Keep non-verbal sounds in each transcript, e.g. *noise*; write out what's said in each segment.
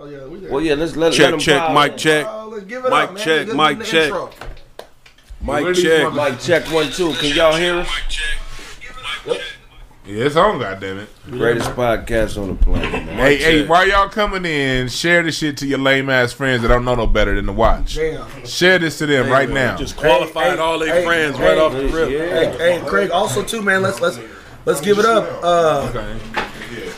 Oh yeah, we there. Well, yeah, let's let, let Check, him check, pile mic check. Oh, let's give it Mic up, man. check, Let's mic check. intro. Mic check. Mic check one two. Can y'all hear us? Yeah, it's on, goddammit. Greatest podcast on the planet. Man. Hey, hey, check. while y'all coming in, share this shit to your lame ass friends that don't know no better than to watch. Damn. Share this to them right now. Just qualified hey, all their hey, friends hey, right off the rip. Hey, hey, Craig. Also, too, man. Let's let's let's give it up. Uh, Okay.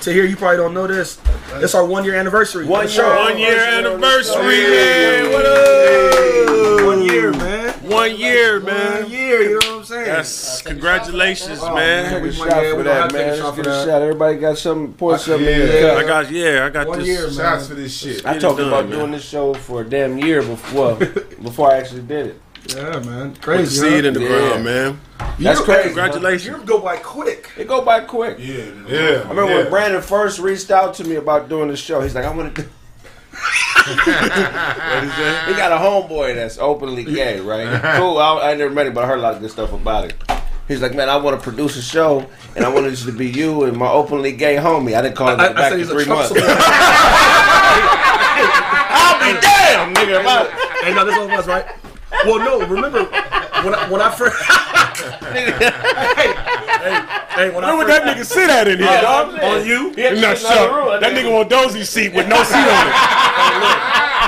To hear you probably don't know this. It's our one year anniversary. One of year, show. One year anniversary, Hey, man. What up? One year, man. One year, man. One year. You know what I'm saying? That's congratulations, Oh, man. man. We shot yeah, for that, man. take a shot Let's for get a shot. Everybody got something. Pour something in yeah. the cup. I got yeah, I got One this. year, uh, man. Shots for this shit. I Get talked about done, doing this show for a damn year before, before I actually did it. Yeah, man. Put Crazy. the seed in the Yeah. ground, man. That's You- crazy. Congratulations. You go by quick. It go by quick. Yeah. Yeah. I remember yeah. when Brandon first reached out to me about doing the show. He's like, I want to. do *laughs* He got a homeboy that's openly gay, right? Cool. I, I never met him, but I heard a lot of good stuff about it. He's like, man, I want to produce a show, and I want it to be you and my openly gay homie. I didn't call him I, I back said in three months. *laughs* I'll be damn, nigga. Hey, no, this one was right. Well, no. Remember when I, when I first. *laughs* hey, hey, hey, when Where I would first, that nigga sit at in here, uh, Yeah, dog? On you? He had to Nah, sit in another shut. That nigga want Dozy seat with no seat on it.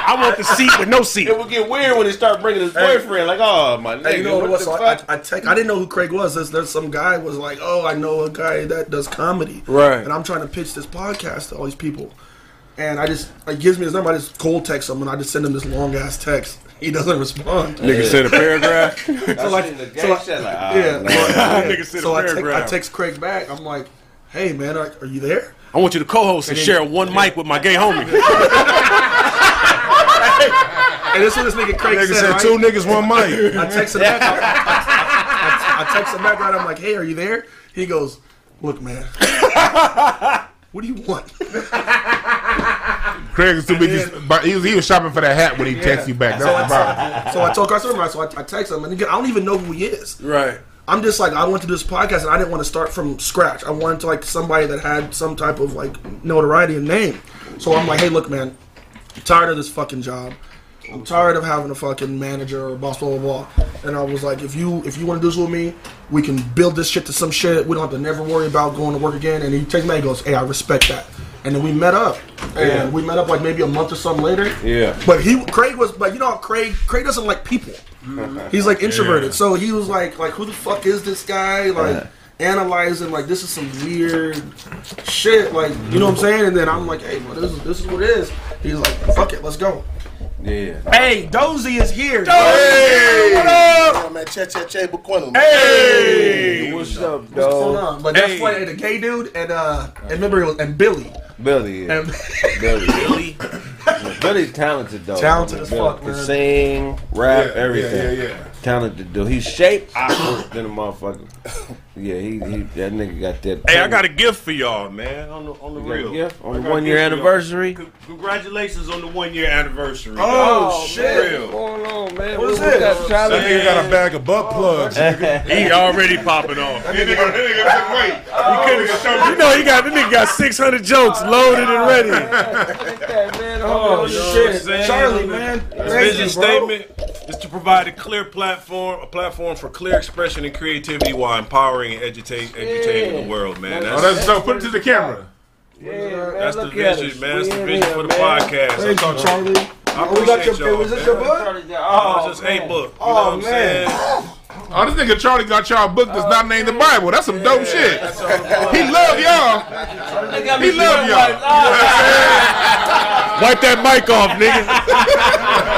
I want the seat with no seat. It would get weird when he start bringing his boyfriend. Like, oh my nigga, Hey, you know what what the So I, fuck? I, I, text, I didn't know who Craig was. There's, there's some guy was like, oh, I know a guy that does comedy. Right. And I'm trying to pitch this podcast to all these people. And I just, he gives me his number. I just cold text him and I just send him this long ass text. He doesn't respond. Nigga said a paragraph. *laughs* I like- seen the gay so like- shit, like, ah, yeah. Nigga said so a I, text, paragraph. I text Craig back. I'm like, hey, man, are, are you there? I want you to co-host and share one mic with my gay homie. *laughs* And this is what this nigga Craig Nigga said, said right? two niggas, one mic. I text him back. I, I, I, I text him back right. I'm like, "Hey, are you there?" He goes, "Look, man, *laughs* what do you want?" Craig is too busy. But he was, he was shopping for that hat when he texted you back. So That's the I, problem. so I told Carson, right? So I, I text him, and again, I don't even know who he is. Right. I'm just like, I went to this podcast, and I didn't want to start from scratch. I wanted to like somebody that had some type of like notoriety and name. So I'm like, "Hey, look, man, I'm tired of this fucking job." I'm tired of having a fucking manager or boss, blah blah blah. And I was like, if you if you want to do this with me, we can build this shit to some shit. We don't have to never worry about going to work again. And he takes me, he goes, hey, I respect that. And then we met up, and we met up like maybe a month or something later. Yeah. But he, Craig was, but you know, Craig, Craig doesn't like people. Mm-hmm. He's like introverted, Yeah. so he was like, like, who the fuck is this guy? Like. Analyzing like this is some weird shit, like you know what I'm saying, and then I'm like, hey, well, this is this is what it is. He's like, fuck it, let's go. Yeah. Hey, Dozy is here. Hey, what up? I'm Che Che Che Bukwano. Hey. What's up, What's going dog? on? But that's Hey. why the gay dude and uh and remember it was and Billy. Billy. Yeah. And Billy. Billy. Billy's talented though. Talented as Billy fuck, can man. sing, rap, Yeah, everything. yeah, yeah, yeah. Talented dude. He's shaped *coughs* awkward than a motherfucker. Yeah, he, he that nigga got that. Hey, I got a gift for y'all, man. On the on the You got a real. gift? On the one year gift for y'all. anniversary? C- Congratulations on the one year anniversary. Oh, dog. shit. For real. What's going on, man? What is we this? That nigga got a bag of butt oh, plugs. *laughs* He already popping off. That nigga, that nigga said, wait. He couldn't show *laughs* You know, he got the nigga got 600 jokes oh, loaded and ready. oh shit, saying? Charlie, man. His vision statement is to provide a clear platform, a platform for clear expression and creativity while empowering and educate, edutating the world, man. Oh, That's, that's so. Put it to the camera. Yeah, man, that's the vision, man. That's the vision for the man. podcast. Thank you, Charlie. I Oh, we got appreciate your, y'all, was this your book? Oh, Oh, it's just man. a book. You Oh, know what I'm man. saying? Oh, this nigga Charlie got y'all book that's not named the Bible. That's some dope shit. He love y'all. They got me He love y'all. like, ah, *laughs* Wipe that mic off, nigga.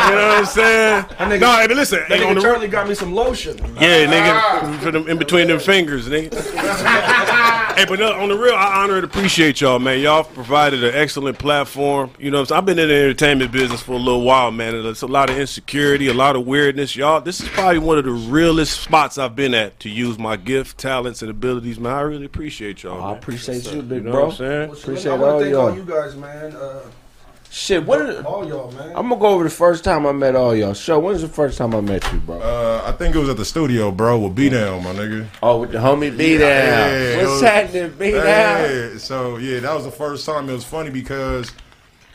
You know what I'm saying? *laughs* nigga- no, and listen, That hey, on nigga the Charlie got me some lotion. Yeah, nigga, for them in between them fingers, nigga. *laughs* hey, but no, on the real, I honor and appreciate y'all, man. Y'all provided an excellent platform. You know, what I'm saying? I've been in the entertainment business for a little while, man. It's a lot of insecurity, a lot of weirdness, y'all. This is probably one of the realest spots I've been at to use my gift, talents, and abilities, man. I really appreciate y'all. I man. appreciate you, big You know bro. what I'm saying? Appreciate I all thank y'all. all you guys, man. Uh, Shit, what? Is, all y'all, man. I'm gonna go over the first time I met all y'all. Show, when's the first time I met you, bro? Uh, I think it was at the studio, bro, with B Down, my nigga. oh, with the homie B down. Yeah, What's yo. happening, B down? Yeah, so yeah, that was the first time. It was funny because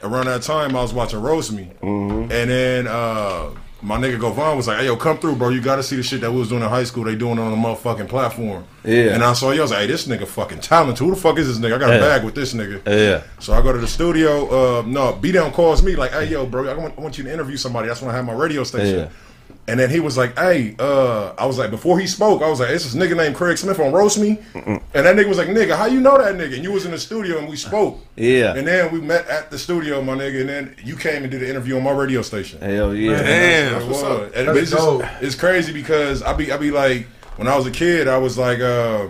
around that time, I was watching Roast Me, Mm-hmm. and then uh, my nigga Govan was like, "Hey, yo, come through, bro. You got to see the shit that we was doing in high school. They doing it on the motherfucking platform." Yeah. And I saw you. I was like, "Hey, this nigga fucking talented. Who the fuck is this nigga? I got a Yeah. bag with this nigga." Yeah. So I go to the studio. Uh, no, B Down calls me like, "Hey, yo, bro, I want, I want you to interview somebody." That's when I had my radio station. Yeah. And then he was like, "Hey, uh," I was like, before he spoke, I was like, "It's this nigga named Craig Smith on Roast Me," and that nigga was like, "Nigga, how you know that nigga?" And you was in the studio and we spoke. Yeah. And then we met at the studio, my nigga, and then you came and did an interview on my radio station. Hell yeah. Damn. That's what's up. up. And That's it's just it's crazy because I be I be like when I was a kid, I was like, uh,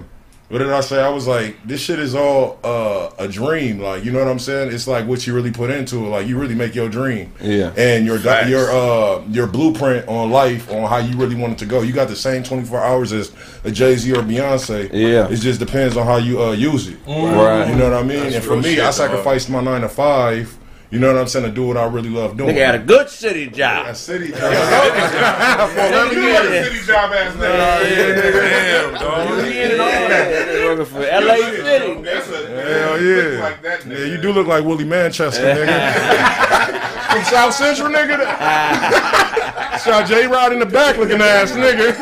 what did I say? I was like, this shit is all uh, a dream. Like, you know what I'm saying? It's like what you really put into it. Like, you really make your dream. Yeah. And your di- your uh your blueprint on life on how you really want it to go. You got the same 24 hours as a Jay Z or Beyonce. Yeah. It just depends on how you uh, use it. Right. You know what I mean? and for me, shit, I dog. sacrificed my nine to five. You know what I'm saying? To do what I really love doing. Nigga had a good city job. a city *laughs* job. Let me get a city job ass nigga. Damn, dog. Yeah, working for LA City. That's a Hell you yeah. Like that Yeah, you do look like Willie Manchester, nigga. *laughs* From South Central, nigga. *laughs* Saw J Rod in the back looking ass, nigga.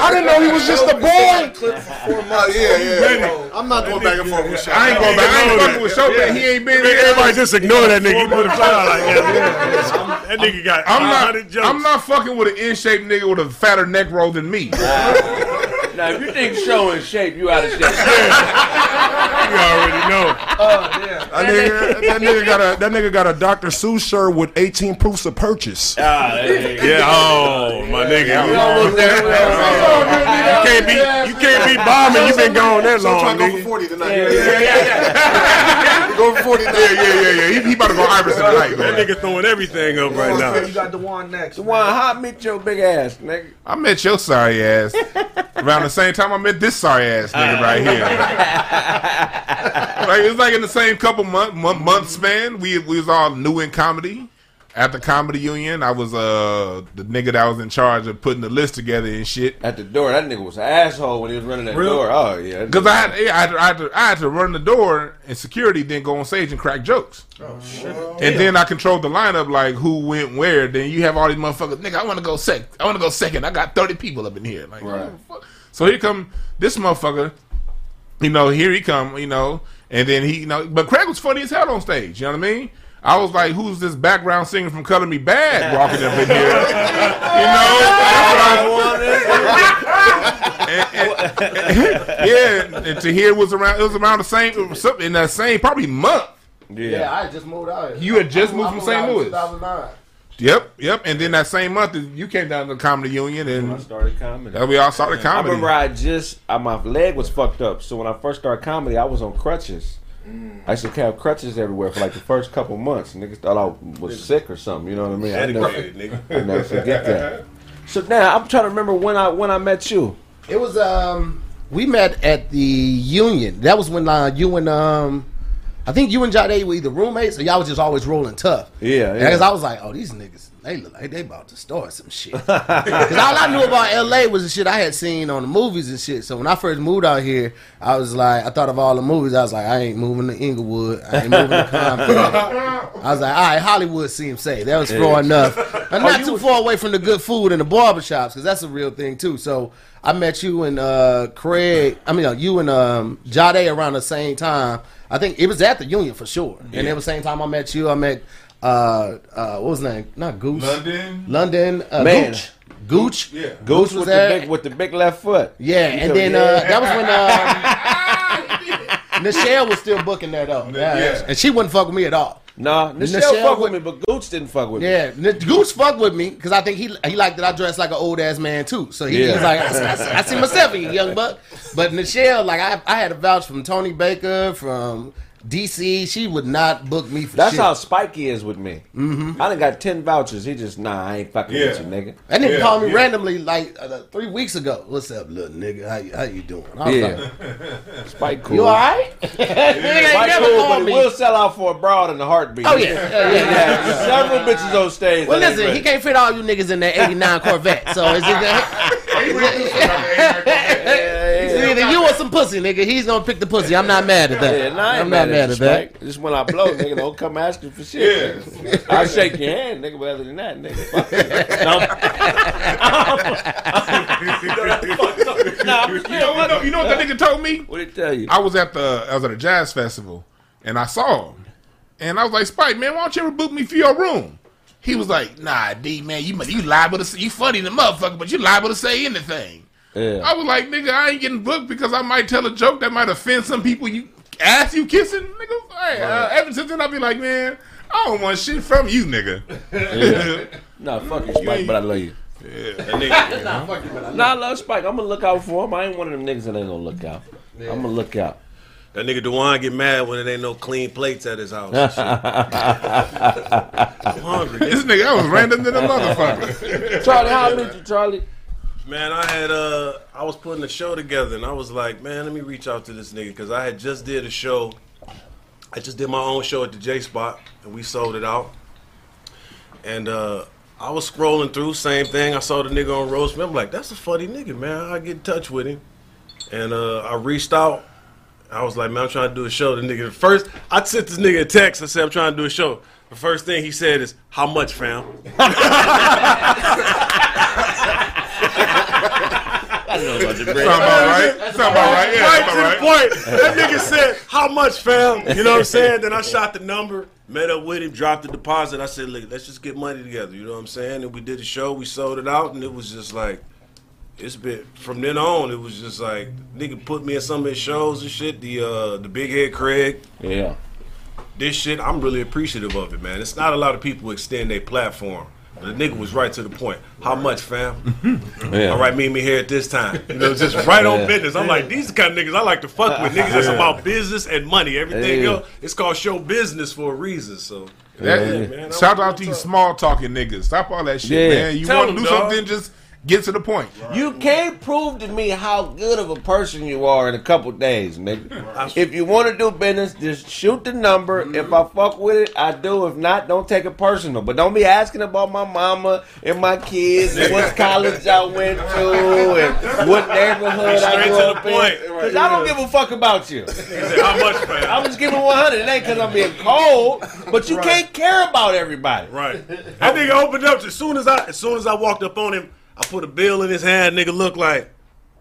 I didn't know he was just a boy. Four months. Yeah, yeah. I'm not going back and forth with Shaq. I ain't going back. I ain't fucking with Showman. He ain't been. Everybody just ignore that nigga. He put a fly like that. That nigga got I'm not. I'm not fucking with an in-shape nigga with a fatter neck roll than me. Now, if you think show in shape, you out of shape. *laughs* You already know. That nigga, that nigga got a that nigga got a Dr. Seuss shirt with 18 proofs of purchase. Ah, there. Yeah, oh, my nigga. We You almost there. We almost there. can't be, you can't be bombing. You've been gone that So I'm long, trying to go for nigga. 40 tonight. Yeah, yeah, yeah, We *laughs* go for 40. Yeah, yeah, yeah, yeah. He, he about to go Iverson tonight, man. That nigga throwing everything up right now. You now. got Dewan next. Why hot met your big ass, nigga? I met your sorry ass *laughs* around the same time I met this sorry ass nigga right here. *laughs* like it's like in the same couple month month, month span. We we was all new in comedy. At the comedy union, I was uh the nigga that was in charge of putting the list together and shit. At the door, that nigga was an asshole when he was running that Real? door. Oh yeah, Because I had, yeah, I, had to, I, had to, I had to run the door, and security then go on stage and crack jokes. Oh shit! Well, and then I controlled the lineup, like who went where. Then you have all these motherfuckers. Nigga, I want to go sec. I want to go second. I got thirty people up in here. Like, Right. what fuck? so here come this motherfucker. You know, here he come. You know, and then he, you know, but Craig was funny as hell on stage. You know what I mean? I was like, "Who's this background singer from Color Me Badd walking up in here?" *laughs* you know, that's what I yeah, and to hear was around. It was around the same something in that same probably month. Yeah, I had just moved out here. You had just I moved from St. Louis. 2009. Yep, yep. And then that same month, you came down to the comedy union, I and started comedy. that we all started I comedy. remember I just uh, my leg was fucked up, so when I first started comedy, I was on crutches. I used to have crutches everywhere for like the first couple months. Niggas thought I was sick or something. You know what I mean? I never, Dedicated, nigga. I never forget that. So now I'm trying to remember when I when I met you. It was um we met at the union. That was when uh, you and um I think you and Jade were either roommates or y'all was just always rolling tough. Yeah, yeah. Because I was like, oh, these niggas, they look like they about to start some shit. *laughs* Because all I knew about LA was the shit I had seen on the movies and shit. So when I first moved out here, I was like, I thought of all the movies. I was like, I ain't moving to Inglewood. I ain't moving to Compton. I was like, all right, Hollywood seems safe. That was far enough. I'm not too far away from the good food and the barbershops, because that's a real thing too. So I met you and uh, Craig. I mean, uh, you and um, Jade around the same time. I think it was at the Union for sure. And at the same time I met you, I met uh, uh, what was his name? Not Goose. London. London. Uh, Man. Gooch. Gooch. Yeah. Gooch was with there. the big with the big left foot. yeah, and then yeah. uh, that was when um, *laughs* Nichelle was still booking that up. Yeah, Yeah. and she wouldn't fuck with me at all. Nah, Nichelle, Nichelle fuck with me, but Gooch didn't fuck with me. Yeah, Goose fucked with me because I think he he liked that I dressed like an old ass man too. So he, Yeah. he's like, I, see- I I see myself in you, young buck. But Nichelle, like I, I had a vouch from Tony Baker from DC. She would not book me for That's shit. how Spikey is with me. Mm-hmm. I done got ten vouchers. He just nah, I ain't fucking Yeah. with you, nigga. That nigga Yeah, called me yeah. randomly like uh, three weeks ago. What's up, little nigga? How you, how you doing? I was Yeah. like, Spike cool. you all right? nigga ain't Spike never cool, called but me. he will sell out for a broad in a heartbeat. Oh yeah, yeah, yeah. yeah. Yeah, several bitches on stage. Well, that ain't listen, he can't fit all you niggas in that '89 Corvette. So is it? Yeah, It's either nigga, you want some pussy, nigga. He's gonna pick the pussy. I'm not mad at that. Yeah, nah, I ain't I'm not mad you, at that. Just when I blow, nigga, don't come asking for shit. I'll shake your hand, nigga, but other than that, nigga. fuck it. *laughs* No, You know, you know, you know what that nigga told me? What did it tell you? I was at the I was at a jazz festival and I saw him, and I was like, Spike, man, why don't you ever book me for your room? He was like, Nah, D, man, you you liable to say, you funny the motherfucker, but you liable to say anything. Yeah. I was like, nigga, I ain't getting booked because I might tell a joke that might offend some people. You ass you kissing, nigga. Hey, uh, ever since then, I be like, man, I don't want shit from you, nigga. No, fuck you, *laughs* Spike, but I love you. That nigga, *laughs* Nah, I love Spike. I'm gonna look out for him. I ain't one of them niggas that ain't gonna look out. I'm gonna look out. that nigga Dewan get mad when it ain't no clean plates at his house. and shit. *laughs* I'm hungry. this nigga, I was random than a motherfucker. Charlie, how I meet you, Charlie? Man, I had uh, I was putting a show together, and I was like, man, let me reach out to this nigga because I had just did a show. I just did my own show at the J Spot, and we sold it out. And uh, I was scrolling through, same thing. I saw the nigga on Roast. I'm like, that's a funny nigga, man. I get in touch with him, and uh, I reached out. I was like, man, I'm trying to do a show. The nigga first, I sent this nigga a text. I said, I'm trying to do a show. The first thing he said is, "How much, fam?" *laughs* I know about the *laughs* Sound about right? Sound about right? Yeah, right sound to the about right. point. That nigga said, "How much, fam?" You know what I'm saying? Then I shot the number, met up with him, dropped the deposit. I said, "Look, let's just get money together." You know what I'm saying? And we did the show, we sold it out, and it was just like, it's been from then on. It was just like nigga put me in some of his shows and shit. The uh, the big head Craig, Yeah. this shit. I'm really appreciative of it, man. It's not a lot of people extend their platform. But the nigga was right to the point. How much, fam? *laughs* Yeah. All right, meet me here at this time. You know, just right on Yeah. business. I'm like, these are the kind of niggas I like to fuck with. Niggas that's about business and money. Everything Yeah. else, it's called show business for a reason. So, That- Yeah, man, shout out to you small talking niggas. Stop all that shit, Yeah. man. You want to do dog. something, just get to the point. You can't prove to me how good of a person you are in a couple days, nigga. If you want to do business, just shoot the number. If I fuck with it, I do. If not, don't take it personal. But don't be asking about my mama and my kids and what college I went to and what neighborhood I Straight grew to up the in. point. Because I don't give a fuck about you. how much, fam? I'm just giving 100. It ain't because I'm being cold, but you can't care about everybody. Right. That nigga opened up as soon as I as soon as I walked up on him. I put a bill in his hand. Nigga look like,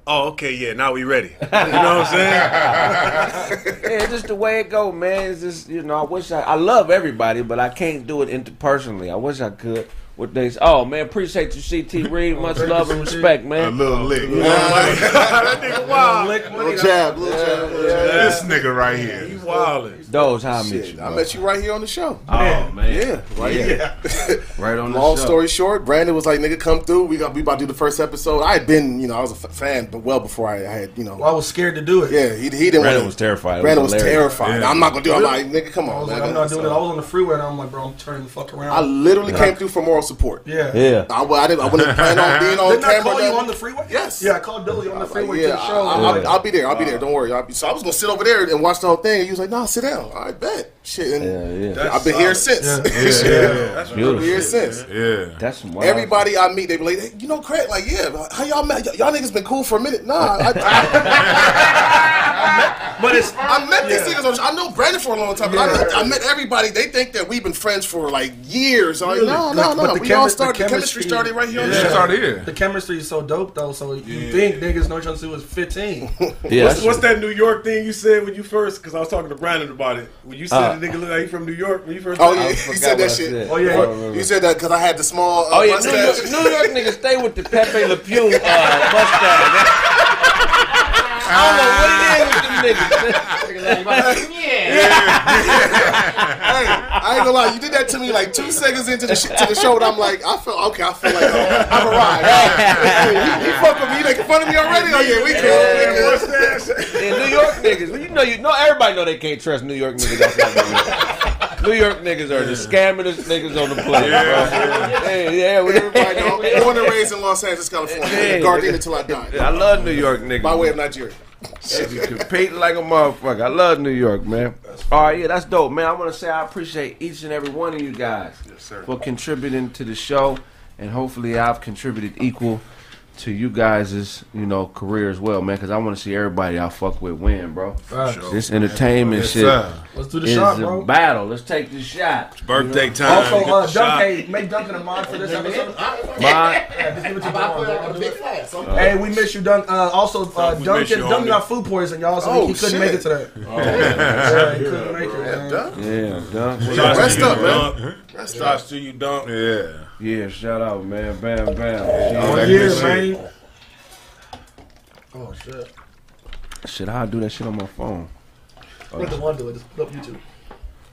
oh okay, yeah, now we ready. You know what I'm saying? *laughs* Yeah, just the way it go, man. It's just you know, I wish I I love everybody, but I can't do it interpersonally. I wish I could. What they say? Oh man, appreciate you, CT *laughs* Reed. Oh, Much love and respect, man. A man. little oh, *laughs* lick. that nigga wild. Little jab, little jab. This nigga right He here. wildin'. Those how I met Shit, you. I bro. met you right here on the show. Oh man, Yeah, right here. *laughs* right on the Long show. story short, Brandon was like, "Nigga, come through. We got we about to do the first episode." I had been, you know, I was a f- fan, but well before I, I had, you know, Well, I was scared to do it. yeah, he, he didn't. Brandon was terrified. Brandon was was, terrified. Yeah. I'm not gonna do. it. I'm like, nigga, come on. I on, was man. like, I'm not So, doing it. I was on the freeway and I'm like, bro, I'm turning the fuck around. I literally came through for moral support. yeah. Yeah. I, I didn't. I wouldn't plan on being on Didn't I camera. call you on the freeway? Yes. Yeah, I called Billy on the Like, freeway yeah, to the show. I, Like, will I'll be there. I'll be there. Don't worry. I'll be, so I was gonna sit over there and watch the whole thing. And he was like, "Nah, sit down." I bet. Shit. And Yeah, yeah. I've been here since. Yeah. *laughs* Shit. Yeah. I've been here since. Yeah. That's some wild Everybody I meet, they be like, hey, you know, Craig, like, yeah, how y'all met? Y- y'all niggas been cool for a minute. Nah, I, *laughs* I, but it's I met these Yeah. niggas. On, I know Brandon for a long time, but I, met, I met everybody. They think that we've been friends for like years. I'm like, Really? no, Like, no, but no. the We all started. the The chemistry chemistry- started right here on the Yeah. show. Start here. the chemistry is so dope though. So you think niggas know each other since was 15? Yeah, What's, what's that New York thing you said when you first? Because I was talking to Brandon about it. When you said oh. The nigga look like he from New York when you first. Oh met yeah, him? he said that shit. said. Oh, yeah. I don't remember. You said that because I had the small. Uh, Oh yeah, New York, mustache. New York niggas stay with the Pepe Le Pew uh, mustache. *laughs* I don't know what it is with them niggas. *laughs* *laughs* hey, I ain't gonna lie, you did that to me like two seconds into the sh- to the show, and I'm like, I feel okay. I feel like uh, I've arrived. Hey, you, you fuck with me, you making fun of me already? Oh yeah, we cool. we good. Yeah, New York niggas. Well, you know, you know, everybody know they can't trust New York niggas. That's not New York. New York niggas are the scammingest niggas on the planet, bro. Yeah, yeah. we- Everybody know. Born and raised in Los Angeles, California. Yeah. Gardena till I die. I love New York niggas. By way of Nigeria. Competing like a motherfucker. I love New York, man. All right, yeah, that's dope, man. I want to say I appreciate each and every one of you guys for contributing to the show, and hopefully I've contributed equal to you guys' you know career as well, man. Because I want to see everybody I fuck with win, bro. This entertainment Yes, shit sir. Let's do the is shot, a battle. Let's take this shot. Birthday time. Also, uh, the shot. Hey, make Duncan a mod for this episode. My, Yeah, just give it to Dunk, bro. Hey, we miss you, Dunk. Uh, also, uh, we miss Duncan, you, Duncan got food poison, y'all, so Oh, he couldn't shit. make it today. yeah, he couldn't make it. Man. yeah, dunk. Rest up, man. Dunk. Shots to you, Dunk. Yeah. Yeah, shout out, man. Bam, bam. One Back year, shit. man. Oh shit! Shit, how I do that shit on my phone? Let the one do it. Just put up YouTube.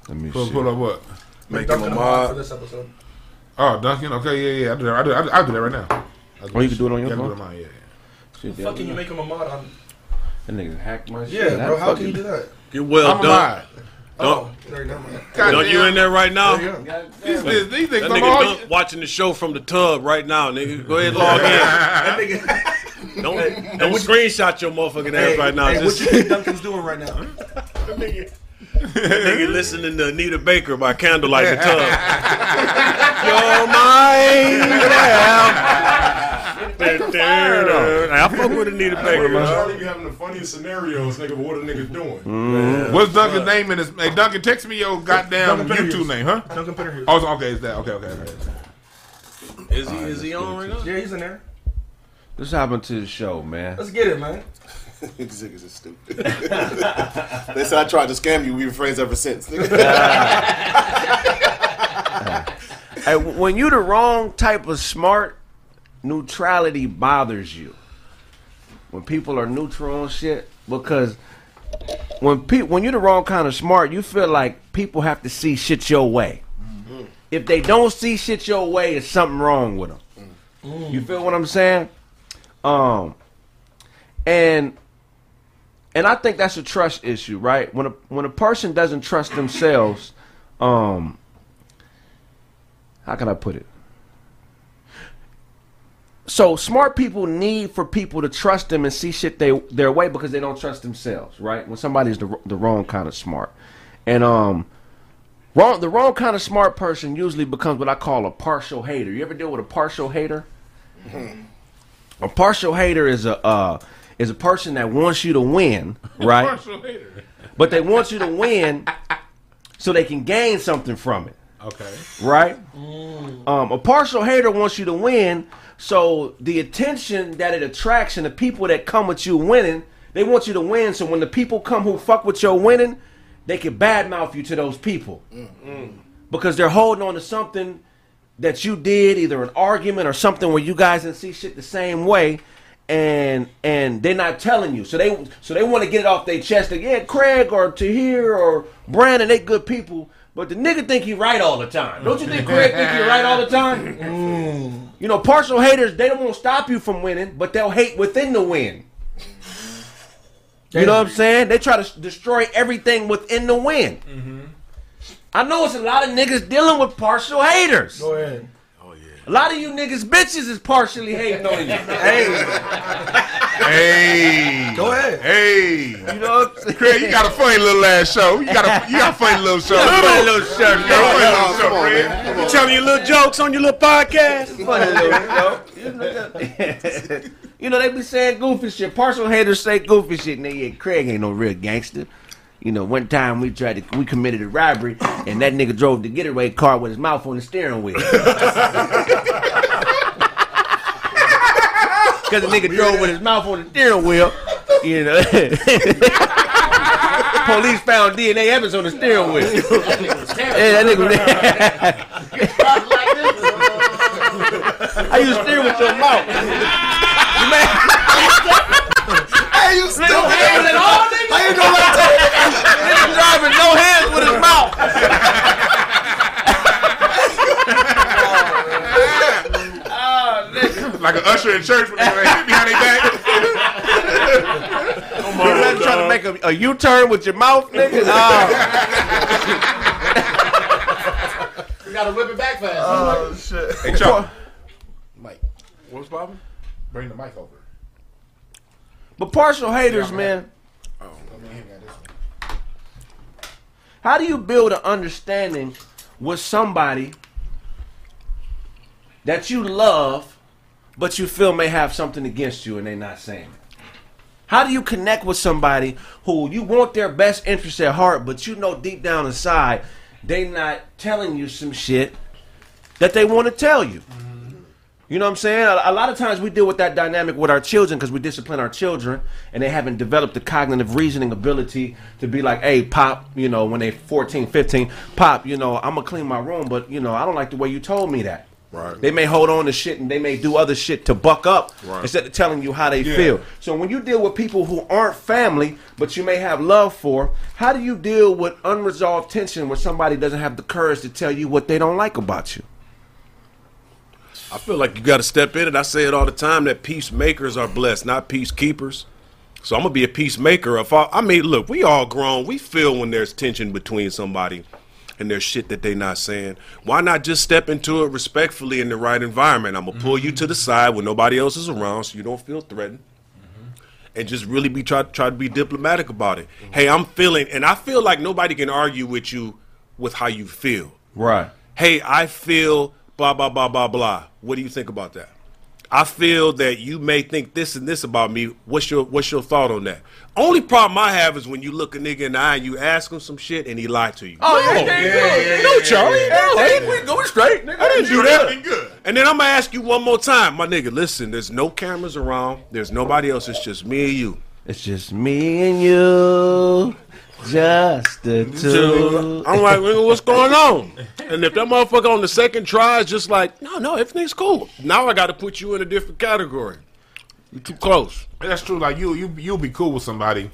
Let me Pull, see. pull up what? Make Make him a a mod for this episode. Oh, Duncan. Okay, yeah, yeah. I do that. I do, I do, I do that right now. Oh, you can do it on your yeah, phone? do it on mine, yeah, yeah. Shit, Fuck, can you make him a mod on? That nigga hacked my shit. Yeah, bro. How can you do that? Get well, I'm a Dunk. mod. Oh, there you go, man. God Dunk, you in there right now? There you. These, these, these That niggas, I'm nigga Dunk watching the show from the tub right now, nigga. Go ahead, log in. *laughs* That nigga. Don't, don't screenshot your motherfucking ass Hey, right now. hey, what Just you think Duncan's doing right now? *laughs* that nigga, that nigga listening to Anita Baker by candlelight in the tub. Your mind, yeah. Uh, I fuck with Anita Baker, man. Charlie be having the funniest scenarios, nigga, but what a nigga doing? Mm. What's Duncan's name in his? Hey, Duncan, text me your goddamn YouTube name, huh? Duncan Pettigrew. Oh, okay, it's that. Okay, okay, okay. Is he is he on right now? Yeah, he's in there. This happened to the show, man. Let's get it, man. *laughs* These niggas is stupid. *laughs* they said I tried to scam you. We've been friends ever since. *laughs* Hey, when you the wrong type of smart, neutrality bothers you. When people are neutral on shit, because when pe- when you're the wrong kind of smart, you feel like people have to see shit your way. If they don't see shit your way, it's something wrong with them. You feel what I'm saying? Um, and and I think that's a trust issue, right? When a when a person doesn't trust themselves, um, how can I put it? So smart people need for people to trust them and see shit they their way because they don't trust themselves, right? When somebody's the the wrong kind of smart, and um, wrong the wrong kind of smart person usually becomes what I call a partial hater. You ever deal with a partial hater? A partial hater is a uh, is a person that wants you to win, *laughs* right? Partial hater. but they want you to win so they can gain something from it Okay. right? Um, a partial hater wants you to win, so the attention that it attracts and the people that come with you winning, they want you to win. So when the people come who fuck with your winning, they can badmouth you to those people because they're holding on to something that you did, either an argument or something where you guys didn't see shit the same way. And and they're not telling you, so they so they want to get it off their chest. Like, yeah, Craig or Tahir or Brandon, they good people, but the nigga think he right all the time. Don't you think Craig think he right all the time? *laughs* Mm. You know, partial haters, they don't want to stop you from winning, but they'll hate within the win. You know what I'm saying? They try to destroy everything within the win. Mm-hmm. I know it's a lot of niggas dealing with partial haters. Go ahead. A lot of you niggas bitches is partially hating on you. Hey, Hey. go ahead. Hey. You know what I'm saying? Craig, you got a funny little ass show. You got a you got a funny little show. Funny little shirt, You got a funny little show, Craig. man. Come. Telling your little jokes on your little podcast. Funny little show. You know they be saying goofy shit. Partial haters say goofy shit. And they, yeah, Craig ain't no real gangster. You know, one time we tried to we committed a robbery, and that nigga drove the getaway car with his mouth on the steering wheel. *laughs* Because the nigga drove with his mouth on the steering wheel, you know. *laughs* Police found DNA evidence on the steering wheel. yeah, that nigga was *laughs* How you steer with your mouth? Hey, you still No hands at all, nigga? How you know that? *laughs* Nigga driving no hands with his mouth. *laughs* oh. Like an usher in church when they like, behind their back. You better try to make a, a U-turn with your mouth, nigga. *laughs* Oh, You gotta whip it back fast. Oh shit. Hey, Chuck. Mike. What's poppin'? Bring the mic over. But partial haters, man. How do you build an understanding with somebody that you love, but you feel may have something against you and they not saying it? How do you connect with somebody who you want their best interest at heart, but you know deep down inside they not telling you some shit that they want to tell you? You know what I'm saying? A, a lot of times we deal with that dynamic with our children because we discipline our children and they haven't developed the cognitive reasoning ability to be like, hey, Pop, you know, when they 14, 15, Pop, you know, I'm going to clean my room, but, you know, I don't like the way you told me that. Right. They may hold on to shit and they may do other shit to buck up Right. instead of telling you how they Yeah. feel. So when you deal with people who aren't family, but you may have love for, how do you deal with unresolved tension where somebody doesn't have the courage to tell you what they don't like about you? I feel like you got to step in it. I say it all the time that peacemakers are blessed, not peacekeepers. So I'm gonna be a peacemaker. If I, I mean, look, we all grown. We feel when there's tension between somebody and there's shit that they not saying. Why not just step into it respectfully in the right environment? I'm gonna pull you to the mm-hmm. side when nobody else is around, so you don't feel threatened. Mm-hmm. And just really be try try to be diplomatic about it. Mm-hmm. Hey, I'm feeling, and I feel like nobody can argue with you with how you feel Right. hey, I feel blah blah blah blah blah. What do you think about that? I feel that you may think this and this about me. What's your what's your thought on that? Only problem I have is when you look a nigga in the eye and you ask him some shit and he lied to you. Oh, yeah, oh, yeah, yeah, no, Charlie. no, Hey, we going straight, nigga. I didn't do that. Been good. And then I'm gonna ask you one more time, my nigga. Listen, there's no cameras around. There's nobody else. It's just me and you. It's just me and you, just the two. I'm like, nigga, what's going on? And if that motherfucker on the second try is just like, no, no, everything's cool. Now I got to put you in a different category. You're too close. That's true. Like you, you, you'll be cool with somebody,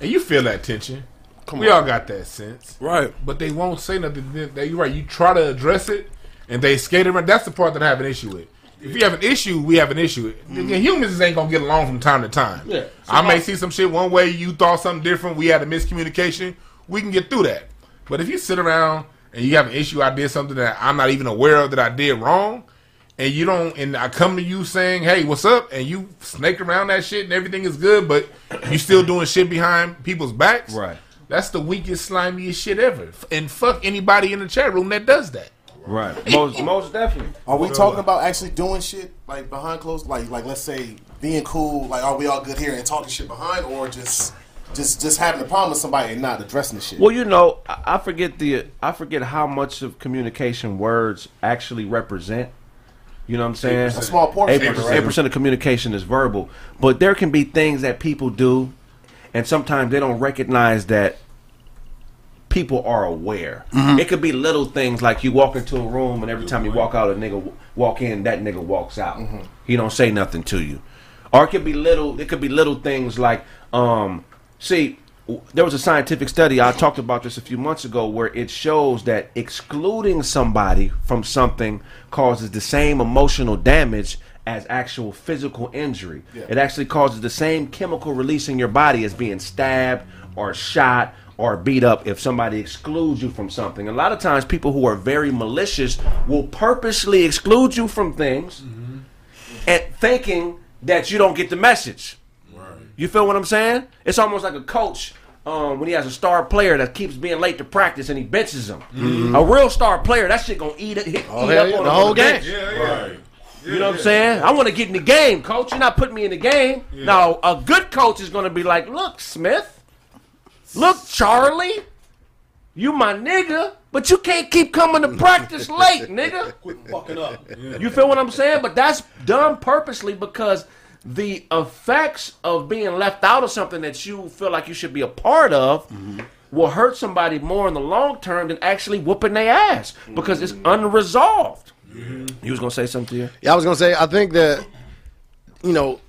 and you feel that tension. Come we all got that sense, Right. but they won't say nothing. They- They, you're right. You try to address it, and they skate around. That's the part that I have an issue with. If you have an issue, we have an issue. Mm-hmm. The humans ain't gonna get along from time to time. Yeah. I may see some shit one way, you thought something different. We had a miscommunication. We can get through that. But if you sit around and you have an issue, I did something that I'm not even aware of that I did wrong, and you don't, and I come to you saying, "Hey, what's up?" and you snake around that shit, and everything is good, but you still doing shit behind people's backs. Right. That's the weakest, slimiest shit ever. And fuck anybody in the chat room that does that. Right. *laughs* Most, most definitely. Are we talking about actually doing shit like behind closed, like like let's say being cool, like are we all good here and talking shit behind, or just just just having a problem with somebody and not addressing the shit? Well, you know, I I forget the I forget how much of communication words actually represent. You know what I'm saying? A small portion, Eight of it, percent of communication is verbal, but there can be things that people do, and sometimes they don't recognize that people are aware. It could be little things like you walk into a room and every time you walk out, a nigga walk in, that nigga walks out. He don't say nothing to you, or it could be little. It could be little things like, um, see, there was a scientific study I talked about this a few months ago where it shows that excluding somebody from something causes the same emotional damage as actual physical injury. It actually causes the same chemical release in your body as being stabbed or shot or beat up if somebody excludes you from something. A lot of times, people who are very malicious will purposely exclude you from things and thinking that you don't get the message. You feel what I'm saying? It's almost like a coach um, when he has a star player that keeps being late to practice and he benches him. A real star player, that shit gonna eat it, hit, Oh, eat up yeah, on the whole on the game. Right. You know what I'm saying? I want to get in the game, coach. You're not putting me in the game. Now, a good coach is going to be like, look, Smith, look, Charlie, you my nigga, but you can't keep coming to practice late, nigga. *laughs* Quit fucking up. You feel what I'm saying? But that's done purposely because the effects of being left out of something that you feel like you should be a part of mm-hmm. will hurt somebody more in the long term than actually whooping their ass because it's mm-hmm. unresolved. Mm-hmm. You was gonna say something to you? Yeah, I was gonna say. I think that you know,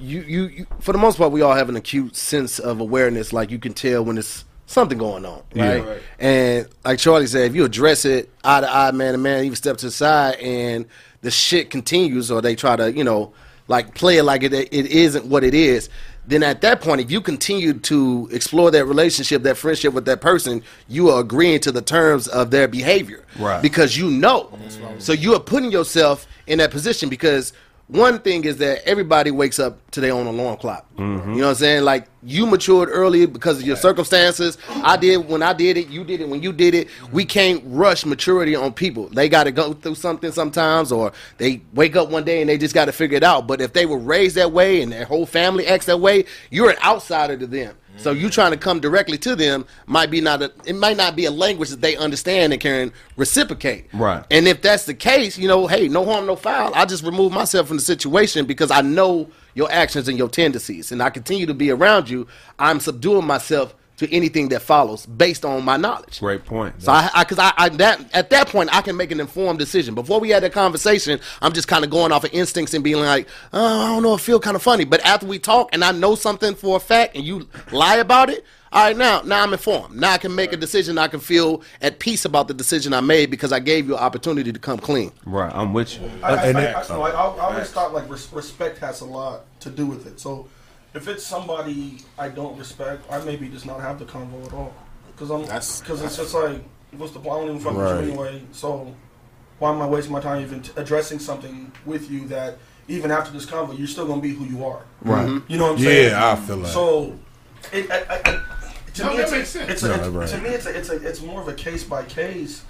you, you you for the most part, we all have an acute sense of awareness. Like you can tell when it's something going on, right? right. And like Charlie said, if you address it eye to eye, man to man, even step to the side, and the shit continues, or they try to, you know, like play it like it it isn't what it is. Then at that point, if you continue to explore that relationship, that friendship with that person, you are agreeing to the terms of their behavior, Right. Because you know, so you are putting yourself in that position because one thing is that everybody wakes up to their own alarm clock. Mm-hmm. You know what I'm saying? Like you matured early because of your circumstances. I did when I did it. You did it when you did it. We can't rush maturity on people. They got to go through something sometimes, or they wake up one day and they just got to figure it out. But if they were raised that way and their whole family acts that way, you're an outsider to them. So you trying to come directly to them might be not a, it might not be a language that they understand and can reciprocate. Right. And if that's the case, you know, hey, no harm, no foul. I just remove myself from the situation because I know your actions and your tendencies, and I continue to be around you. I'm subduing myself to anything that follows based on my knowledge. Great point. So I, because I, I, that at that point I can make an informed decision. Before we had that conversation, I'm just kind of going off of instincts and being like, oh, I don't know, it feel kind of funny. But after we talk and I know something for a fact, and you lie about it, all right, now now I'm informed. Now I can make a decision. I can feel at peace about the decision I made because I gave you an opportunity to come clean. right, I'm with you. I, I, and I, I, no, I, I always thought like res- respect has a lot to do with it. So if it's somebody I don't respect, I maybe just not have the convo at all because I'm because it's just like what's the point? I don't even fuck with Right. you anyway. So why am I wasting my time even t- addressing something with you that even after this convo you're still gonna be who you are? Right. Mm-hmm. You know what I'm saying? Yeah, I feel like So, it, I, I, I, to No, me, it's, a, sense. it's, a, No, it's right. to me, it's a, it's a, it's more of a case by case,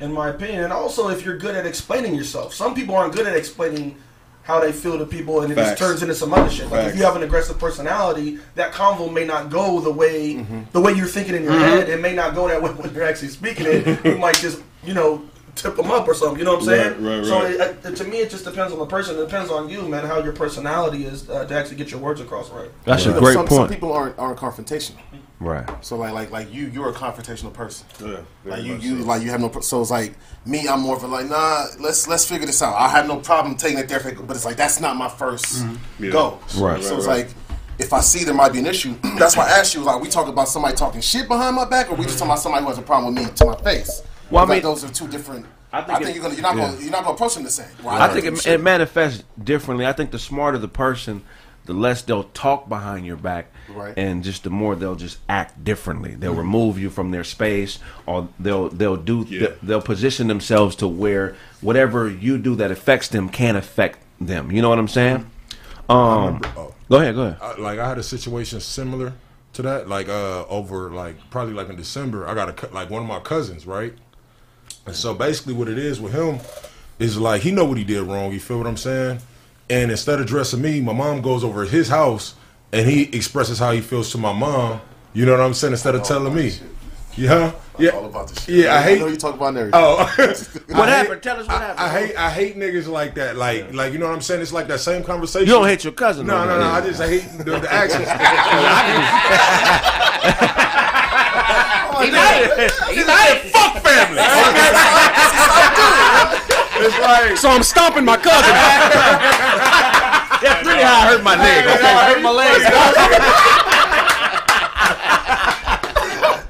in my opinion. And also, if you're good at explaining yourself, some people aren't good at explaining how they feel to people, and it just turns into some other shit. Like if you have an aggressive personality, that convo may not go the way Mm-hmm. the way you're thinking in your head. It may not go that way *laughs* when you're actually speaking it. you might just, you know. Tip them up or something, you know what I'm saying? Right, right, so right. it, it, to me, it just depends on the person. It depends on you, man, how your personality is uh, to actually get your words across right. That's You a great some, Some people aren't aren't confrontational. Right. So like like like you you're a confrontational person. Yeah, Like you you so. like you have no. pro- So it's like me. I'm more of a like nah. Let's let's figure this out. I have no problem taking it there, but it's like that's not my 1st mm-hmm. Yeah. go. Right. So Right, it's right. like. If I see there might be an issue, *clears throat* that's why I asked you. Like, we talk about somebody talking shit behind my back, or we just talking about somebody who has a problem with me to my face. Well, I Like, mean- those are two different. I I think think, it- you're gonna you're not gonna you're not gonna approach them the same. Well, I know think it, it manifests differently. I think the smarter the person, the less they'll talk behind your back, Right. and just the more they'll just act differently. They'll remove you from their space, or they'll they'll do Yeah. they'll position themselves to where whatever you do that affects them can affect them. You know what I'm saying? Um, oh. go ahead, go ahead. I, like I had a situation similar to that. Like uh, over like probably like in December, I got a like one of my cousins, right? And so basically, what it is with him is like he know what he did wrong. You feel what I'm saying? And instead of dressing me, my mom goes over to his house and he expresses how he feels to my mom. You know what I'm saying? Instead of telling me, yeah, yeah, all about this shit. yeah. I hate. know you talk about everything. Oh, *laughs* *laughs* What happened? hate- Tell us what I- happened. I, hate I hate niggas like that. Like like you know what I'm saying? It's like that same conversation. You don't hate your cousin. No, though, no, no. I do you? just hate the, the *laughs* actions. Fuck family. It's like So I'm stomping my cousin. *laughs* That's really how I hurt my leg. That's how I hurt my leg.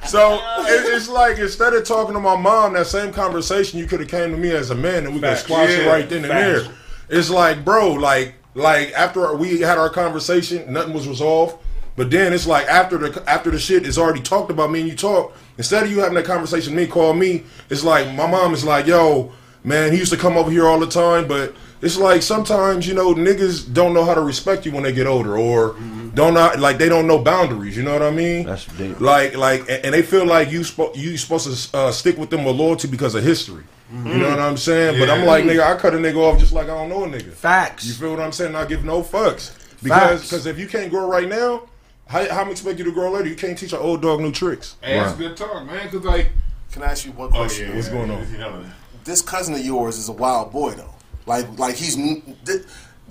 *laughs* so it's like instead of talking to my mom, that same conversation you could have came to me as a man and we could Facts. squash it right then and facts. there. It's like, bro, like like after we had our conversation, nothing was resolved. But then it's like after the after the shit is already talked about, me and you talk. Instead of you having that conversation, me call me. It's like my mom is like, "Yo, man, he used to come over here all the time." But it's like sometimes you know niggas don't know how to respect you when they get older, or don't know like they don't know boundaries. You know what I mean? That's deep. Like like, and and they feel like you spo- you supposed to uh, stick with them with loyalty because of history. You know what I'm saying? But I'm like, nigga, I cut a nigga off just like I don't know a nigga. Facts. You feel what I'm saying? I give no fucks because Facts. because if you can't grow right now, how how am I expect you to grow later? You can't teach an old dog new tricks. Hey, that's good talk, man. Cause like, Can I ask you one oh question? yeah, What's yeah, going yeah, on? This cousin of yours is a wild boy though. Like like he's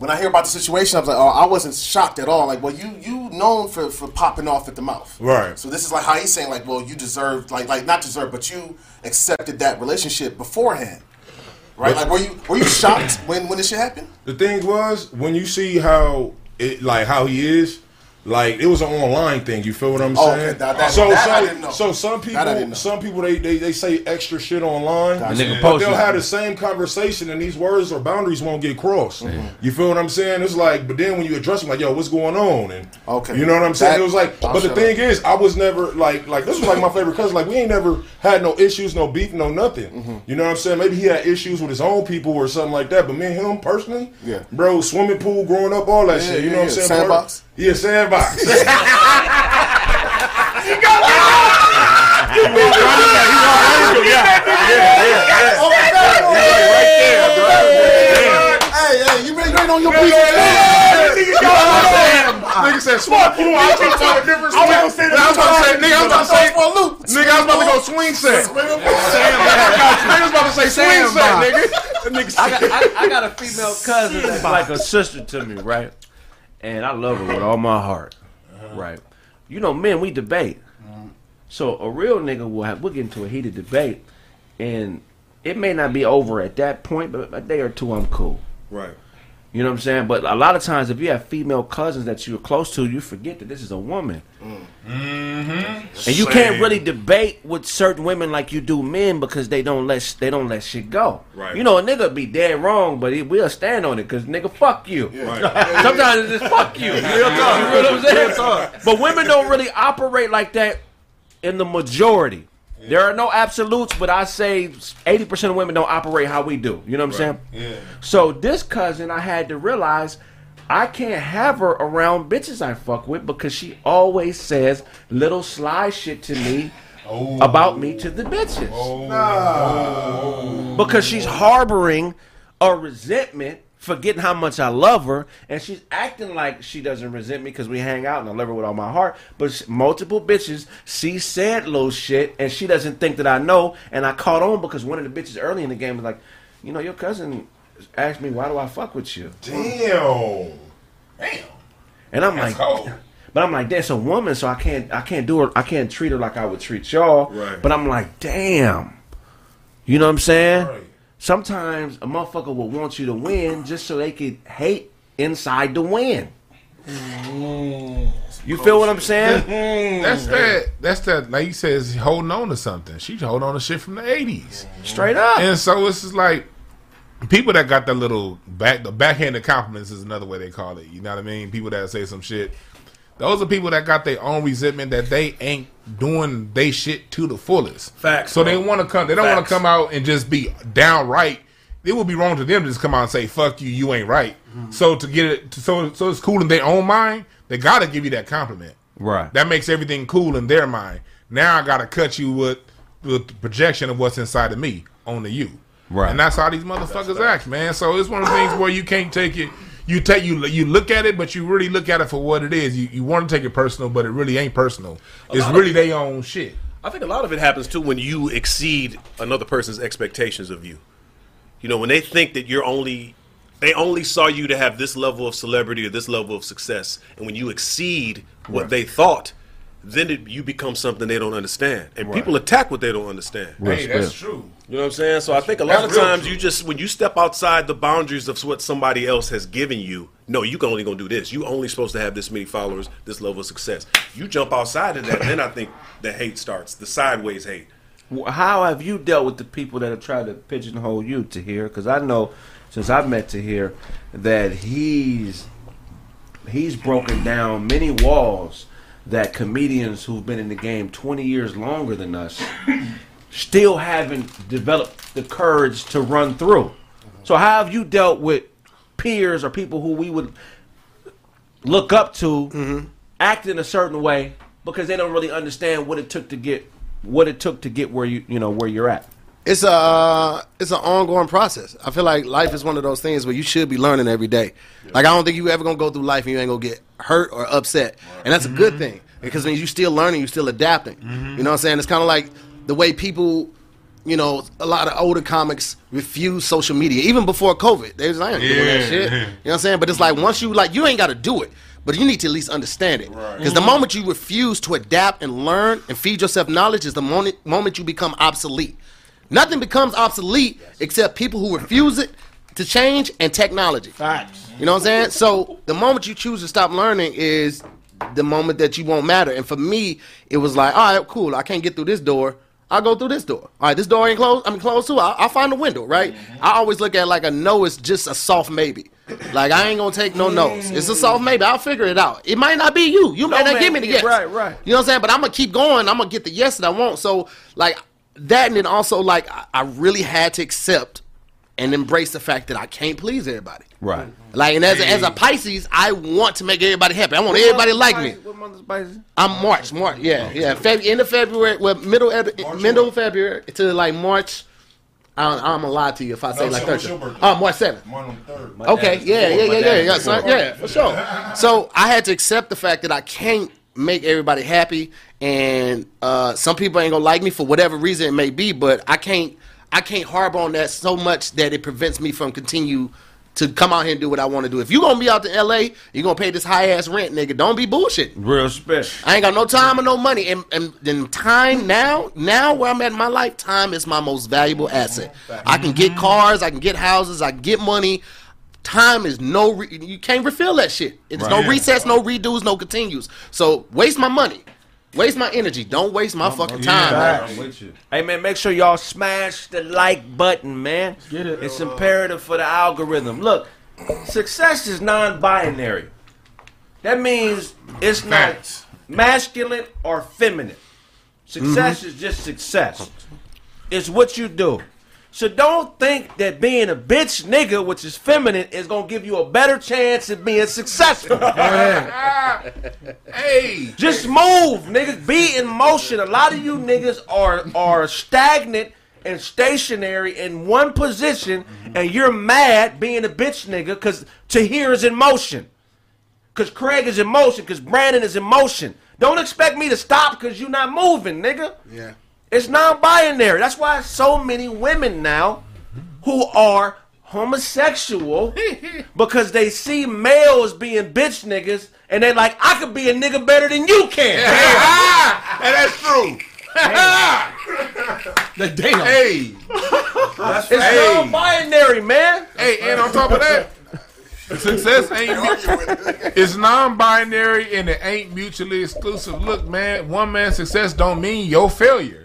when I hear about the situation, I was like, oh, I wasn't shocked at all. Like, well, you you known for for popping off at the mouth, Right. So this is like how he's saying, like, well, you deserved, like like not deserved, but you accepted that relationship beforehand, right? Like, were you were you shocked when when this shit happened? The thing was when you see how it like how he is, like it was an online thing. You feel what I'm Oh, saying? okay, that- that- so that I so didn't know. so some people That I didn't know. some people they, they they say extra shit online, The nigga but they'll it. have the same conversation and these words or boundaries won't get crossed. Mm-hmm. You feel what I'm saying? It's like, but then when you address them, like, yo, what's going on? And Okay. you know what I'm saying? That- it was like, I'll but the shut thing is, I was never like like this was like my favorite cousin. Like we ain't never had no issues, no beef, no nothing. Mm-hmm. You know what I'm saying? Maybe he had issues with his own people or something like that. But me and him personally, Yeah. bro, swimming pool, growing up, all that Yeah, shit. You yeah, know what I'm yeah. saying? Sandbox? *laughs* Yeah, sandbox. Hey, hey, you been great on your piece. Nigga said smart pool. I was about to say a different swing. I was about to say, nigga, I was about to say, for a loop. nigga, I was about to go swing set. Nigga was about to say swing set, *laughs* nigga. I got, I, I got a female cousin that's like a sister to me, right? And I love her with all my heart, uh-huh. right? You know, men, we debate. So a real nigga will have, we'll get into a heated debate, and it may not be over at that point, but a day or two, I'm cool. Right. You know what I'm saying? But a lot of times, if you have female cousins that you're close to, you forget that this is a woman. And you can't really debate with certain women like you do men because they don't let they don't let shit go. Right. You know, a nigga be dead wrong, but he will stand on it because nigga, fuck you. Right. *laughs* Sometimes it's just fuck you. You know what I'm saying? But women don't really operate like that in the majority. There are no absolutes, but I say 80% of women don't operate how we do. You know what I'm saying? Yeah. So this cousin, I had to realize I can't have her around bitches I fuck with because she always says little sly shit to me oh. about me to the bitches. Oh. Oh. Because she's harboring a resentment, forgetting how much I love her, and she's acting like she doesn't resent me because we hang out and I love her with all my heart. But multiple bitches see said little shit, and she doesn't think that I know. And I caught on because one of the bitches early in the game was like, you know, your cousin asked me why do I fuck with you, Damn. and I'm That's like, cold. but I'm like, that's a woman, so I can't, I can't do her, I can't treat her like I would treat y'all. Right. But I'm like, damn, you know what I'm saying? Right. Sometimes a motherfucker will want you to win just so they could hate inside the win. Mm. You feel what I'm saying? *laughs* Mm. That's that. That's that. Like you said, is holding on to something. She's holding on to shit from the '80s, Straight up. and so it's just like people that got that little back. The backhanded compliments is another way they call it. You know what I mean? People that say some shit. Those are people that got their own resentment that they ain't doing they shit to the fullest. Facts, So they want to come. They don't want to come out and just be downright. It would be wrong to them to just come out and say "fuck you," you ain't right. So to get it, so so it's cool in their own mind. They gotta give you that compliment. Right. That makes everything cool in their mind. Now I gotta cut you with with the projection of what's inside of me onto you. Right. And that's how these motherfuckers act, man. So it's one of the things where you can't take it. You take you you look at it, but you really look at it for what it is. You you want to take it personal, but it really ain't personal. It's really their own shit. I think a lot of it happens too when you exceed another person's expectations of you. You know, when they think that you're only they only saw you to have this level of celebrity or this level of success, and when you exceed what they thought, then it, you become something they don't understand, and people attack what they don't understand. Hey, that's true. You know what I'm saying? So I think a lot of times true. you just when you step outside the boundaries of what somebody else has given you, no, you can only gonna do this. You only supposed to have this many followers, this level of success. You jump outside of that, then I think the hate starts, the sideways hate. How have you dealt with the people that have tried to pigeonhole you Tahir? Because I know since I've met Tahir that he's he's broken down many walls that comedians who've been in the game 20 years longer than us still haven't developed the courage to run through. So how have you dealt with peers or people who we would look up to act in a certain way because they don't really understand what it took to get what it took to get where you you know where you're at. It's a uh, it's an ongoing process. I feel like life is one of those things where you should be learning every day. Like I don't think you ever gonna go through life and you ain't gonna get hurt or upset, and that's a good thing because means you still learning, you're still adapting. You know what I'm saying? It's kind of like the way people. You know, a lot of older comics refuse social media even before COVID. They was like, I ain't doing that Yeah. shit. You know what I'm saying? But it's like once you like, you ain't got to do it, but you need to at least understand it. Because the moment you refuse to adapt and learn and feed yourself knowledge is the moment moment you become obsolete. Nothing becomes obsolete except people who refuse it to change and technology. Facts. You know what I'm saying? So the moment you choose to stop learning is the moment that you won't matter. And for me, it was like, all right, cool. I can't get through this door. I'll go through this door. All right, this door ain't closed. I'm closed too. I'll, I'll find a window, right? Mm-hmm. I always look at like a no is just a soft maybe. Like I ain't gonna take no no's. It's a soft maybe. I'll figure it out. It might not be you. You might not man, give me the yes. right, right. You know what I'm saying? But I'm gonna keep going. I'm gonna get the yes that I want. So like that, and then also like I, I really had to accept and embrace the fact that I can't please everybody. Right. Like, and as a, as a Pisces, I want to make everybody happy. I want everybody to like me. What month is Pisces? I'm March, March, yeah, yeah. Feb- end of February, well, middle of, middle of February to like March. I don't, I'm gonna lie to you if I say No, like so what's 13. your birthday? Oh, March 7th. Mine on the third. Okay, dad's yeah, before, yeah, my yeah, yeah, yeah, before. son, yeah, for sure. So I had to accept the fact that I can't make everybody happy, and uh, some people ain't gonna like me for whatever reason it may be, but I can't, I can't harbor on that so much that it prevents me from continue to come out here and do what I want to do. If you gonna be out to L.A., you gonna pay this high ass rent, nigga. Don't be bullshit. Real special. I ain't got no time or no money, and and then time now, now where I'm at in my life, time is my most valuable asset. I can get cars, I can get houses, I can get money. Time is no, re- you can't refill that shit. It's no resets, no redos, no continues. So waste my money, waste my energy. Don't waste my fucking time. man. I'm with you. Hey man, make sure y'all smash the like button, man. Get it. It's imperative for the algorithm. Look, success is non-binary. That means it's not Facts. masculine or feminine. Success mm-hmm. is just success. It's what you do. So don't think that being a bitch nigga, which is feminine, is gonna give you a better chance at being successful. *laughs* Hey, Just move, niggas. Be in motion. A lot of you niggas are are stagnant and stationary in one position, and you're mad being a bitch nigga because Tahir is in motion. Because Craig is in motion. Because Brandon is in motion. Don't expect me to stop because you're not moving, nigga. Yeah. It's non-binary. That's why so many women now who are homosexual *laughs* because they see males being bitch niggas and they like, I could be a nigga better than you can. *laughs* and that's true. *laughs* Like, damn. Hey, It's Hey. non-binary, man. hey, and on top of that, success ain't it's non-binary and it ain't mutually exclusive. Look, man, one man's success don't mean your failure.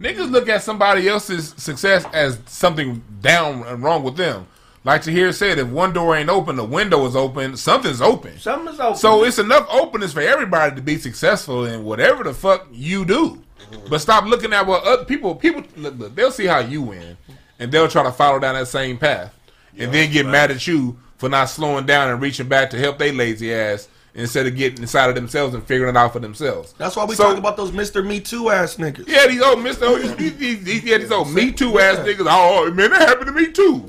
Niggas look at somebody else's success as something down and wrong with them. Like Tahir said, if one door ain't open, the window is open, something's open. Something's open. So it's enough openness for everybody to be successful in whatever the fuck you do. But stop looking at what other people people look, look, they'll see how you win and they'll try to follow down that same path. And then get mad at you for not slowing down and reaching back to help they lazy ass instead of getting inside of themselves and figuring it out for themselves. That's why we So- talk about those Mr. Me Too ass niggas. Yeah, these old Mister, oh, these, these, these, yeah, these old Me Too ass niggas. Oh, oh man, that happened to me too.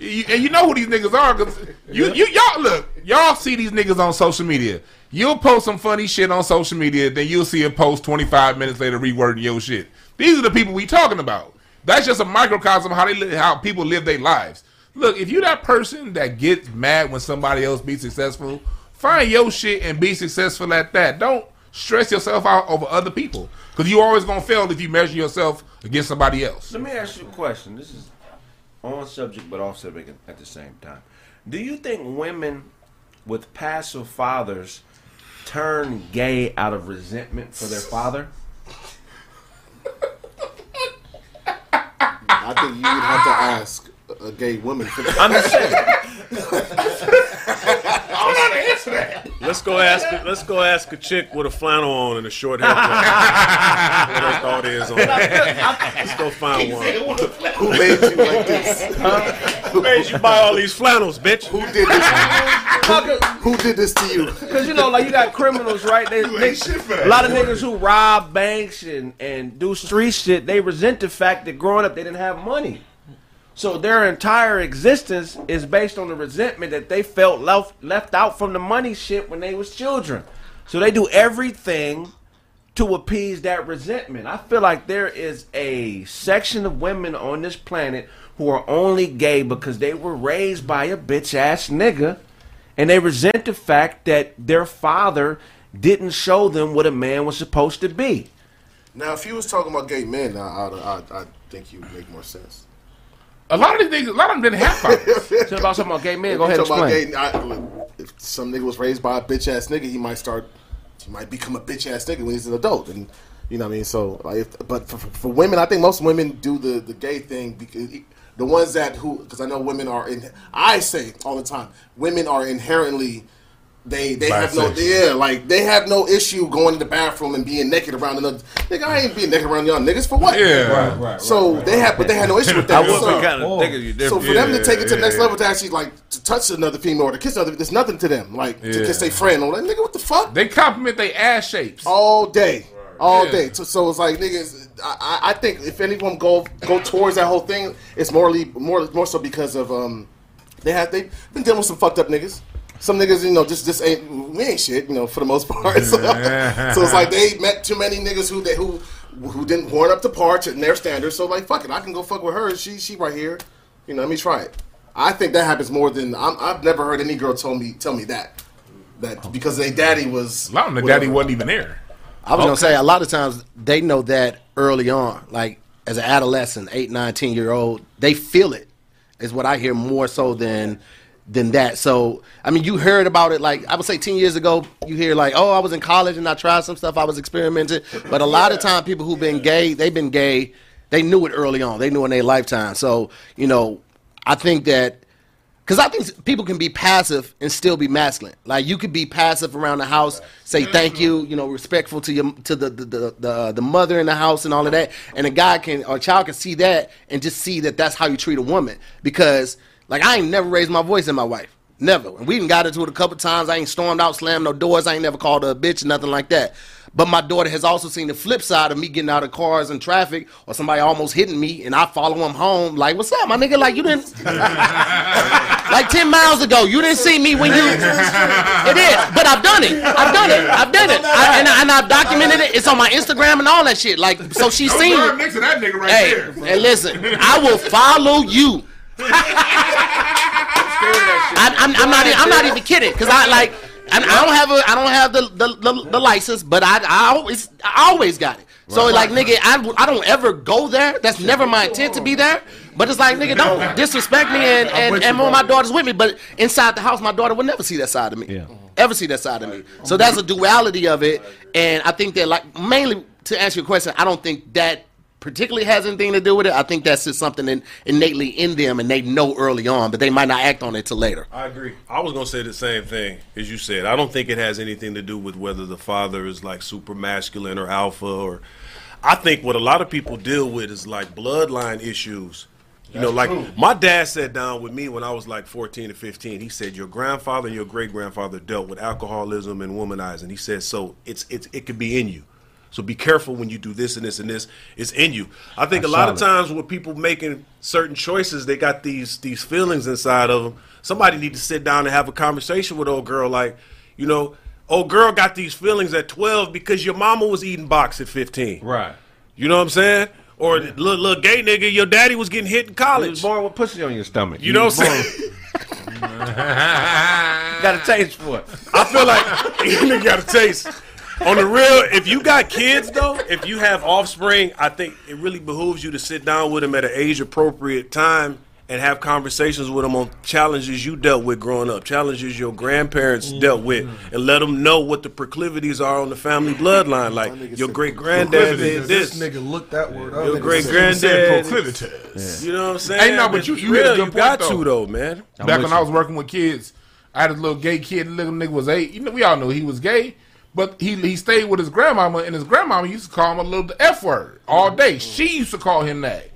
You- and you know who these niggas are because you, you y'all look y'all see these niggas on social media. You'll post some funny shit on social media, then you'll see a post 25 minutes later rewording your shit. These are the people we talking about. That's just a microcosm of how they li- how people live their lives. Look, if you're that person that gets mad when somebody else be successful, find your shit and be successful at that. Don't stress yourself out over other people because you're always gonna fail if you measure yourself against somebody else. Let me ask you a question. This is on subject but off subject at the same time. Do you think women with passive fathers turn gay out of resentment for their father? I think you would have to ask a- a gay woman for that. I'm just saying. *laughs* Let's go ask. Let's go ask a chick with a flannel on and a short haircut. *laughs* what her thought is on that. Let's go find one. Who made you like this? Who made you buy all these flannels, bitch? Who did this? Who did this to you? Because you know, like you got criminals, right? They, they- shit for that. a lot of niggas who rob banks and and do street shit. They resent the fact that growing up they didn't have money. So their entire existence is based on the resentment that they felt left left out from the money shit when they was children. So they do everything to appease that resentment. I feel like there is a section of women on this planet who are only gay because they were raised by a bitch ass nigga and they resent the fact that their father didn't show them what a man was supposed to be. Now, if you was talking about gay men, I, I, I, I think you would make more sense. A lot of these things, a lot of them didn't have *laughs* fathers. So about something about gay men, go If ahead and explain. about gay, I, if some nigga was raised by a bitch ass nigga, he might start he might become a bitch ass nigga when he's an adult, and you know what I mean. So, like, if, but for, for, for women, I think most women do the the gay thing because the ones that who because I know women are in. I say all the time, women are inherently. They they have no yeah like they have no issue going to the bathroom and being naked around another nigga. I ain't being naked around y'all niggas for what? Yeah. right. Right. So they have, but they had no issue with *laughs* that. would So- kind of thinking so different. for them to take it to the next yeah. level to actually like to touch another female or to kiss another, there's nothing to them. Like to Yeah. kiss a friend or like nigga, what the fuck? They compliment their ass shapes. all day, all Yeah. day. So, so it's like niggas. I, I- I think if anyone go go towards that whole thing, it's morely more more so because of um they have they been dealing with some fucked up niggas. Some niggas, you know, just just ain't we ain't shit, you know, for the most part. *laughs* So, so it's like they met too many niggas who they who who didn't warn up to par in their standards. So like, fuck it, I can go fuck with her. She she right here. You know, let me try it. I think that happens more than I'm, I've never heard any girl tell me tell me that that because their daddy was. A lot of the whatever. daddy wasn't even there. I was gonna say a lot of times they know that early on, like as an adolescent, eight, nine, ten year old, they feel it. Is what I hear more so than than that. So I mean, you heard about it like I would say ten years ago. You hear like, oh, I was in college and I tried some stuff. I was experimenting. But a lot of time, people who've been gay, they've been gay. They knew it early on. They knew in their lifetime. So you know, I think that because I think people can be passive and still be masculine. Like you could be passive around the house, say thank you, you know, respectful to your to the the, the the the mother in the house and all of that, and a guy can or a child can see that and just see that that's how you treat a woman. Because like I ain't never raised my voice in my wife, never. And we even got into it a couple times. I ain't stormed out, slammed no doors. I ain't never called her a bitch, nothing like that. But my daughter has also seen the flip side of me getting out of cars in traffic or somebody almost hitting me, and I follow them home like, "What's up, my nigga? Like you didn't." *laughs* like 10 miles ago. You didn't see me when you. *laughs* It is, but I've done it. I've done it. I've done it. I, and, I, and I've documented it. It's on my Instagram and all that shit. Like, so she's Don't seen drive it. next to that nigga right Hey, there. and listen, I will follow you. I, I'm, I'm not. I'm not even kidding because I like. I, I don't have a. I don't have the the, the, the license, but I, I always I always got it. So like nigga, I, I don't ever go there. That's never my intent to be there. But it's like nigga, don't disrespect me and and, and my daughter's with me. But inside the house, my daughter would never see that side of me. Yeah. Ever see that side of me. So that's a duality of it. And I think that like mainly to answer your question, I don't think that particularly has anything to do with it. I think that's just something in, innately in them, and they know early on, but they might not act on it till later. I agree. I was gonna say the same thing as you said. I don't think it has anything to do with whether the father is like super masculine or alpha or. I think what a lot of people deal with is like bloodline issues. You know, like my dad sat down with me when I was like 14 or 15. He said your grandfather and your great grandfather dealt with alcoholism and womanizing. He said so it's it's it could be in you. So be careful when you do this and this and this. It's in you. I think a lot of times with people making certain choices, they got these these feelings inside of them. Somebody need to sit down and have a conversation with old girl, like, you know, old girl got these feelings at twelve because your mama was eating box at fifteen. Right. You know what I'm saying? Or little, little gay nigga, your daddy was getting hit in You was college. born with pussy on your stomach. You know what I'm saying? *laughs* Got a taste for it. I feel like *laughs* you got a taste. On the real, if you got kids though, if you have offspring, I think it really behooves you to sit down with them at an age appropriate time and have conversations with them on challenges you dealt with growing up, challenges your grandparents mm-hmm. dealt with, and let them know what the proclivities are on the family bloodline. Like your great granddad did This this, nigga looked that word up. your great granddad proclivities. You know what I'm saying? Ain't no, but you- you hit a real. You got point, to though. though, man. Back with when I was working with kids, I had a little gay kid. The little nigga was eight. You know, we all knew he was gay, but he he stayed with his grandmama, and his grandmama used to call him a little the f word all day. She used to call him that.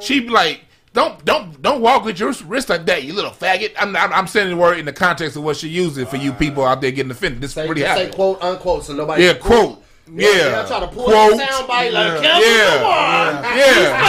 She'd be like, "Don't don't don't walk with your wrist like that, you little faggot." I'm I'm, I'm saying the word in the context of what she used it for you ah. people out there getting offended. This Say, really just say quote unquote so nobody. Yeah, quote. Yeah, I try to pull quote. that sound bite like Yeah, yeah,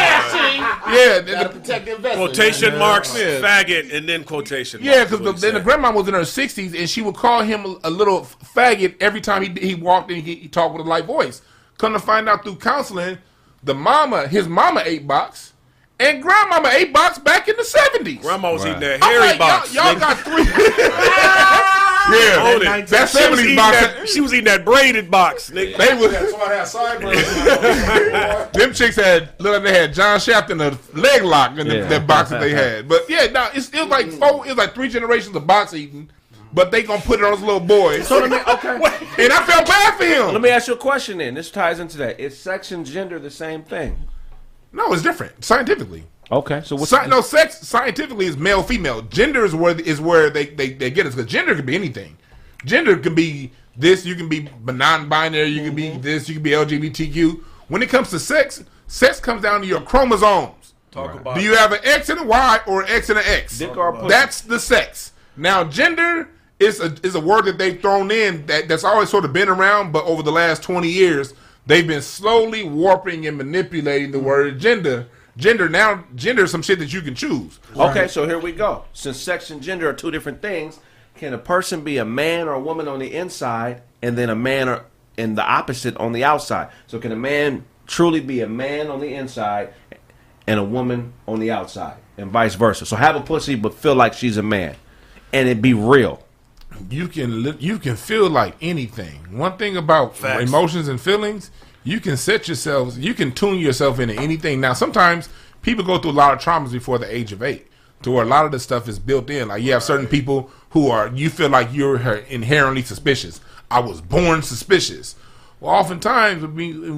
yeah. Gotta yeah. protect the investment. Quotation man. marks, Yeah. faggot, and then quotation Yeah, marks. Yeah, because is what the, he then the said. grandma was in her sixties, and she would call him a, a little faggot every time he he walked in. He, he talked with a light voice. Come to find out through counseling, the mama, his mama ate box, and grandmama ate box back in the seventies. Grandma was eating that I'm hairy like, box. y'all, y'all nigga. got three. *laughs* Ah. Yeah, Own it. that seventies box. that, she was eating that braided box, nigga. They was That's why I had sideburns. them chicks had look like they had John Shaft in a leg lock in the, Yeah. that box that they had. But yeah, no, it's, it was like mm. four, it was like three generations of box eating but they gonna put it on his little boys. So let me okay. *laughs* and I felt bad for him. Let me ask you a question then. This ties into that. Is sex and gender the same thing? no, it's different scientifically. Okay, so what's Sci- no, sex scientifically is male female. Gender is where is where they they, they get us because gender can be anything. Gender can be this. You can be non-binary. You can be mm-hmm. this. You can be LGBTQ. When it comes to sex, sex comes down to your chromosomes. Talk about Do you have an X and a Y or an X and an X? Dick or pussy? That's the sex. Now, gender is a is a word that they've thrown in that, that's always sort of been around, but over the last twenty years, they've been slowly warping and manipulating the mm-hmm. word gender. Gender now, gender is some shit that you can choose. Okay, so here we go. Since sex and gender are two different things, can a person be a man or a woman on the inside and then a man or and the opposite on the outside? So can a man truly be a man on the inside and a woman on the outside and vice versa? So have a pussy but feel like she's a man and it be real. You can you can feel like anything. One thing about Facts. emotions and feelings, you can set yourselves, you can tune yourself into anything. Now, sometimes people go through a lot of traumas before the age of eight, to where a lot of this stuff is built in. Like you have certain people who are, you feel like you're inherently suspicious. I was born suspicious. Well, oftentimes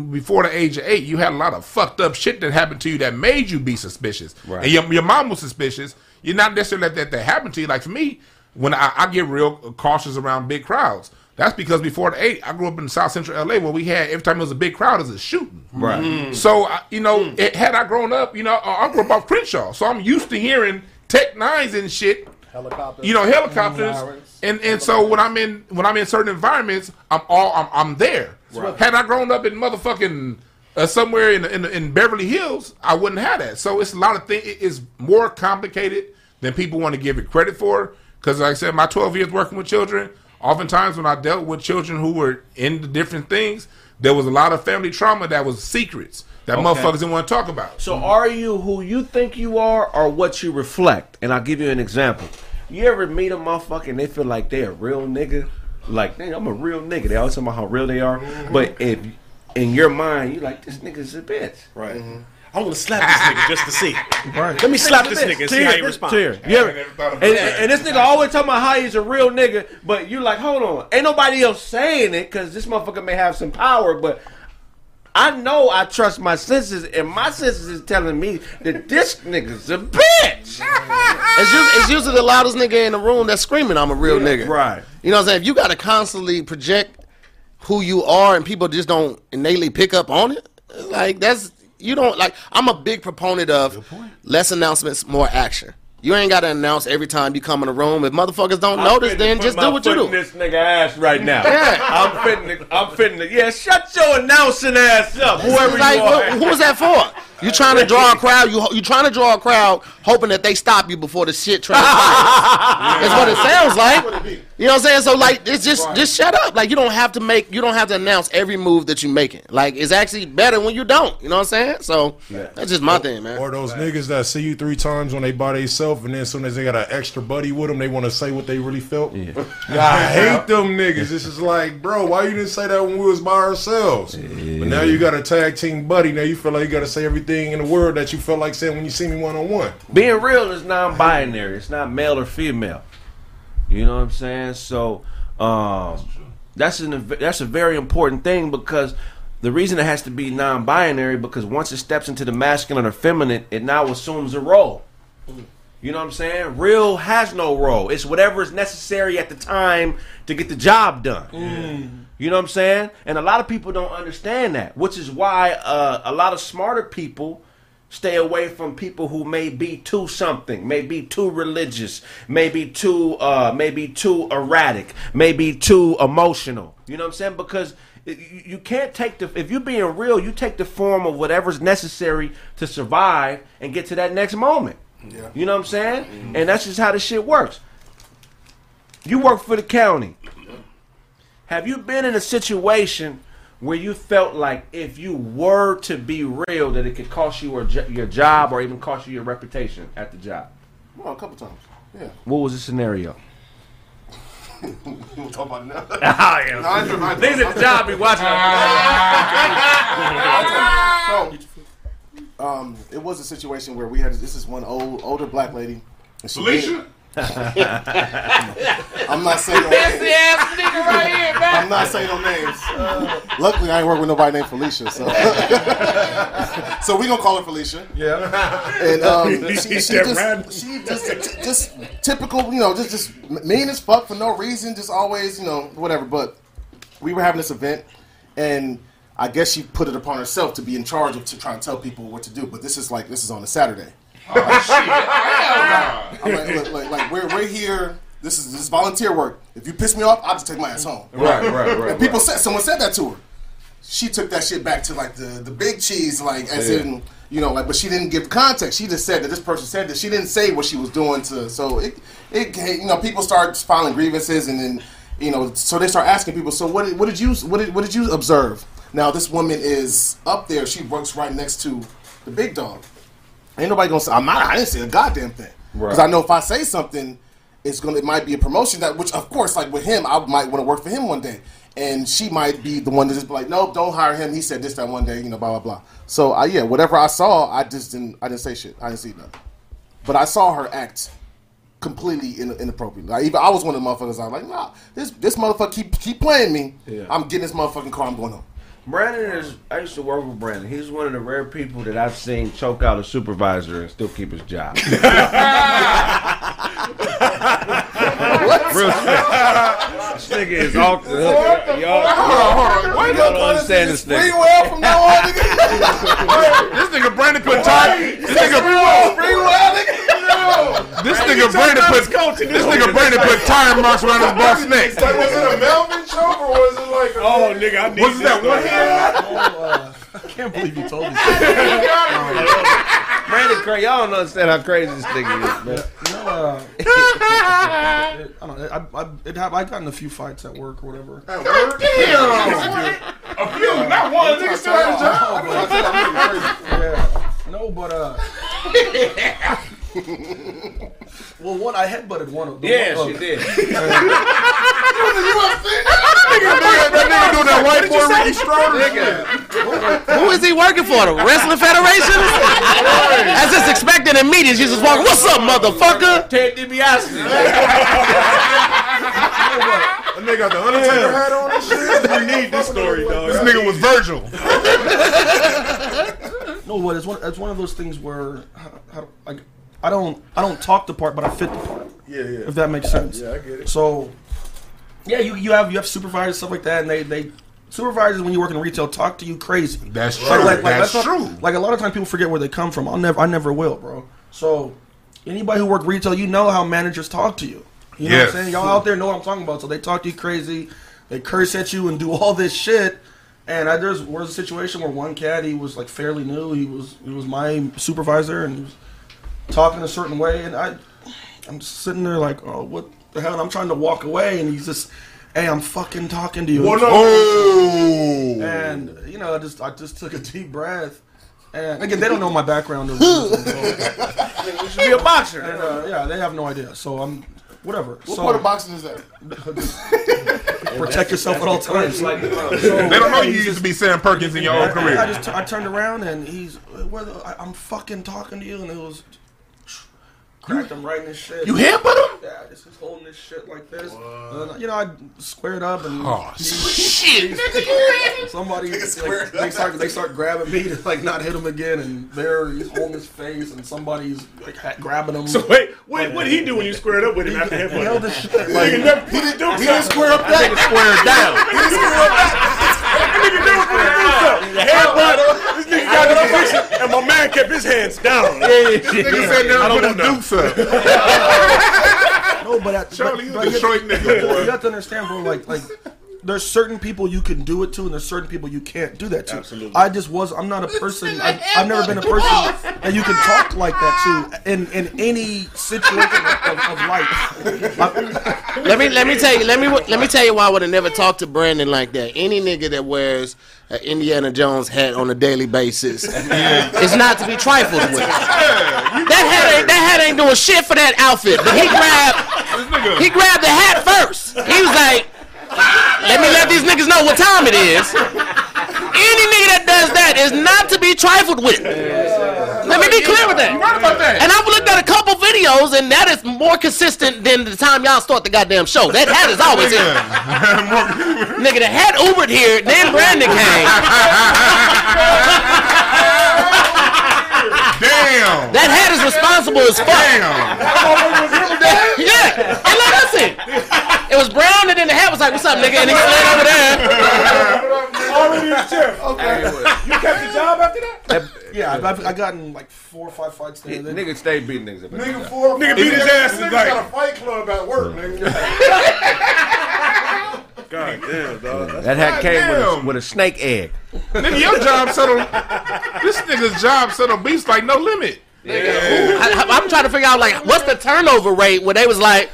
before the age of eight, you had a lot of fucked up shit that happened to you that made you be suspicious. Right. And your, your mom was suspicious. You're not necessarily let that, that happen to you. Like for me, when I, I get real cautious around big crowds, that's because before the eight, I grew up in South Central LA where we had every time it was a big crowd, it was a shooting. Right. Mm-hmm. So I- you know, mm. it, had I grown up, you know, I I grew up off Crenshaw, so I'm used to hearing Tech Nines and shit. Helicopters. You know, helicopters, Sirens. and and so when I'm in when I'm in certain environments, I'm all I'm, I'm there. Had I grown up in motherfucking uh, somewhere in, in in Beverly Hills, I wouldn't have that. So it's a lot of things. It's more complicated than people want to give it credit for. Because like I said, my 12 years working with children, oftentimes when I dealt with children who were into different things, there was a lot of family trauma that was secrets that motherfuckers didn't want to talk about. So are you who you think you are or what you reflect? And I'll give you an example. You ever meet a motherfucker and they feel like they're a real nigga? Like, "Nigga, I'm a real nigga. They always talk about how real they are. Mm-hmm. But if in your mind you like this nigga's a bitch. Right. Mm-hmm. I want to slap this nigga just to see. Right. Let me slap this nigga and see how he responds. tear. You ever- never thought about and, and this nigga always talking about how he's a real nigga, but you like, hold on, ain't nobody else saying it because this motherfucker may have some power, but I know I trust my senses, and my senses is telling me that this nigga's a bitch. *laughs* It's, us- it's usually the loudest nigga in the room that's screaming, I'm a real nigga. right. You know what I'm saying? If you got to constantly project who you are and people just don't innately pick up on it, like that's, you don't, like, I'm a big proponent of less announcements, more action. You ain't got to announce every time you come in a room. If motherfuckers don't notice, then just do what you do. This nigga ass right now. *laughs* Yeah. I'm fitting. to- I'm fitting. to- Yeah, shut your announcing ass up, whoever like, you are. who, who is that for? You trying *laughs* to draw a crowd? You you trying to draw a crowd, hoping that they stop you before the shit transpires. *laughs* That's what it sounds like. You know what I'm saying? So like, it's just just shut up. Like you don't have to make, you don't have to announce every move that you're making. Like it's actually better when you don't. You know what I'm saying? So that's just my thing, man. Or those niggas that see you three times when they by themselves, and then as soon as they got an extra buddy with them, they want to say what they really felt. Yeah. *laughs* I hate them niggas. This is like, bro, why you didn't say that when we was by ourselves? But now you got a tag team buddy. Now you feel like you got to say everything in the world that you felt like saying when you see me one on one. Being real is non-binary. It's not male or female. You know what I'm saying? So um, that's an that's a very important thing because the reason it has to be non-binary because once it steps into the masculine or feminine, it now assumes a role. You know what I'm saying? Real has no role. It's whatever is necessary at the time to get the job done. You know what I'm saying? And a lot of people don't understand that, which is why uh, a lot of smarter people stay away from people who may be too something, may be too religious, may be too, uh, maybe too erratic, maybe too emotional. You know what I'm saying? Because you you can't take the if you're being real, you take the form of whatever's necessary to survive and get to that next moment. Yeah. You know what I'm saying? And that's just how the shit works. You work for the county. Have you been in a situation where you felt like if you were to be real, that it could cost you your, your job or even cost you your reputation at the job? Well, a couple times. Yeah. What was the scenario? We'll *laughs* talk about it now. Oh, yeah. No, I ain't doing- I ain't Niggas doing- at the job be watching. So, um, it was a situation where we had this is one old older black lady. And she Felicia? Did- *laughs* I'm not saying no names. ass nigga right here, man. I'm not saying no names. Luckily, I ain't work with nobody named Felicia, so *laughs* so we gonna call her Felicia. Yeah. And um, *laughs* she, she just, she just, just typical, you know, just just mean as fuck for no reason, just always, you know, whatever. But we were having this event, and I guess she put it upon herself to be in charge of to try and tell people what to do. But this is like this is on a Saturday. Oh, *laughs* I'm like, look, like, like we're we're here. This is this is volunteer work. If you piss me off, I'll just take my ass home. Right, right, right. And people said someone said that to her. She took that shit back to like the the big cheese, like as in you know, like. But she didn't give context. She just said that this person said that. She didn't say what she was doing to. So it it you know people start filing grievances and then you know so they start asking people. So what did, what did you what did what did you observe? Now this woman is up there. She works right next to the big dog. Ain't nobody gonna say I'm not. I didn't say a goddamn thing because I know if I say something, it's gonna it might be a promotion that which of course like with him I might want to work for him one day, and she might be the one to just be like no don't hire him. He said this that one day you know blah blah blah. So I yeah whatever I saw I just didn't I didn't say shit I didn't see nothing, but I saw her act completely in, inappropriate. Like even I was one of the motherfuckers. I was like nah this this motherfucker keep keep playing me. Yeah. I'm getting this motherfucking car. I'm going home. Brandon is. I used to work with Brandon. He's one of the rare people that I've seen choke out a supervisor and still keep his job. *laughs* Real. This *laughs* nigga is off the hook. Y'all, Why y'all don't understand this Free nigga. will from now on, nigga. *laughs* This nigga Brandon put time. This nigga Free will, nigga. This nigga Brandon put this nigga Brandon put tire marks around his boss neck. Like, was it a Melvin choke or was it like a Oh, nigga, I need Was it that this one one. hand? *laughs* I can't believe you told me. *laughs* Brandon Craig, y'all don't understand how crazy this nigga is, man. No, uh, it, *laughs* I don't know. I, I, it I got in a few fights at work or whatever. At work? Damn. A few, not one. Nigga still had a job. Yeah. No, but uh. *laughs* well, one I headbutted one of them. Yeah, uh, she did. *laughs* That nigga doing that white boy Ricky Strong. Who is he working for? The Wrestling Federation? *laughs* As just expecting in meetings, you just walking. what's up, motherfucker? Ted DiBiase. That nigga got the Undertaker hat on and shit. We need this story, dog. This nigga was Virgil. No, what it's one. It's one of those things where, how, how, like, I don't, I don't talk the part, but I fit the part. Yeah, yeah. If that makes sense. Yeah, I get it. So, yeah, you you have you have supervisors stuff like that, and they they supervisors when you work in retail talk to you crazy. That's true. Like, like, like, That's not- true. Like a lot of times people forget where they come from. I'll never, I never will, bro. So anybody who work retail, you know how managers talk to you. You know Yes. what I'm saying? Y'all out there know what I'm talking about. So they talk to you crazy, they curse at you and do all this shit. And I, there's was a situation where one cat he was like fairly new. He was he was my supervisor and he was talking a certain way, and I I'm just sitting there like, oh, what the hell? And I'm trying to walk away, and he's just, hey, I'm fucking talking to you. Oh. And you know, I just I just took a deep breath. And again, they don't know my background. Or anything, *laughs* so, You should be a boxer. and, uh, yeah, they have no idea. So I'm whatever. What so part of boxing is that? *laughs* protect yourself at all times. Like, They don't know you used to be Sam Perkins in your old I, I career. just I turned around and he's whether I, I'm fucking talking to you, and it was cracked him right in his shit. You hit with him? Yeah, just he's holding this shit like this. And then, you know, I squared up and Oh shit! somebody like, they start they start grabbing me to like not hit him again, and there he's holding his face, and somebody's like ha- grabbing him. So wait, what what did he do when you squared up with him after he headbutt? held this shit like Nigga never put his dukes He didn't square up that. Squared down. Nigga never put his dukes up. Headbutt. This nigga got the position, and my man kept his hands down. Nigga said never put his want that. dukes up. *laughs* no, but, at, Charlie, but, you but a Detroit nigga, you boy. have to understand, bro. Like like. There's certain people you can do it to, and there's certain people you can't do that to. Absolutely. I just was. I'm not a person. I've, I've never been a person *laughs* that you can talk like that to in in any situation of, of life. I- *laughs* Let me let me tell you let me let me tell you why I would have never talked to Brandon like that. Any nigga that wears an Indiana Jones hat on a daily basis *laughs* is not to be trifled with. That hat ain't that hat ain't doing shit for that outfit. But he grabbed he grabbed the hat first. He was like, let me let these niggas know what time it is. Any nigga that does that is not to be trifled with. Let me be clear with that. You right about that. And I've looked at a couple videos, and that is more consistent than the time y'all start the goddamn show. That hat is always in. *laughs* Nigga, the hat Ubered here, then Brandon came. *laughs* Damn. That hat is responsible as fuck. Damn. *laughs* yeah. And like I said, it was brown, and then the hat was like, "What's up, nigga?" And he slid over there. Already in the chair. Okay. You kept your job after that? Yeah, I've, I've, I gotten like four or five fights there. Then. Niggas stay beating niggas. up Nigga, four. Nigga beat his ass Nigga is got a fight club at work, nigga. *laughs* God damn, dog. That hat came with a, Goddamn. with a snake egg. Nigga, your job set on this nigga's job set on beats like no limit. I, I'm trying to figure out like what's the turnover rate where they was like,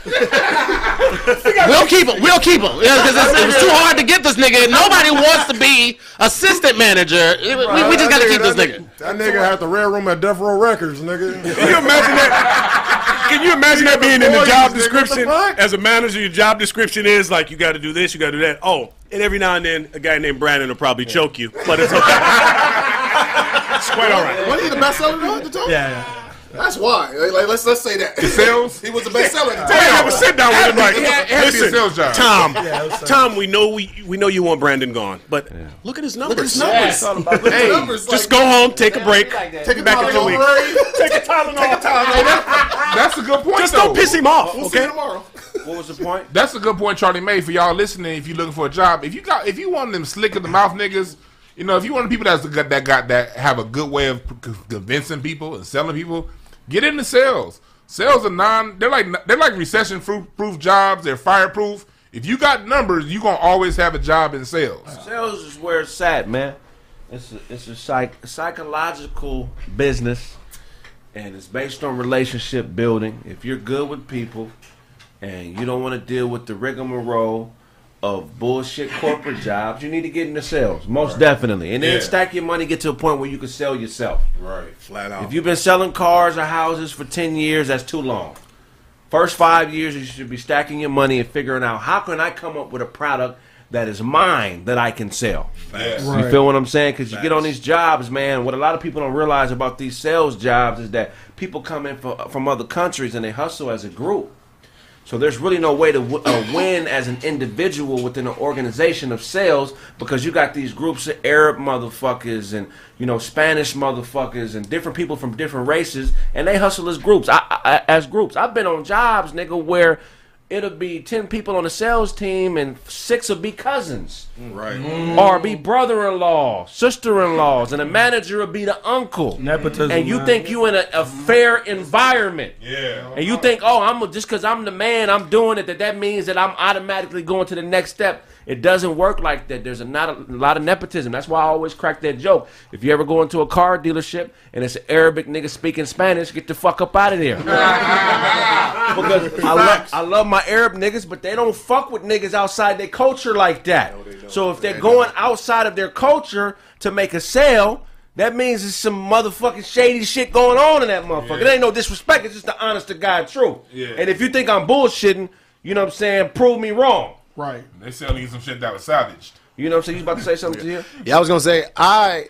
"We'll keep him, we'll keep him," because it was too hard to get this nigga. and Nobody wants to be assistant manager. We, we just got to keep this nigga. That nigga had the red room at Death Row Records, nigga. Can you imagine that? Can you imagine that being in the job nigga, the description? As a manager, your job description is like you got to do this, you got to do that. Oh, and every now and then a guy named Brandon will probably choke you, but it's okay. *laughs* it's quite all right. Wasn't he the best seller though at the time? Yeah, yeah. That's why. Like, like, let's let's say that. Sales? he was the best seller at the I time. have a sit down with him like, It had to be a listen, sales job. Tom, it was Tom, we know we we know you want Brandon gone, but look at his numbers. Look at his numbers. Look Hey, the numbers. Just like, go home, take a break, Take take it back in two Tylenol. weeks. *laughs* Take a Tylenol. That's a good point. Just though. don't piss him off, We'll see you okay? tomorrow. What was the point? That's a good point Charlie made for y'all listening. If you're looking for a job, if you got, if you want them slick in the mouth niggas, you know, if you want the people that's got that got that have a good way of convincing people and selling people, get into sales. Sales are non. They're like they're like recession proof jobs. They're fireproof. If you got numbers, you gonna always have a job in sales. Sales is where it's at, man. It's a, it's a psych, psychological business, and it's based on relationship building. If you're good with people, and you don't want to deal with the rigmarole of bullshit corporate *coughs* jobs, you need to get into sales, most definitely, and then Yeah. stack your money, get to a point where you can sell yourself. Right, flat out. If you've been selling cars or houses for 10 years, that's too long. First five years, you should be stacking your money and figuring out how can I come up with a product that is mine that I can sell. Facts. You feel what I'm saying? Because you get on these jobs, man. What a lot of people don't realize about these sales jobs is that people come in for, from other countries and they hustle as a group. So there's really no way to w- uh, win as an individual within an organization of sales because you got these groups of Arab motherfuckers and you know Spanish motherfuckers and different people from different races, and they hustle as groups. I, I, as groups, I've been on jobs, nigga, where it'll be ten people on the sales team and six will be cousins Right. Mm. or be brother-in-law, sister-in-laws, and the manager will be the uncle. Nepotism, And you man. think you in a, a fair environment. Yeah. And you think, oh, I'm just because I'm the man, I'm doing it. That that means that I'm automatically going to the next step. It doesn't work like that. There's a not a, lot of nepotism. That's why I always crack that joke. If you ever go into a car dealership and it's an Arabic nigga speaking Spanish, get the fuck up out of there. *laughs* because I love I love my Arab niggas, but they don't fuck with niggas outside their culture like that. So if they're going outside of their culture to make a sale. That means there's some motherfucking shady shit going on in that motherfucker. It ain't no disrespect. It's just the honest to God truth. Yeah. And if you think I'm bullshitting, you know what I'm saying, prove me wrong. Right. They selling you some shit that was salvaged. You know what I'm saying? You about to say something to you? Yeah, I was gonna say I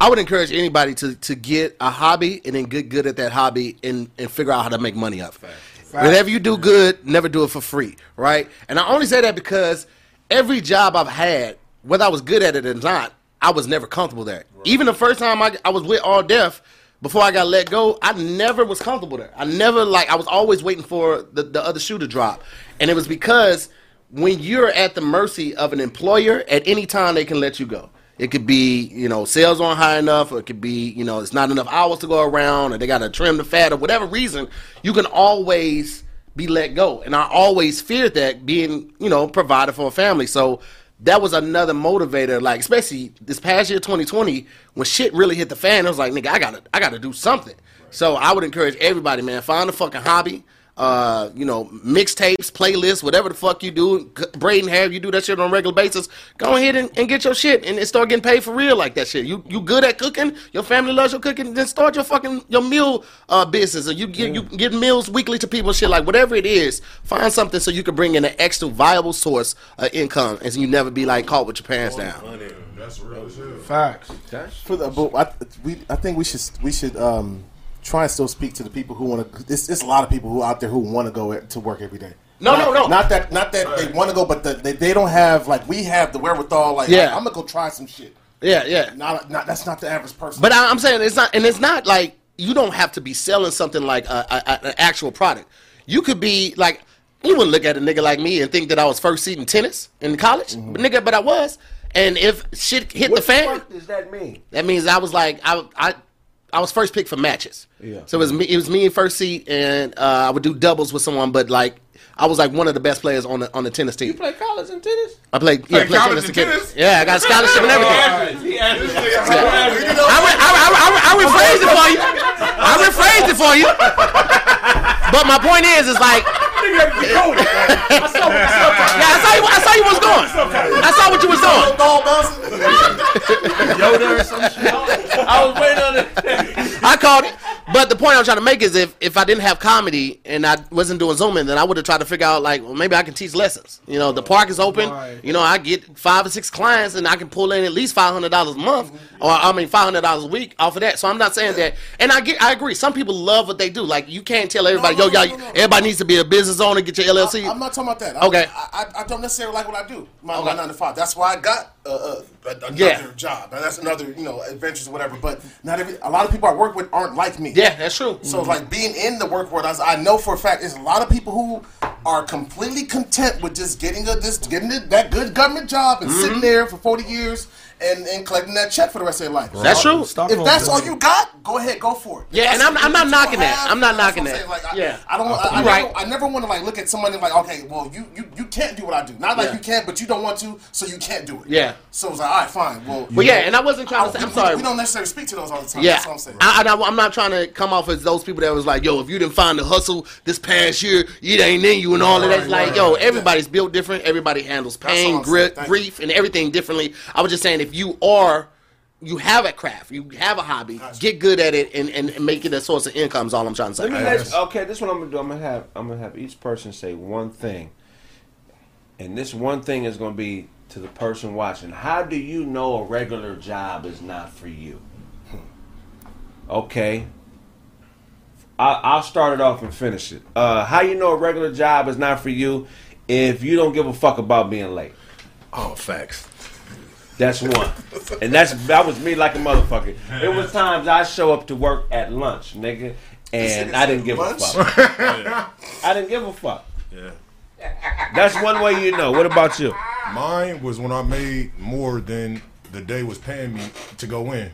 I would encourage anybody to to get a hobby and then get good at that hobby and and figure out how to make money up. Whatever you do good, never do it for free, right? And I only say that because every job I've had, whether I was good at it or not, I was never comfortable there. Even the first time I, I was with All Def, before I got let go, I never was comfortable there. I never like I was always waiting for the, the other shoe to drop. And it was because when you're at the mercy of an employer, at any time they can let you go. It could be, you know, sales aren't high enough, or it could be, you know, it's not enough hours to go around, or they got to trim the fat, or whatever reason. You can always be let go, and I always feared that being, you know, provided for a family. So that was another motivator. Like especially this past year, 2020, when shit really hit the fan, I was like, nigga, I gotta, I gotta do something. So I would encourage everybody, man, find a fucking hobby uh, you know, mixtapes, playlists, whatever the fuck you do, c- braiding hair, you do that shit on a regular basis. Go ahead and, and get your shit and, and start getting paid for real like that shit. You you good at cooking? Your family loves your cooking. Then start your fucking your meal uh, business, or you get you get meals weekly to people, shit like whatever it is. Find something so you can bring in an extra viable source of income, and so you never be like caught with your pants down. That's real shit. Facts. For the, but I, we, I think we should we should um, try and still speak to the people who want to. It's, it's a lot of people who out there who want to go to work every day. No, not, no, no. Not that, not that they want to go, but the, they, they don't have like we have the wherewithal. Like, Yeah. I'm gonna go try some shit. Yeah, yeah. Not, not that's not the average person. But I, I'm saying it's not, and it's not like you don't have to be selling something like a, a, a- an actual product. You could be like, you wouldn't look at a nigga like me and think that I was first seed in tennis in college, but nigga, but I was. And if shit hit What the fan, fuck does that mean? that means I was like, I, I, I was first pick for matches. Yeah. So it was me, it was me in first seat, and uh, I would do doubles with someone, but like. I was like one of the best players on the on the tennis team. You play college and tennis? I played, yeah, Play played college tennis, tennis? tennis. Yeah, I got a scholarship and everything. I, re- I, I, I, I rephrased it for you. I rephrased it for you. But my point is, is like, yeah, I saw you. I saw you was going. I saw what you was doing. *laughs* Yoda or some shit. I was waiting on it. I called it. But the point I'm trying to make is, if if I didn't have comedy and I wasn't doing zooming, then I would have tried to figure out like, well, maybe I can teach lessons. You know, the park is open. Right. You know, I get five or six clients, and I can pull in at least five hundred dollars a month, or I mean, five hundred dollars a week off of that. So I'm not saying that. And I get, I agree. Some people love what they do. Like you can't tell everybody, No, yo, no, y'all, no, everybody needs to be a business owner, get your LLC. I, am not talking about that. I, Okay. I, I, I don't necessarily like what I do. My, my nine to five. That's why I got uh, uh, another Yeah. job. And that's another, you know, adventures or whatever. But not every. A lot of people I work with aren't like me. yeah, that's true. So it's like being in the work world, I, I know for a fact there's a lot of people who are completely content with just getting a this getting it, that good government job and Mm-hmm. sitting there for 40 years and, and collecting that check for the rest of your life. That's true. If that's all you got, go ahead, go for it. Yeah, that's and I'm- I'm not you knocking that. have, I'm not that's what knocking saying. that. Like, I, Yeah. I don't. I, I, You're right. never, I never want to like look at somebody like, okay, well, you you, you can't do what I do. Not like Yeah. you can't, but you don't want to, so you can't do it. Yeah. So it's like, all right, fine. Well, But yeah, and I wasn't trying to say. I'm we- sorry. We don't necessarily speak to those all the time. Yeah, That's what I'm saying. I, I, I'm not trying to come off as those people that was like, "Yo, if you didn't find the hustle this past year, it ain't in you," and all of that. It's like, yo, everybody's built different. Everybody handles pain, I'm grit, grief, and everything differently. I was just saying, if you are, you have a craft, you have a hobby, get good at it, and, and, and make it a source of income. Is all I'm trying to say. Let me let- okay, this is what I'm gonna do. I'm gonna have I'm gonna have each person say one thing, and this one thing is gonna be to the person watching. How do you know a regular job is not for you? Okay, I, I'll start it off and finish it. Uh, how you know a regular job is not for you if you don't give a fuck about being late? Oh, facts. That's one, and that's that was me like a motherfucker. It was times I show up to work at lunch, nigga, and I didn't give lunch? a fuck. *laughs* I didn't give a fuck. Yeah. That's one way you know. What about you? Mine was when I made more than the day was paying me to go in.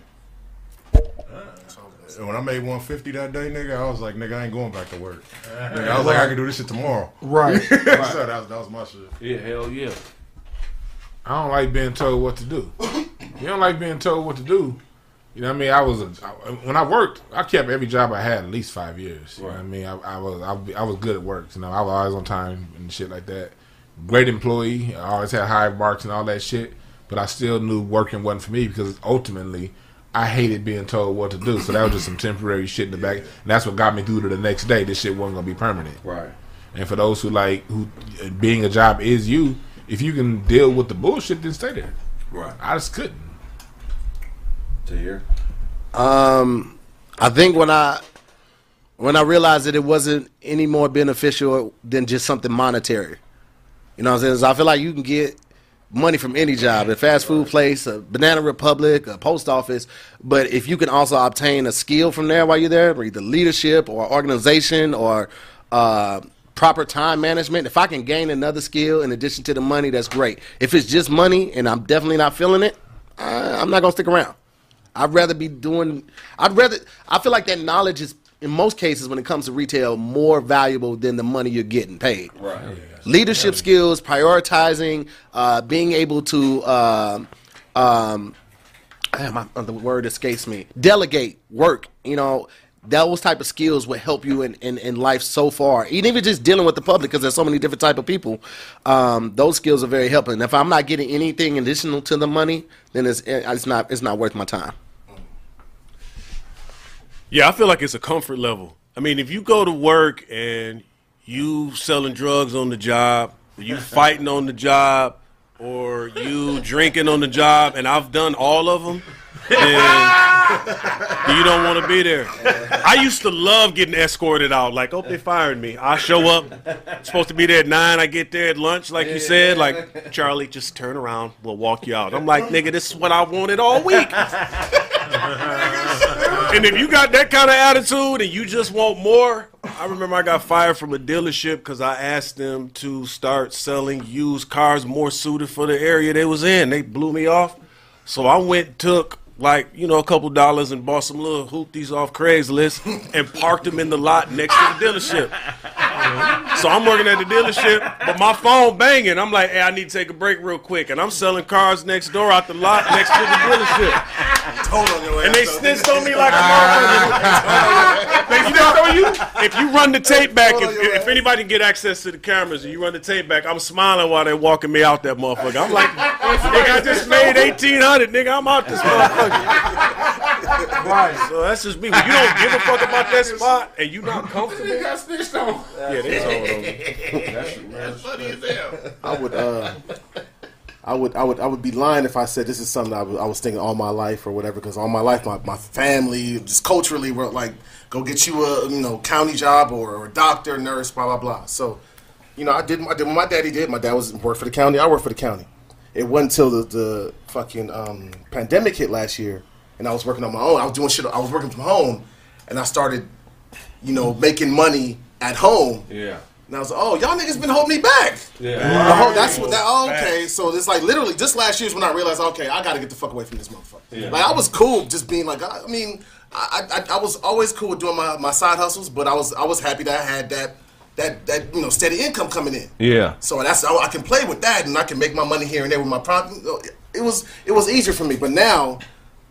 And when I made 150 that day, nigga, I was like, nigga, I ain't going back to work. Nigga, I was like, I can do this shit tomorrow. Right. *laughs* so that was, that was my shit. Yeah, hell yeah. I don't like being told what to do. You don't like being told what to do. You know what I mean? I was a, I, when I worked, I kept every job I had at least five years. You know what I mean? I, I was I, I was good at work. You know, I was always on time and shit like that. Great employee. I always had high marks and all that shit. But I still knew working wasn't for me because ultimately I hated being told what to do. So that was just some temporary shit in the back. And that's what got me through to the next day. This shit wasn't gonna be permanent. Right. And for those who like who being a job is you, if you can deal with the bullshit, then stay there. Right. I just couldn't. To hear. Um, I think when I when I realized that it wasn't any more beneficial than just something monetary. You know what I'm saying? 'Cause I feel like you can get money from any job, a fast food place, a Banana Republic, a post office, but if you can also obtain a skill from there while you're there, either leadership or organization or uh, proper time management, if I can gain another skill in addition to the money, that's great. If it's just money and I'm definitely not feeling it, I, I'm not gonna stick around. I'd rather be doing. I'd rather. I feel like that knowledge is, in most cases, when it comes to retail, more valuable than the money you're getting paid. Right. Leadership skills, prioritizing, uh, being able to. Um, um, ah, my, the word escapes me. Delegate work. You know, those type of skills will help you in, in, in life so far. Even if you're just dealing with the public, because there's so many different type of people. Um, those skills are very helpful. And if I'm not getting anything additional to the money, then it's it's not it's not worth my time. Yeah, I feel like it's a comfort level. I mean, if you go to work and you selling drugs on the job, you *laughs* fighting on the job, or you drinking on the job, and I've done all of them, then You don't want to be there. I used to love getting escorted out. Like, oh, they fired me. I show up, supposed to be there at nine. I get there at lunch, like you said. Like, Charlie, just turn around. We'll walk you out. I'm like, nigga, this is what I wanted all week. and if you got that kind of attitude and you just want more, I remember I got fired from a dealership because I asked them to start selling used cars more suited for the area they was in. They blew me off. So I went took like you know a couple dollars and bought some little hoopties off Craigslist and parked them in the lot next to the dealership. So I'm working at the dealership, but my phone banging. I'm like, hey, I need to take a break real quick, and I'm selling cars next door out the lot next to the dealership. Your And they snitched on me like a motherfucker. they snitched on you. If you run the tape back, if, if anybody can get access to the cameras and you run the tape back, I'm smiling while they're walking me out that motherfucker. I'm like, *laughs* nigga, I just made eighteen hundred, nigga. I'm out this motherfucker. Right. So that's just me. When you don't give a fuck about that spot and you not comfortable, got snitched on. yeah, they told on me. That's funny as hell. I would, uh, I would, I would, I would be lying if I said this is something I was, I was thinking all my life or whatever. Because all my life, my, my family, just culturally, were like, go get you a you know county job or, or a doctor, nurse, blah blah blah. So, you know, I did, I did what my daddy did. My dad was worked for the county. I worked for the county. It wasn't until the, the fucking um, pandemic hit last year, and I was working on my own. I was doing shit. I was working from home, and I started, you know, making money at home. Yeah. And I was like, oh, y'all niggas been holding me back. Yeah. The whole- that's what that. Oh, okay, so it's like literally just last year's when I realized, okay, I got to get the fuck away from this motherfucker. Yeah. Like I was cool just being like, I, I mean, I, I I was always cool with doing my, my side hustles, but I was I was happy that I had that that that you know steady income coming in. Yeah. So that's I, I can play with that, and I can make my money here and there with my prop. It was it was easier for me, but now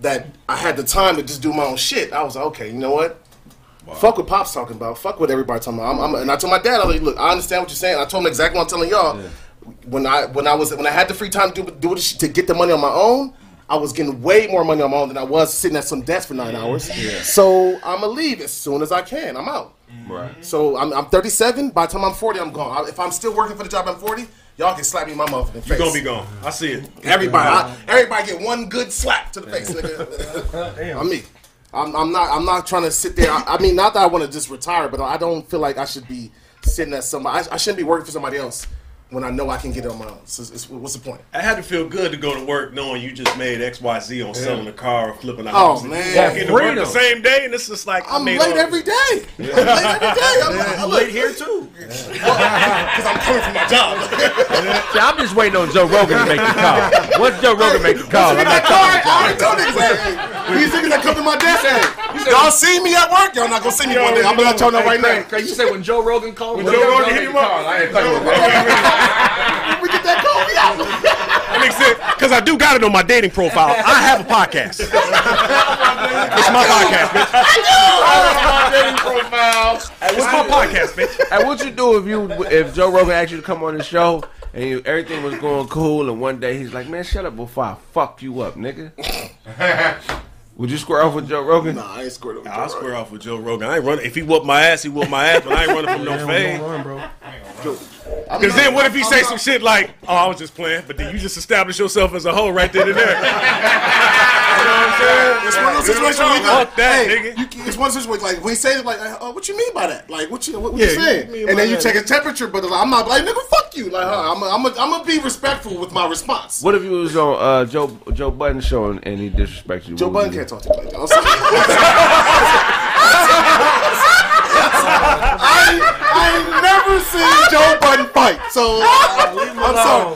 that I had the time to just do my own shit, I was like, okay, you know what? Fuck what Pop's talking about. Fuck what everybody talking about. I'm, I'm, and I told my dad, I was like, look, I understand what you're saying. I told him exactly what I'm telling y'all. When I when I was when I had the free time to do, do this to get the money on my own, I was getting way more money on my own than I was sitting at some desk for nine hours. So I'm gonna leave as soon as I can. I'm out. Right. So I'm, I'm 37. By the time I'm 40, I'm gone. I- If I'm still working for the job I'm 40, y'all can slap me in my motherfucking face. You're gonna be gone. I see it. *laughs* Everybody, I, everybody get one good slap to the face. Nigga. *laughs* Damn. I'm me. I'm, I'm not. I'm not trying to sit there. I, I mean, not that I want to just retire, but I don't feel like I should be sitting at somebody. I, I shouldn't be working for somebody else when I know I can get it on my own. So it's, it's- what's the point? I had to feel good to go to work knowing you just made X Y Z on selling a car or flipping a Oh, house. man. you walk into work Freedom. the same day, and it's just like I I'm made late all- every day. I'm *laughs* late every day. I'm, I'm, I'm late here too. *laughs* because I'm coming from my job. *laughs* See, I'm just waiting on Joe Rogan to make the call. Once Joe Rogan make the call, I'm That not car, I already told niggas, hey, hey, these niggas that come to my desk, hey, y'all see me at work, y'all not gonna see me one day. I'm gonna let y'all know right now. Craig, you say when Joe Rogan called, When Joe Rogan hit him up, When *laughs* we get that call, we out. that makes sense. Because I do got it on my dating profile. I have a podcast. it's my podcast, bitch. I do. I have my dating profile. It's my podcast, bitch. Hey, what you do if you if Joe Rogan asked you to come on the show and you, everything was going cool and one day he's like, man, shut up before I fuck you up, nigga. *laughs* Would you square off with Joe Rogan? Nah, I ain't squared up with I'll Joe square off with Joe Rogan. I ain't running. If he whoop my ass, he whoop my ass, but I ain't running from *laughs* no fame. Because then what if he say some shit like, oh, I was just playing, but then you just establish yourself as a hoe right there and there. *laughs* you know what I'm saying? It's one of those situations where you go, Fuck that, hey, nigga. you, it's one of those situations like when he says it, like, uh, what you mean by that? Like, what you what, what Yeah, you saying? you And then you that? check his temperature, but I'm not like, nigga, fuck you. Like, huh, I'm I'm I'm gonna be respectful with my response. What if you was on uh, Joe Joe Budden show and, and he disrespected you? Joe What would Budden you can't talk to me like that. I'm sorry. I, I never seen Joe Budden fight, so uh, I'm sorry.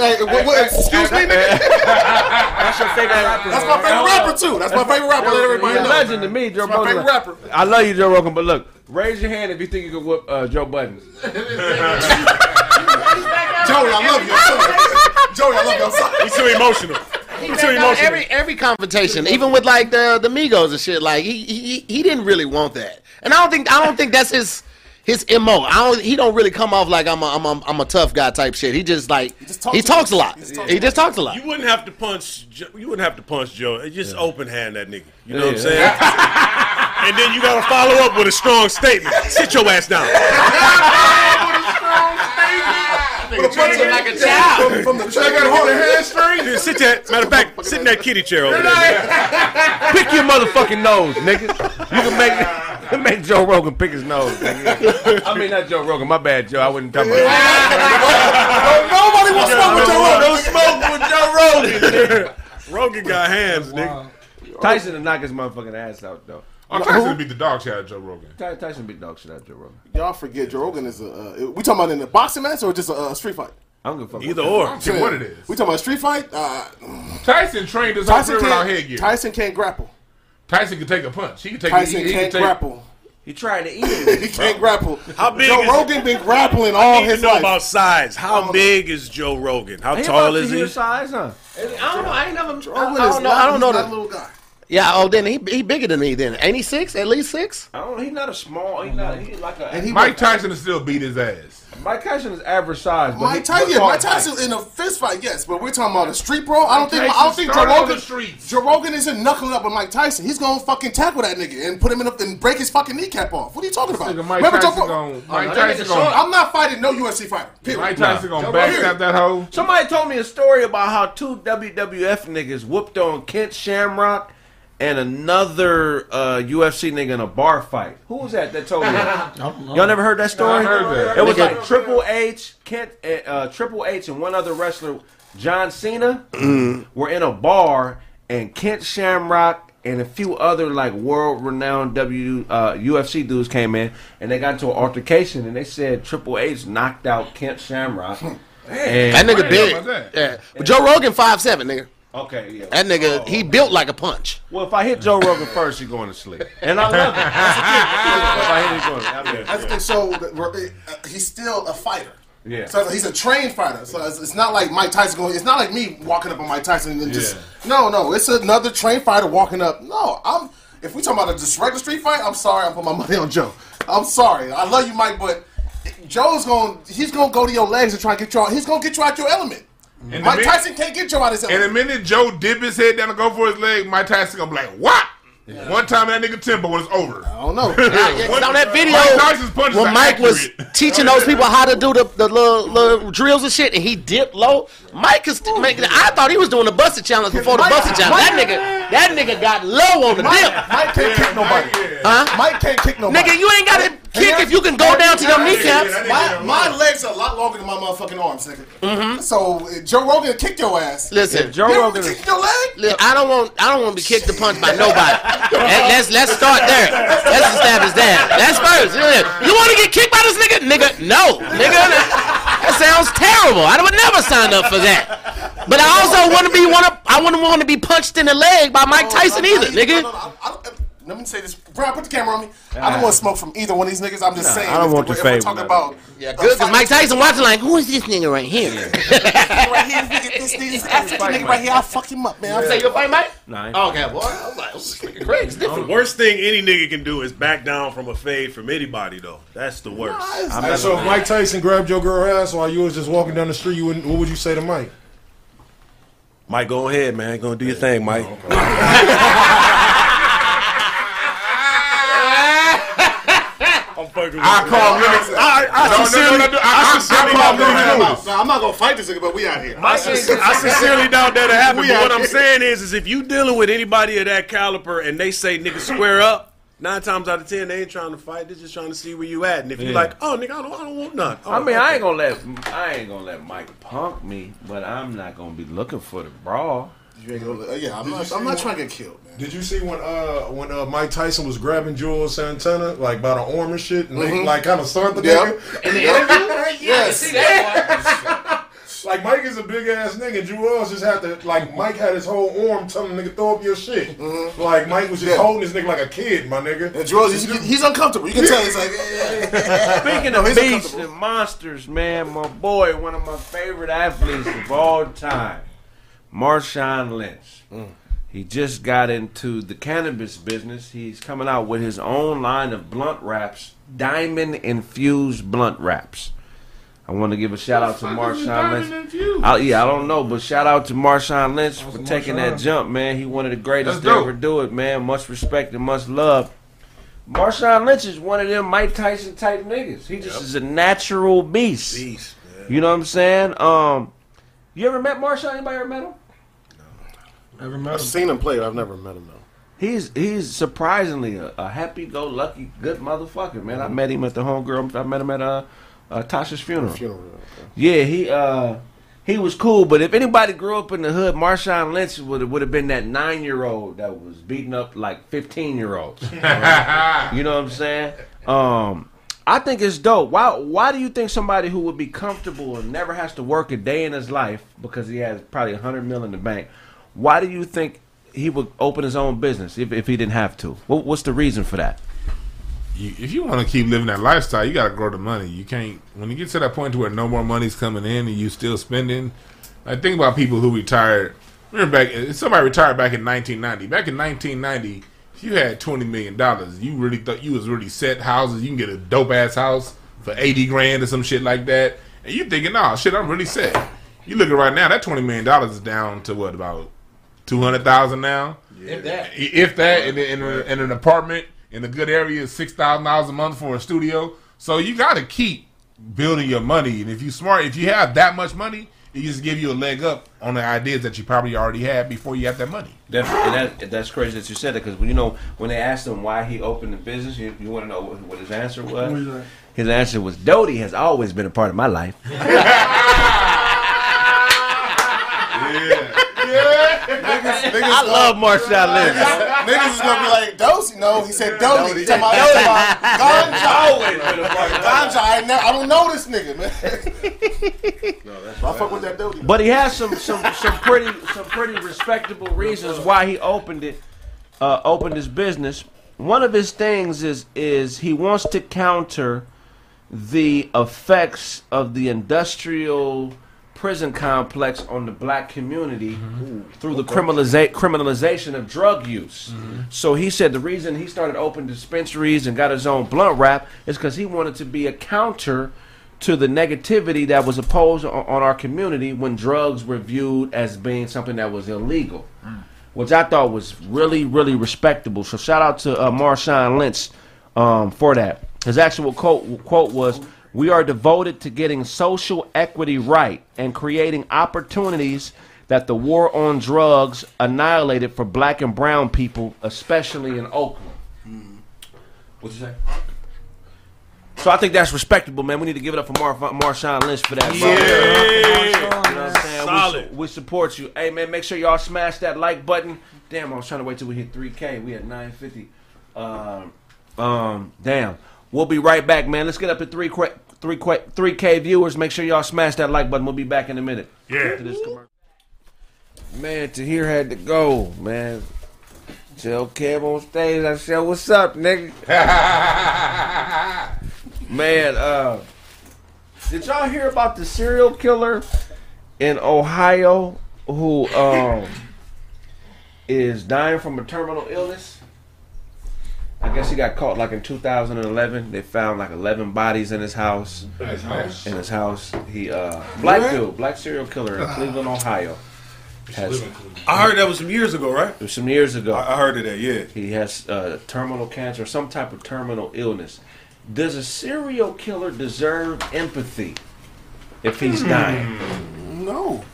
Like, what, what, excuse me, nigga. That's your favorite rapper. That's my favorite rapper too. That's my favorite rapper. Let everybody He's know. legend to me, Joe my Rogan. favorite rapper. I love you, Joe Rogan, but look, raise your hand if you think you can whoop uh, Joe Budden. *laughs* Joey, I love you. I'm sorry. Joey, I love you. I'm sorry. He's too emotional. He's too emotional. every every confrontation, even with like the the Migos and shit, like he he he didn't really want that, and I don't think I don't think that's his his mo. I don't. He don't really come off like I'm a I'm a, I'm a tough guy type shit. He just like he, just talks talks a a lot. lot. He just talks He a just talks a lot. You wouldn't have to punch. You wouldn't have to punch Joe. It Just open hand that nigga. You know what I'm saying? *laughs* and then you gotta follow up with a strong statement. Sit your ass down. *laughs* With a punching like a child. From, from the They gotta hold their hamstring. Dude, sit that. Matter of fact, sit in that kitty chair over there. Pick your motherfucking nose, nigga. You can make make Joe Rogan pick his nose. Nigga. I mean, not Joe Rogan. My bad, Joe. I wouldn't talk about Nobody wants to smoke with Joe Rogan. Don't smoke with Joe Rogan. Rogan got hands, nigga. Tyson to knock his motherfucking ass out though. Oh, Tyson beat the dog shit out of Joe Rogan. Ty- Tyson beat dog shit out of Joe Rogan. Y'all forget Joe Rogan is a. Uh, we talking about in a boxing match or just a uh, street fight? I don't give a fuck. Either or. See what it is. We talking about street fight? Uh, Tyson trained his whole Tyson career without can't. headgear. Tyson can't grapple. Tyson can take a punch. He can take. Tyson he, he can't can take, grapple. He trying to *laughs* eat it. He can't grapple. How big Joe is- Rogan been grappling all I need his to know life. about size. How big is Joe Rogan? How tall is he? your size, huh? I don't know. I ain't never. I, Rogan I is don't know. not- I don't know he's not a that. little guy. Yeah, oh, then he he bigger than me. Then ain't he six? At least six. I don't. He's not a small. He's not. He's like a. And he Mike Tyson has still beat his ass. Mike Tyson is average size. But Mike he, Tyson, but yeah, far Mike Tyson in a fist fight, yes, but we're talking about a street brawl. I don't think I don't think Joe Rogan. Joe Rogan isn't knuckling up with Mike Tyson. He's gonna fucking tackle that nigga and put him in a, and break his fucking kneecap off. What are you talking about? Nigga, Mike Remember Joe Rogan? gonna, oh, Mike that Tyson gonna, I'm not fighting no UFC fighter. Period. Mike Tyson gonna Joe backstab Rogan. that hoe. Somebody told me a story about how two WWF niggas whooped on Ken Shamrock and another uh, UFC nigga in a bar fight. Who was that that told you? *laughs* Y'all never heard that story? I heard that. It was like Triple H, Kent, uh, uh, Triple H, and one other wrestler, John Cena, were in a bar, and Ken Shamrock and a few other like world-renowned W uh, UFC dudes came in, and they got into an altercation, and they said Triple H knocked out Ken Shamrock. *laughs* and, That nigga big. didn't know about that. Yeah, but Joe Rogan five seven nigga. Okay, yeah. That nigga he built like a punch. Well, if I hit Joe Rogan first, he's going to sleep, and I love it. if I hit him going, I mean, That's the- so that uh, he's still a fighter. yeah. So he's a trained fighter. So it's, it's not like Mike Tyson going. It's not like me walking up on Mike Tyson and just no, no. It's another trained fighter walking up. No, I'm. If we talking about a just regular street fight, I'm sorry. I'm putting my money on Joe. I'm sorry. I love you, Mike, but Joe's going. He's going to go to your legs and try to get you out. He's going to get you out your element. And Mike the Tyson can't get Joe out of his And the minute Joe dip his head down to go for his leg, Mike Tyson gonna be like, "What?" One time that nigga tempo was over. I don't know. *laughs* Yeah, yeah, 'cause on that video, Mike when are Mike was teaching those people how to do the, the little, little drills and shit, and he dipped low, Mike is st- making. I thought he was doing the busted challenge before the Mike- busted challenge. That nigga, that nigga got low on the Mike, dip. Mike can't kick nobody. Huh? Mike can't kick nobody. Nigga, you ain't got to kick if you can go down to your kneecaps. My, my legs are a lot longer than my motherfucking arms, nigga. So uh, Joe Rogan kick your ass. Listen, Joe Rogan. kick your leg? Look, I don't want I don't want to be kicked or punched by nobody. Let- let's let's start there. Let's establish that. That's first. You want to get kicked by this nigga? Nigga, no, nigga. That sounds terrible. I would never sign up for that. But I also want to be want to I wouldn't want to be punched in the leg by Mike Tyson either, nigga. No, no, I- I don't- let me say this. Brian, put the camera on me. I don't want to smoke from either one of these niggas. I'm just saying. I don't if want we're- to if we're fade talking about. Yeah, good. Because Mike Tyson watching like, who is this nigga right here? *laughs* right here, nigga, this nigga, this African nigga right here, I'll fuck him up, man. I'll Say you'll fight Mike? Nine. Oh, okay, boy. I was like, this nigga Craig's The different. worst thing any nigga can do is back down from a fade from anybody, though. That's the worst. Hey, so if Mike Tyson grabbed your girl ass while you was just walking down the street, you wouldn't, what would you say to Mike? Mike, go ahead, man. Go do your thing, Mike. *laughs* fucking I call Lennox. I, I No, no, no, sincerely, no, no, I- I I- sincerely I doubt call that Lennox. happens. No, I'm not gonna fight this nigga, but we out here. I, sin- I sincerely doubt that happen. But what I'm saying is, is if you dealing with anybody of that caliber and they say nigga square up, nine times out of ten they ain't trying to fight. They're just trying to see where you at. And if you Yeah. like, oh nigga, I don't, I don't want none. Oh, I mean, I ain't gonna let I ain't gonna let Mike punk me, but I'm not gonna be looking for the brawl. You ain't gonna- uh, yeah, I'm not. I'm not trying to get killed, man. Did you see when uh when uh Mike Tyson was grabbing Juelz Santana like by the arm and shit and they like kind of started the Yep. nigga? In the interview? *laughs* Yes. *laughs* Like Mike is a big ass nigga. Jules just had to like Mike had his whole arm telling the nigga throw up your shit. Like Mike was just Yeah. holding this nigga like a kid, my nigga. And Joel, he's, he's uncomfortable. You can tell he's like, yeah, yeah, yeah. *laughs* Speaking of beasts and monsters, man, my boy, one of my favorite athletes of all time, Marshawn Lynch. He just got into the cannabis business. He's coming out with his own line of blunt wraps, diamond infused blunt wraps. I want to give a shout out to Marshawn Lynch. I, yeah, I don't know, but shout out to Marshawn Lynch for taking that jump, man. He one of the greatest to ever do it, man. Much respect and much love. Marshawn Lynch is one of them Mike Tyson type niggas. He just is a natural beast. Beast. You know what I'm saying? Um, you ever met Marshawn? Anybody ever met him? Ever met I've him? seen him play, but I've never met him though. He's he's surprisingly a, a happy-go-lucky, good motherfucker, man. I met him at the homegirl. I met him at uh, uh Tasha's funeral. Funeral. Okay. Yeah, he uh he was cool, but if anybody grew up in the hood, Marshawn Lynch would would have been that nine year old that was beating up like fifteen year olds. *laughs* you know what I'm saying? Um I think it's dope. Why why do you think somebody who would be comfortable and never has to work a day in his life because he has probably a hundred mil in the bank, why do you think he would open his own business if, if he didn't have to? What, what's the reason for that? you, if you want to keep living that lifestyle, you got to grow the money. You can't when you get to that point to where no more money's coming in and you still spending. I think about people who retired. Remember back somebody retired back in 1990. Back in 1990, if you had 20 million dollars, you really thought you was really set houses. You can get a dope ass house for 80 grand or some shit like that, and you thinking, nah, shit, I'm really set. You looking right now, that 20 million dollars is down to what about 200 thousand now? If that. if that in, in, in an apartment in a good area is six thousand dollars a month for a studio. So you got to keep building your money, and if you smart, if you have that much money, it just give you a leg up on the ideas that you probably already had before you had that money. That's, and that, that's crazy that you said that because you know when they asked him why he opened the business, you, you want to know what, what his answer was. What is? His answer was, "Doty has always been a part of my life." *laughs* *laughs* Niggas, niggas, I love Marshawn Lynch. niggas is gonna be like, Dosey. No, he said Doty. Talking about, talking about *laughs* ganja. Ganja. I, never, I don't know this nigga, man. no, that's I fuck with that Doty. But he has some some some pretty some pretty respectable reasons why he opened it, uh, opened his business. One of his things is is he wants to counter the effects of the industrial prison complex on the black community through the criminaliza- criminalization of drug use. So he said the reason he started opening dispensaries and got his own blunt wrap is because he wanted to be a counter to the negativity that was opposed on, on our community when drugs were viewed as being something that was illegal, which I thought was really, really respectable. So shout out to uh, Marshawn Lynch um, for that. His actual quote quote was, "We are devoted to getting social equity right and creating opportunities." That the war on drugs annihilated for black and brown people, especially in Oakland. What'd you say? So I think that's respectable, man. We need to give it up for Mar- Marshawn Lynch for that. bro. You know what I'm saying? We, Solid. su- we support you. Hey, man, make sure y'all smash that like button. Damn, I was trying to wait till we hit 3K. We at 950. Um, um, damn. We'll be right back, man. Let's get up to 3 qu- 3 qu- 3K viewers. Make sure y'all smash that like button. We'll be back in a minute. Yeah. After this commercial. Man, Tahir had to go, man. Tell Kev on stage. I said, "What's up, nigga?" *laughs* Man, uh, did y'all hear about the serial killer in Ohio who um is dying from a terminal illness? I guess he got caught like in 2011. They found like 11 bodies in his house. In his house, he uh black dude, black serial killer in Cleveland, Ohio. Has I heard that was some years ago, right? it was some years ago. I, I heard of that. Yeah. He has uh, terminal cancer, some type of terminal illness. Does a serial killer deserve empathy if he's dying? No.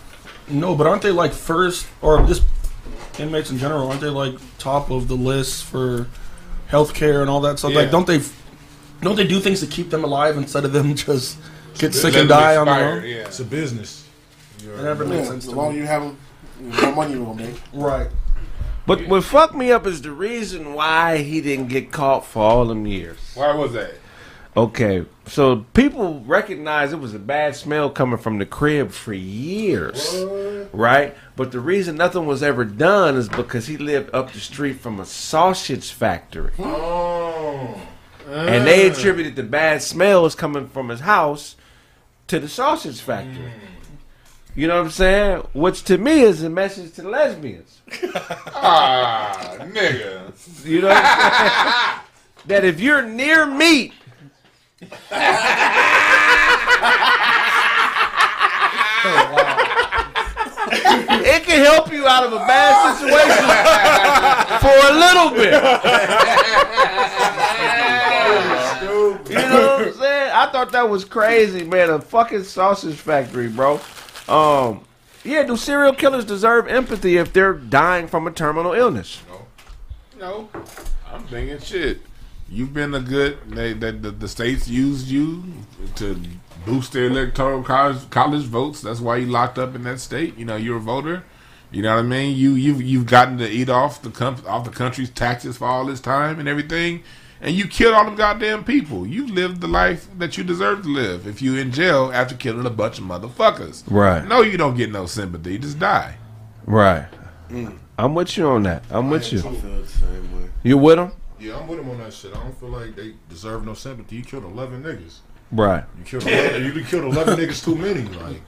No, but aren't they like first or just inmates in general? Aren't they like top of the list for healthcare and all that stuff? Yeah. Like, don't they don't they do things to keep them alive instead of them just get sick and them die on their own? Yeah. It's a business. It never Yeah, makes sense the to longer you have them, the more money you gonna make. Right. But what fucked me up is the reason why he didn't get caught for all them years. Why was that? Okay, so people recognize it was a bad smell coming from the crib for years, right? But the reason nothing was ever done is because he lived up the street from a sausage factory. And they attributed the bad smells coming from his house to the sausage factory. You know what I'm saying? Which to me is a message to lesbians. *laughs* Ah, nigga. You know what I'm saying? *laughs* that if you're near meat, it can help you out of a bad situation for a little bit. You know what I'm saying? I thought thought that was crazy, man. A fucking sausage factory, bro. Um, yeah. Do serial killers deserve empathy if they're dying from a terminal illness? No. No, I'm thinking shit. You've been a good. They, they, the, the states used you to boost their electoral college, college votes. That's why you locked up in that state. You know, you're a voter. You know what I mean? You you've you've gotten to eat off the com- off the country's taxes for all this time and everything, and you killed all them goddamn people. You lived the life that you deserve to live. If you in jail after killing a bunch of motherfuckers, Right. No, you don't get no sympathy. Just die. Right. Mm. I'm with you on that. I'm with you. I feel the same way. You with him? Yeah, I'm with him on that shit. I don't feel like they deserve no sympathy. You killed 11 niggas. Right. You killed 11, *laughs* you killed 11 niggas too many. Like,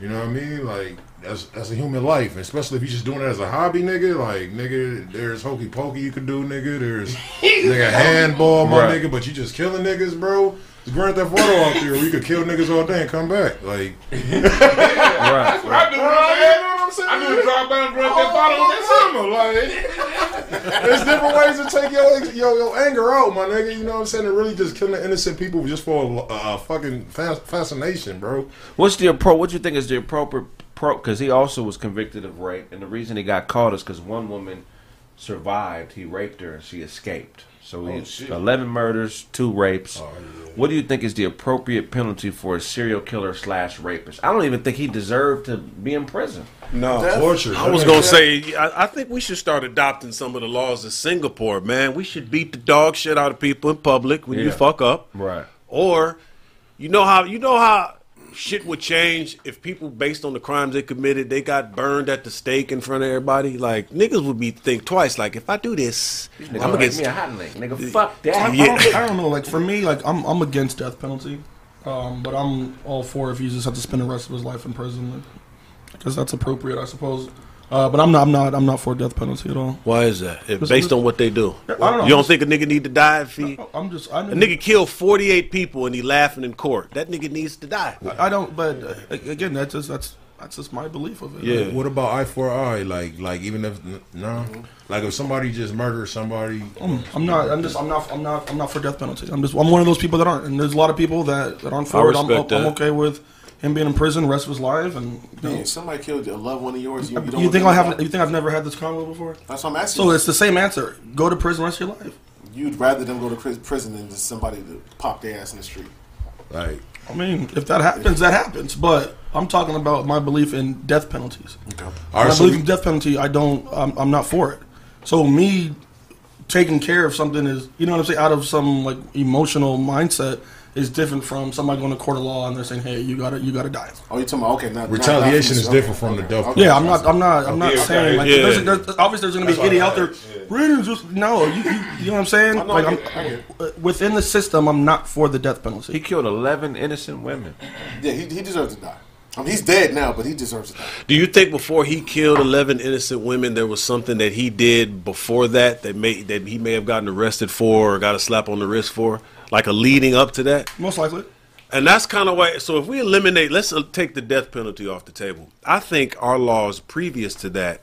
you know what I mean? Like, that's that's a human life, especially if you just doing it as a hobby, nigga. Like, nigga, there's hokey pokey you can do, nigga. There's *laughs* nigga handball, my Right. nigga. But you just killing niggas, bro. It's Grand Theft Auto out there where you could kill niggas all day and come back. Like, *laughs* Right. That's what I do, man. I'm saying? I do drive by and Grand Theft Auto that summer. Like, there's different ways to take your, your your anger out, my nigga. You know what I'm saying? And really just killing innocent people just for a uh, fucking fa- fascination, bro. What's the appro? What you think is the appropriate pro? Because he also was convicted of rape, and the reason he got caught is because one woman survived. He raped her, and she escaped. So he's shit. eleven murders, two rapes. What do you think is the appropriate penalty for a serial killer slash rapist? I don't even think he deserved to be in prison. No. Torture. I was gonna say, I, I think we should start adopting some of the laws of Singapore, man. We should beat the dog shit out of people in public when you fuck up, Right. or you know how you know how shit would change if people based on the crimes they committed they got burned at the stake in front of everybody. Like niggas would be think twice. Like if I do this, Nigga, I'm gonna against. me a hot link, nigga. Fuck I, that. I, don't, I don't know. Like for me, like I'm I'm against death penalty, um, but I'm all for if he just have to spend the rest of his life in prison, because that's appropriate, I suppose. Uh, but I'm not I'm not I'm not for death penalty at all. Why is that? If, Just- based on what they do, I don't know. you don't think a nigga need to die if he I'm just I, a nigga killed 48 people and he laughing in court? That nigga needs to die. I don't. But uh, again, that's just that's that's just my belief of it. Yeah. What about eye for eye? Like, like even if no, like if somebody just murders somebody, I'm, I'm not. I'm just. I'm not. I'm not. I'm not for death penalty. I'm just. I'm one of those people that aren't. And there's a lot of people that, that aren't for I it. I'm, respect I'm okay with him being in prison the rest of his life. And you, know, Man, somebody killed a loved one of yours. You, you, don't you think I want have? them You think I've never had this convo before? That's what I'm asking. So you. it's the same answer. Go to prison the rest of your life. You'd rather them go to prison than just somebody to pop their ass in the street. like I mean, if that happens, that happens. But I'm talking about my belief in death penalties. all I right, so believe we- in death penalty. I don't. I'm, I'm not for it. So me taking care of something is, you know what I'm saying, out of some like emotional mindset is different from somebody going to court of law and they're saying, hey, you gotta, you gotta die. Oh, you talking about okay? Not, retaliation not, not is different from the death. Okay. Yeah, I'm not. I'm not. I'm not Okay, saying like yeah. there's, there's, obviously there's gonna be an idiot out there. Brandon's just no. You, you, you know what I'm saying? I know, like I I'm, I get within the system, I'm not for the death penalty. He killed eleven innocent women. Yeah, he, he deserves to die. I mean, he's dead now, but he deserves to die. Do you think before he killed eleven innocent women, there was something that he did before that that may that he may have gotten arrested for or got a slap on the wrist for, like a leading up to that? Most likely. And that's kind of why. So if we eliminate, let's uh, take the death penalty off the table. I think our laws previous to that,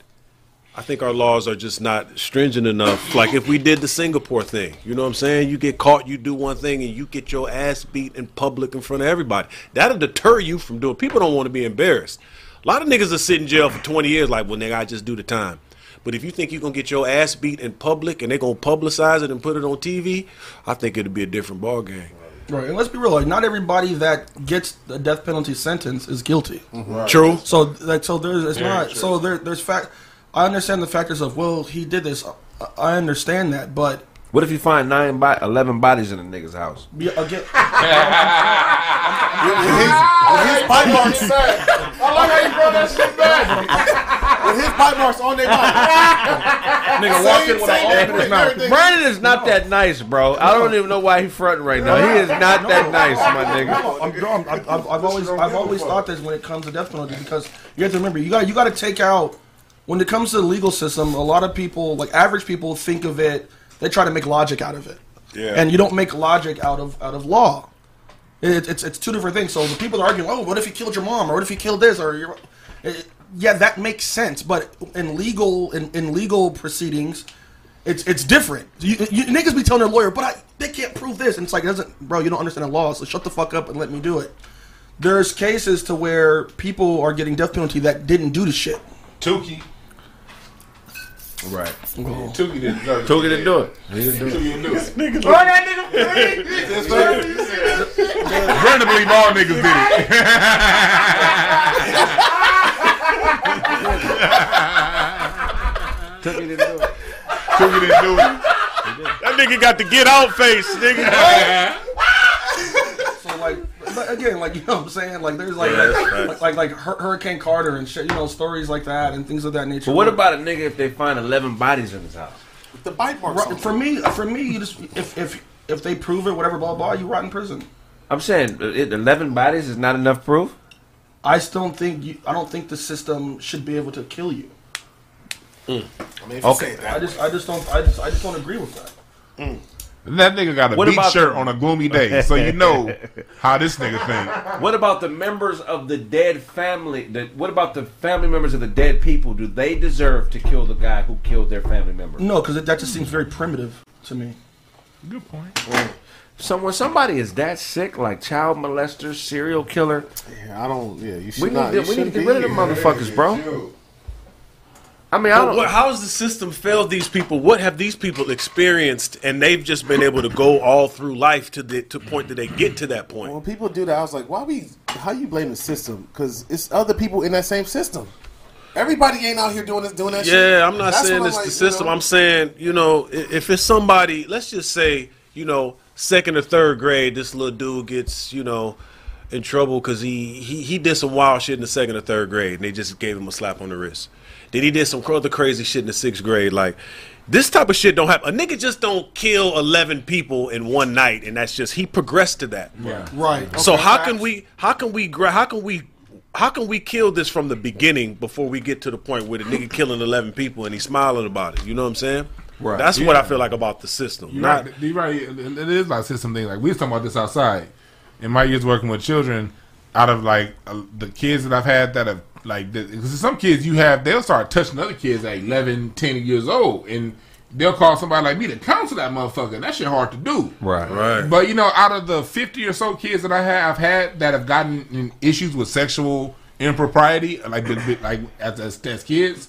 I think our laws are just not stringent enough. Like if we did the Singapore thing, you know what I'm saying? You get caught, you do one thing, and you get your ass beat in public in front of everybody. That'll deter you from doing. People don't want to be embarrassed. A lot of niggas are sit in jail for 20 years, like, well, nigga, I just do the time. But if you think you're gonna get your ass beat in public and they're gonna publicize it and put it on TV, I think it'll be a different ballgame. Right. And let's be real. Like, not everybody that gets the death penalty sentence is guilty. True. So like so there's it's not so there there's fact. I understand the factors of well he did this. I, I understand that, but What if you find nine, bo- eleven bodies in a nigga's house? yeah, again, *laughs* With his, with his bite marks, I like how you brought that shit back. with his bite marks on their body. *laughs* nigga walked in with same an open his mouth. Brandon is not that nice, bro. I don't even know why he's fronting right now. He is not that nice, my nigga. No, I'm, no, I'm, I've, I've, I've always I've always thought this when it comes to death penalty because you have to remember you got you got to take out when it comes to the legal system. A lot of people, like average people, think of it. They try to make logic out of it, Yeah. and you don't make logic out of out of law. It, it's it's two different things. So the people are arguing, oh, what if he killed your mom, or what if he killed this, or your, it, yeah, that makes sense. But in legal in, in legal proceedings, It's it's different. You, you, niggas be telling their lawyer, but I, they can't prove this, and it's like, it doesn't, bro, you don't understand the law, so shut the fuck up and let me do it. There's cases to where people are getting death penalty that didn't do the shit. Tookie. Right. Tookie didn't. Took it to do it. Tookie didn't do it. That's right. Brandon believe all niggas did it. Took it to do it. Tookie didn't do it. That nigga got the get out face, nigga. *laughs* So like, but again, like you know what I'm saying, like there's like Yeah, like, like, like like Hur- Hurricane Carter and shit, you know, stories like that and things of that nature. But what about a nigga if they find 11 bodies in his house? The bite marks. Ro- for me? For me, you just if if if they prove it, whatever, blah blah, you rot in prison. I'm saying uh, it, 11 bodies is not enough proof. I still don't think you. I don't think the system should be able to kill you. I mean, if Okay. You say I that. just I just don't I just I just don't agree with that. That nigga got a What beach shirt the- on a gloomy day, so you know *laughs* how this nigga think. What about the members of the dead family? The, what about the family members of the dead people? Do they deserve to kill the guy who killed their family member? No, because that just seems very primitive to me. Good point. So when somebody is that sick, like child molester, serial killer, Yeah, I don't. Yeah, you should we need not. to, you we need to get rid of the here. motherfuckers, bro. I mean, I don't. what, how has the system failed these people? What have these people experienced, and they've just been able to go all through life to the to point that they get to that point? When people do that, I was like, why we? How you blame the system? Because it's other people in that same system. Everybody ain't out here doing this, doing that shit. Yeah, I'm not That's saying it's I'm the system. you know? I'm saying, you know, if it's somebody, let's just say, you know, second or third grade, this little dude gets, you know, in trouble because he, he he did some wild shit in the second or third grade, and they just gave him a slap on the wrist. Then he did some other crazy shit in the sixth grade, like. This type of shit don't happen. A nigga just don't kill eleven people in one night, and that's just he progressed to that. Right. So how facts. can we how can we gra- how can we how can we kill this from the beginning before we get to the point where the nigga killing eleven people and he's smiling about it? You know what I'm saying? Right. That's what I feel like about the system. You're Not right. You're right. It it is like system thing. Like we was talking about this outside. In my years working with children, out of like uh, the kids that I've had that have like, because some kids you have, they'll start touching other kids at 11, 10 years old, and they'll call somebody like me to counsel that motherfucker. That shit hard to do. Right. right. But you know, out of the fifty or so kids that I have had that have gotten in issues with sexual impropriety, like like as, as, as kids,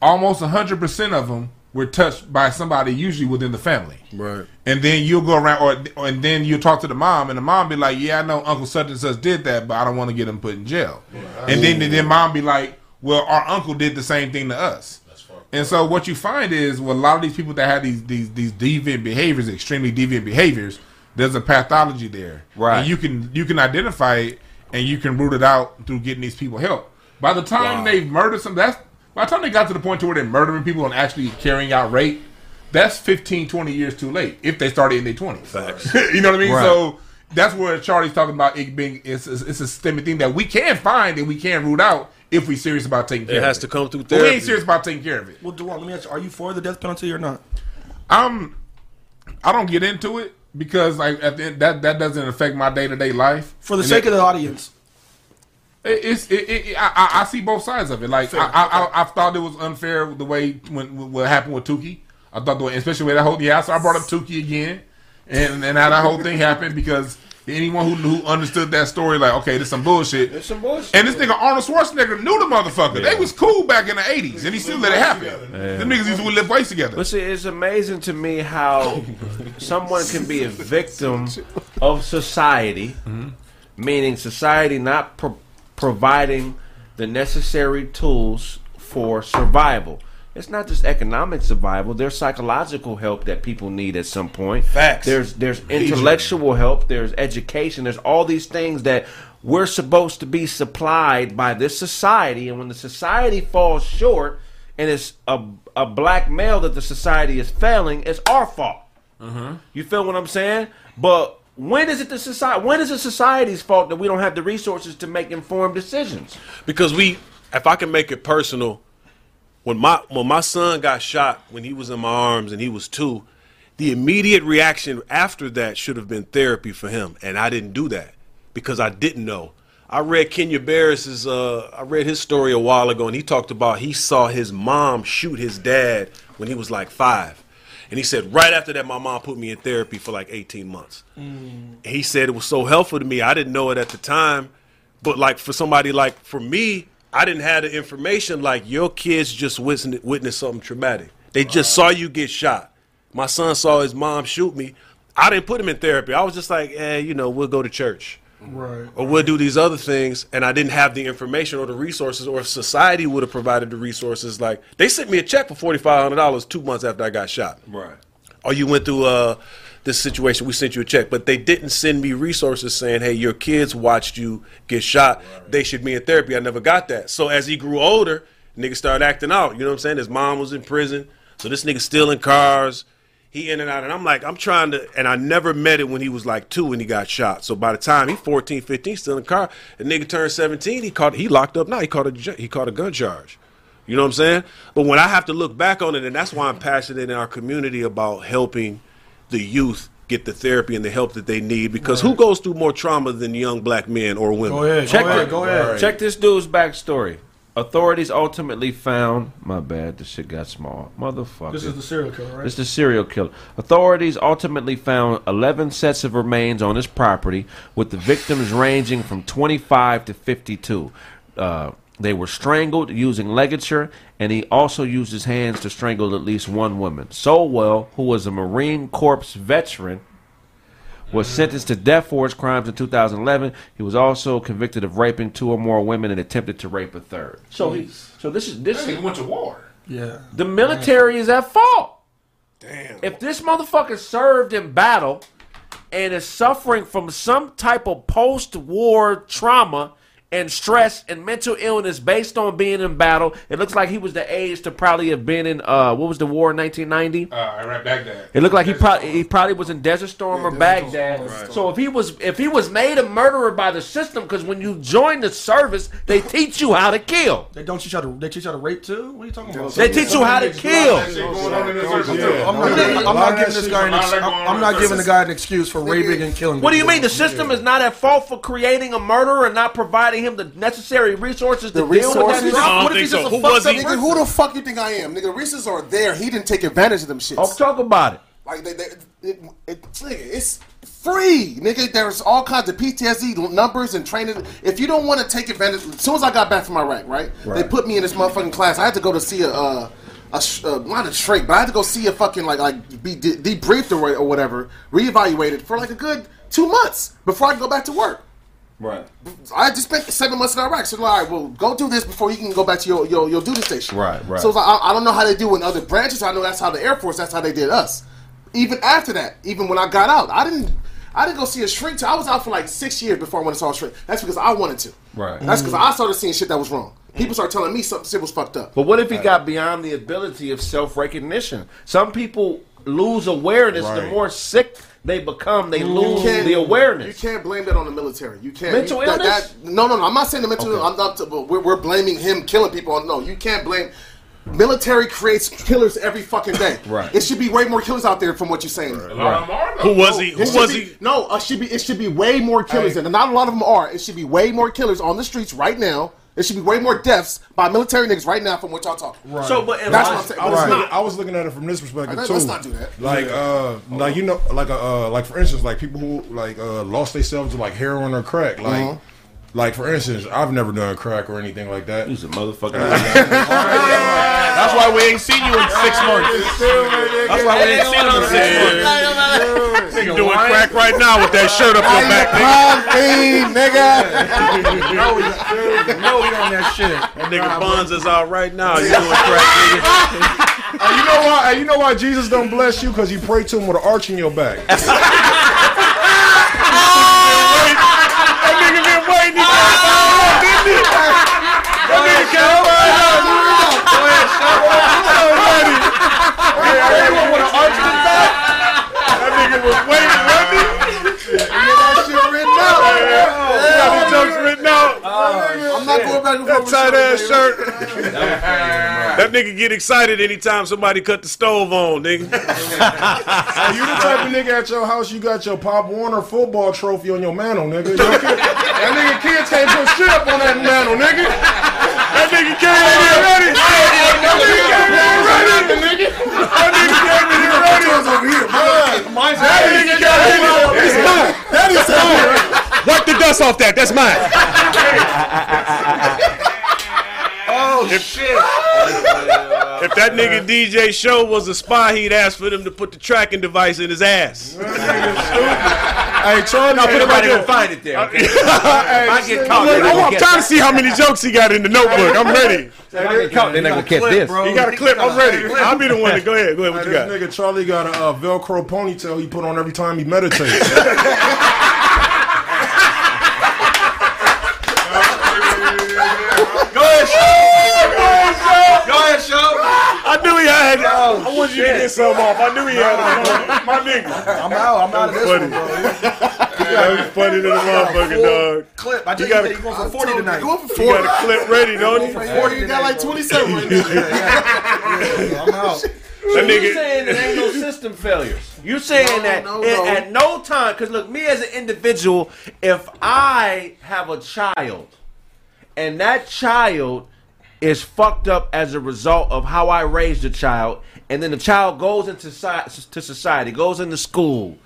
almost hundred percent of them were touched by somebody, usually within the family. Right. And then you'll go around, or, or and then you'll talk to the mom, and the mom be like, "Yeah, I know Uncle such and such did that, but I don't want to get him put in jail." And then then mom be like, "Well, our uncle did the same thing to us." And so what you find is, well, a lot of these people that have these these these deviant behaviors, extremely deviant behaviors, there's a pathology there, Right. And you can you can identify it and you can root it out through getting these people help. By the time they've murdered some, that's by the time they got to the point to where they're murdering people and actually carrying out rape, that's 15, 20 years too late if they started in their 20s. Facts. *laughs* you know what I mean? Right. So that's where Charlie's talking about it being it's, it's, it's a systemic thing that we can find and we can root out if we're serious about taking care It of has it. to come through But we ain't serious about taking care of it. Well, Dewan, let me ask you: Are you for the death penalty or not? I'm I don't get into it because like at the end, that that doesn't affect my day to day life. For the And sake it- of the audience, It, it's it, it, I, I- I see both sides of it. Like I, I, I, I thought it was unfair the way when what happened with Tookie. I thought the way, especially with that whole yeah. So I brought up Tookie again, and and how that whole thing happened because anyone who who understood that story, like okay, this some bullshit. It's some bullshit. And this nigga Arnold Schwarzenegger knew the motherfucker. They was cool back in the eighties, and he still let it happen. The niggas used to live weights together. But see, it's amazing to me how someone can be a victim of society, meaning society not pro- providing the necessary tools for survival. It's not just economic survival. There's psychological help that people need at some point. Facts. There's there's intellectual help. There's education. There's all these things that we're supposed to be supplied by this society. And when the society falls short, and it's a a black male that the society is failing, it's our fault. Uh-huh. You feel what I'm saying? But when is it the society? When is it society's fault that we don't have the resources to make informed decisions? because we if I can make it personal, when my when my son got shot when he was in my arms and he was two, the immediate reaction after that should have been therapy for him, and I didn't do that because I didn't know. I read Kenya Barris's uh I read his story a while ago and he talked about he saw his mom shoot his dad when he was like 5. And he said right after that, my mom put me in therapy for like 18 months. He said it was so helpful to me. I didn't know it at the time, but like for somebody like for me, I didn't have the information. Like your kids just witnessed, witnessed something traumatic. They just saw you get shot. My son saw his mom shoot me. I didn't put him in therapy. I was just like, eh, you know, we'll go to church Right. or we'll do these other things and i didn't have the information or the resources or if society would have provided the resources like they sent me a check for $4500 two months after i got shot. Right. or you went through uh, this situation we sent you a check but they didn't send me resources saying hey your kids watched you get shot. They should be in therapy. I never got that. So as he grew older nigga started acting out. You know what i'm saying? His mom was in prison. So this nigga stealing cars he in and out and i'm like i'm trying to and i never met it when he was like two when he got shot so by the time he 14 15 still in the car the nigga turned 17 he caught he locked up now he caught a he caught a gun charge you know what i'm saying but when i have to look back on it and that's why i'm passionate in our community about helping the youth get the therapy and the help that they need because who goes through more trauma than young black men or women Go ahead. Check go ahead. Go ahead. Check this dude's backstory. Authorities ultimately found. My bad. The shit got small. Motherfucker. This is the serial killer, right? This is the serial killer. Authorities ultimately found 11 sets of remains on his property, with the victims ranging from 25 to 52. Uh, they were strangled using ligature, and he also used his hands to strangle at least one woman. Sowell, who was a Marine Corps veteran, was sentenced to death for his crimes in 2011. He was also convicted of raping two or more women and attempted to rape a third. So he, so this is this is went to war. yeah. the military is at fault. Damn. If this motherfucker served in battle and is suffering from some type of post-war trauma and stress and mental illness based on being in battle, it looks like he was the age to probably have been in uh what was the war in 1990? Uh, Iraq, Baghdad. It looked like he probably he probably was in Desert Storm or Baghdad. So if he was if he was made a murderer by the system, because when you join the service, they teach you how to kill. They don't teach you how to. They teach you how to rape too. What are you talking about? They teach you how to kill. I'm not, giving, I'm not giving this guy an. Ex- I'm, I'm not giving the guy an excuse for raping and killing. What do you mean the system is not at fault for creating a murderer and not providing him the necessary resources to The deal with that? resources? I don't What if think he's so. just a Who fucked up he? Nigga, who the fuck you think I am? Nigga, the resources are there. He didn't take advantage of them shits. Oh, talk about it. Like they, they it, it, nigga, it's free, nigga. There's all kinds of PTSD numbers and training. If you don't want to take advantage, as soon as I got back from Iraq, right, they put me in this motherfucking class. I had to go to see a. Uh, a, sh- uh, not a shrink, but I had to go see a fucking like like be de- debriefed or, or whatever, reevaluated for like a good two months before I could go back to work. Right. I just spent seven months in Iraq. So, like, all right, well, go do this before you can go back to your your, your duty station. Right, right. So, it's like, I, I don't know how they do in other branches. I know that's how the Air Force. That's how they did us. Even after that, even when I got out, I didn't. I didn't go see a shrink. Till I was out for like six years before I went and saw a shrink. That's because I wanted to. Right. That's because I started seeing shit that was wrong. People started telling me something shit was fucked up. But what if he got beyond the ability of self recognition? Some people lose awareness. The more sick they become, they You lose can't- the awareness. You can't blame that on the military. You can't. Mental you, illness? that- no, no, no. I'm not saying the mental. I'm not. But we're, we're blaming him killing people. No, you can't blame. Military creates killers every fucking day. *laughs* Right. It should be way more killers out there from what you're saying. who was he who It should was be- he No, uh, should be. It should be way more killers, and not a lot of them are. It should be way more killers on the streets right now. It should be way more deaths by military niggas right now from what y'all talking. Right. So, but That's what I'm saying. I But was, it's looking. I was looking at it from this perspective Let's- too. let's not do that. Like, uh, like you know, like uh, like for instance, like people who like uh, lost themselves to like heroin or crack. Like, Uh-huh. like for instance, I've never done crack or anything like that. He's a motherfucker. *laughs* That's why we ain't seen you in six months. That's why we ain't seen you in six months. You doing crack right now with that shirt up your back nigga. nigga. No, he, no, he on that shit. that nigga Bonds is out right now you doing crack nigga Uh, you know why? uh, You know why Jesus don't bless you? Because you pray to him with an arch in your back. that nigga been waiting he got nigga was waiting wasn't he that shit written out got the oh, jokes written out. Oh, I'm not going back and forth. That tight ass shirt. *laughs* that nigga get excited anytime somebody cut the stove on, nigga. Are you the type of nigga at your house? You got your Pop Warner football trophy on your mantle, nigga. Your kid, that nigga kids can't put shit up on that mantle, nigga. That nigga came in here ready. That nigga came in here ready, nigga. That nigga came in here ready. Over here, that nigga got hit. That is hot us off that. That's mine. Oh shit! If that nigga DJ Show was a spy, he'd ask for them to put the tracking device in his ass. Hey, Charlie, No, put it right there. find it there. Okay? *laughs* Hey, I get caught, Look, then they I'm, gonna I'm trying to see how many jokes he got in the notebook. I'm ready. If I get caught, then they gonna catch this. He got a clip. I'm ready. I'll be the one to go ahead. Go ahead. What Hey, you this got? nigga Charlie got a uh, Velcro ponytail he put on every time he meditates. *laughs* Go ahead, show. Go ahead, show. I knew he had. I wanted you to get some off. I knew he had it. My nigga. I'm out. I'm out of this Funny. one, bro. That was funny to the motherfucking dog. Clip. I You think got you a- going for 40 tonight. Going for He got a clip ready, don't he? That 40, you got like 27 right now. *laughs* I'm out. You nigga. saying there ain't no system failures. You saying No, that no, at, no. at no time, because look, me as an individual, if I have a child and that child is fucked up as a result of how I raised the child, and then the child goes into soci- to society, goes into school,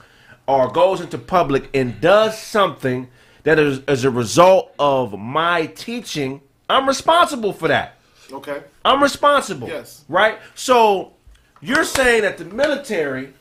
or goes into public and does something that is as a result of my teaching, I'm responsible for that. Okay. I'm responsible. Yes. Right? So you're saying that the military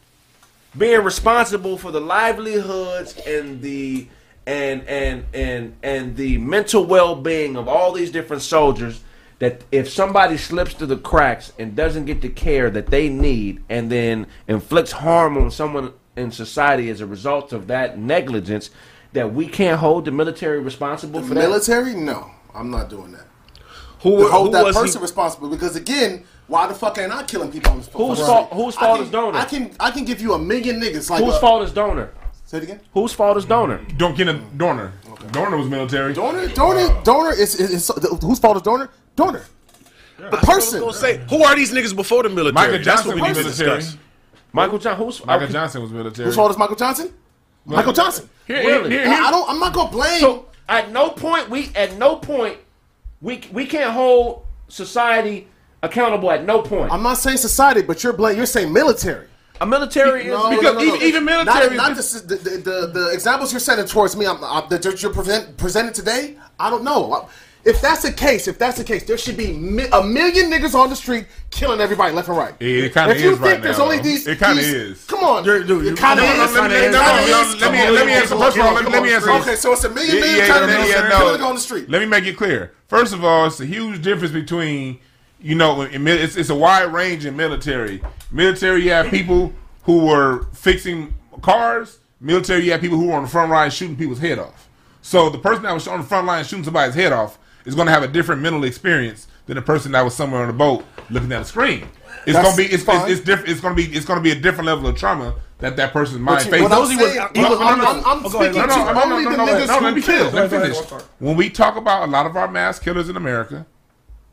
being responsible for the livelihoods and the and and and and the mental well-being of all these different soldiers that if somebody slips through the cracks and doesn't get the care that they need and then inflicts harm on someone in society as a result of that negligence that we can't hold the military responsible for that Military? No, I'm not doing that. Who, To hold who that was person he? responsible because again, why the fuck ain't I killing people on this Whose fault- whose I fault can- is Dorner? I can I can give you a million niggas like whose fault is Dorner Say it again. whose fault is Dorner Don't get a Dorner. Dorner was military. Dorner, Dorner, Dorner is, is, is whose fault is Dorner? Dorner. The person. Gonna say, who are these niggas before the military? Michael That's Johnson what we was need to military. discuss. Michael Johnson who's Michael. Johnson was military. Whose fault is Michael Johnson? Michael Johnson. Here, Really? here, I, here, I don't. I'm not gonna blame. So at no point we at no point we we can't hold society accountable at no point. I'm not saying society, but you're blame. You're saying military. A military is No, because no, no, no. even- even Not- military- Not, the, the, the, the, the examples you're sending towards me. I'm, I'm, that you're present, presenting today. I don't know. If that's the case, if that's the case, there should be mi- a million niggas on the street killing everybody left and right. Yeah, it kinda is. If you think right there's now, only these, It kinda is. Come on, You're- dude, it you- kind of no, no, is. let me- It kinda no, no, is. let me- let me answer- first of all, let me- on, let me come answer Okay, so it's a million Yeah, men yeah, killing yeah, niggas, killing on the street. Let me make it clear. First of all, it's a huge difference between, you know, in, it's, it's a wide range in military. Military, you have people who were fixing cars. Military, you have people who were on the front line shooting people's head off. So the person that was on the front line shooting somebody's head off is going to have a different mental experience than the person that was somewhere on the boat looking at a screen. It's That's gonna be it's, it's, fine. it's different. It's gonna be it's gonna be a different level of trauma that that person's mind you- faces. what I'm Those he was- saying- he was I'm- I'm- I'm Oh, go ahead, speaking go to ahead. only the no, niggas no, who let me kill. Let me finish. When we talk about a lot of our mass killers in America,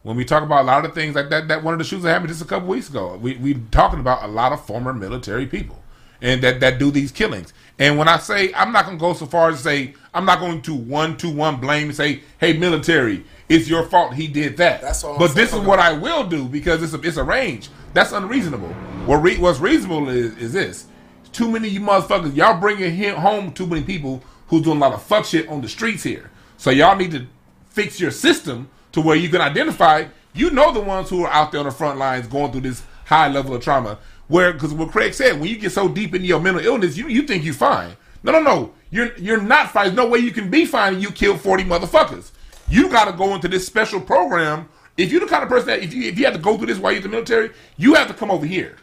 when we talk about a lot of the things like that, that one of the shoes that happened just a couple weeks ago, we we talking about a lot of former military people and that that do these killings. And when I say I'm not gonna go so far as to say I'm not going to one to one blame and say, hey military, it's your fault he did that. That's all I'm but this is saying. what I will do because it's a, it's a range. That's unreasonable. What re- what's reasonable is is this: too many you motherfuckers, y'all bringing him home too many people who's doing a lot of fuck shit on the streets here. So y'all need to fix your system to where you can identify. You know the ones who are out there on the front lines going through this high level of trauma. Where because what Craig said, when you get so deep into your mental illness, you you think you're fine. No, no, no. You're you're not fine. There's no way you can be fine. You kill forty motherfuckers. You got to go into this special program. If you're the kind of person that if you if you have to go through this while you're in the military, you have to come over here,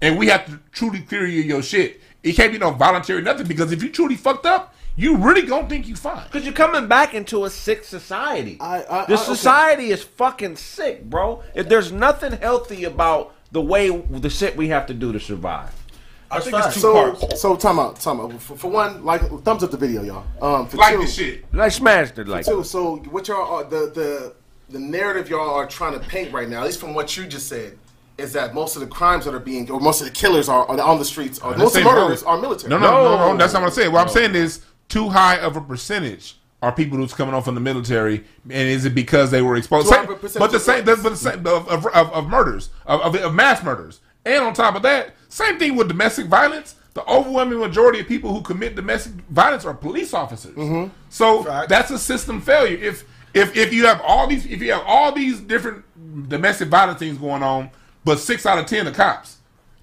and we have to truly clear you your shit. It can't be no voluntary nothing because if you truly fucked up, you really gonna think you fine. Because you're coming back into a sick society. I- I- the I- okay. society is fucking sick, bro. If there's nothing healthy about the way the shit we have to do to survive. I think it's two So, parts. so time out, time out. For, for one, like thumbs up the video, y'all. Um, for Like two, this shit. Like smashed it, like Two, so what y'all are the the the narrative y'all are trying to paint right now, at least from what you just said, is that most of the crimes that are being, or most of the killers are, are on the streets, or most of the murderers are military. No, no, no, no, That's not what I'm saying. What I'm saying is too high of a percentage are people who's coming off from the military, and is it because they were exposed? Same- but the same, but the same of, of, of, of murders, of, of, of mass murders, and on top of that, same thing with domestic violence. the overwhelming majority of people who commit domestic violence are police officers. Mm-hmm. So Facts. that's a system failure. If if if you have all these if you have all these different domestic violence things going on, but six out of ten are cops.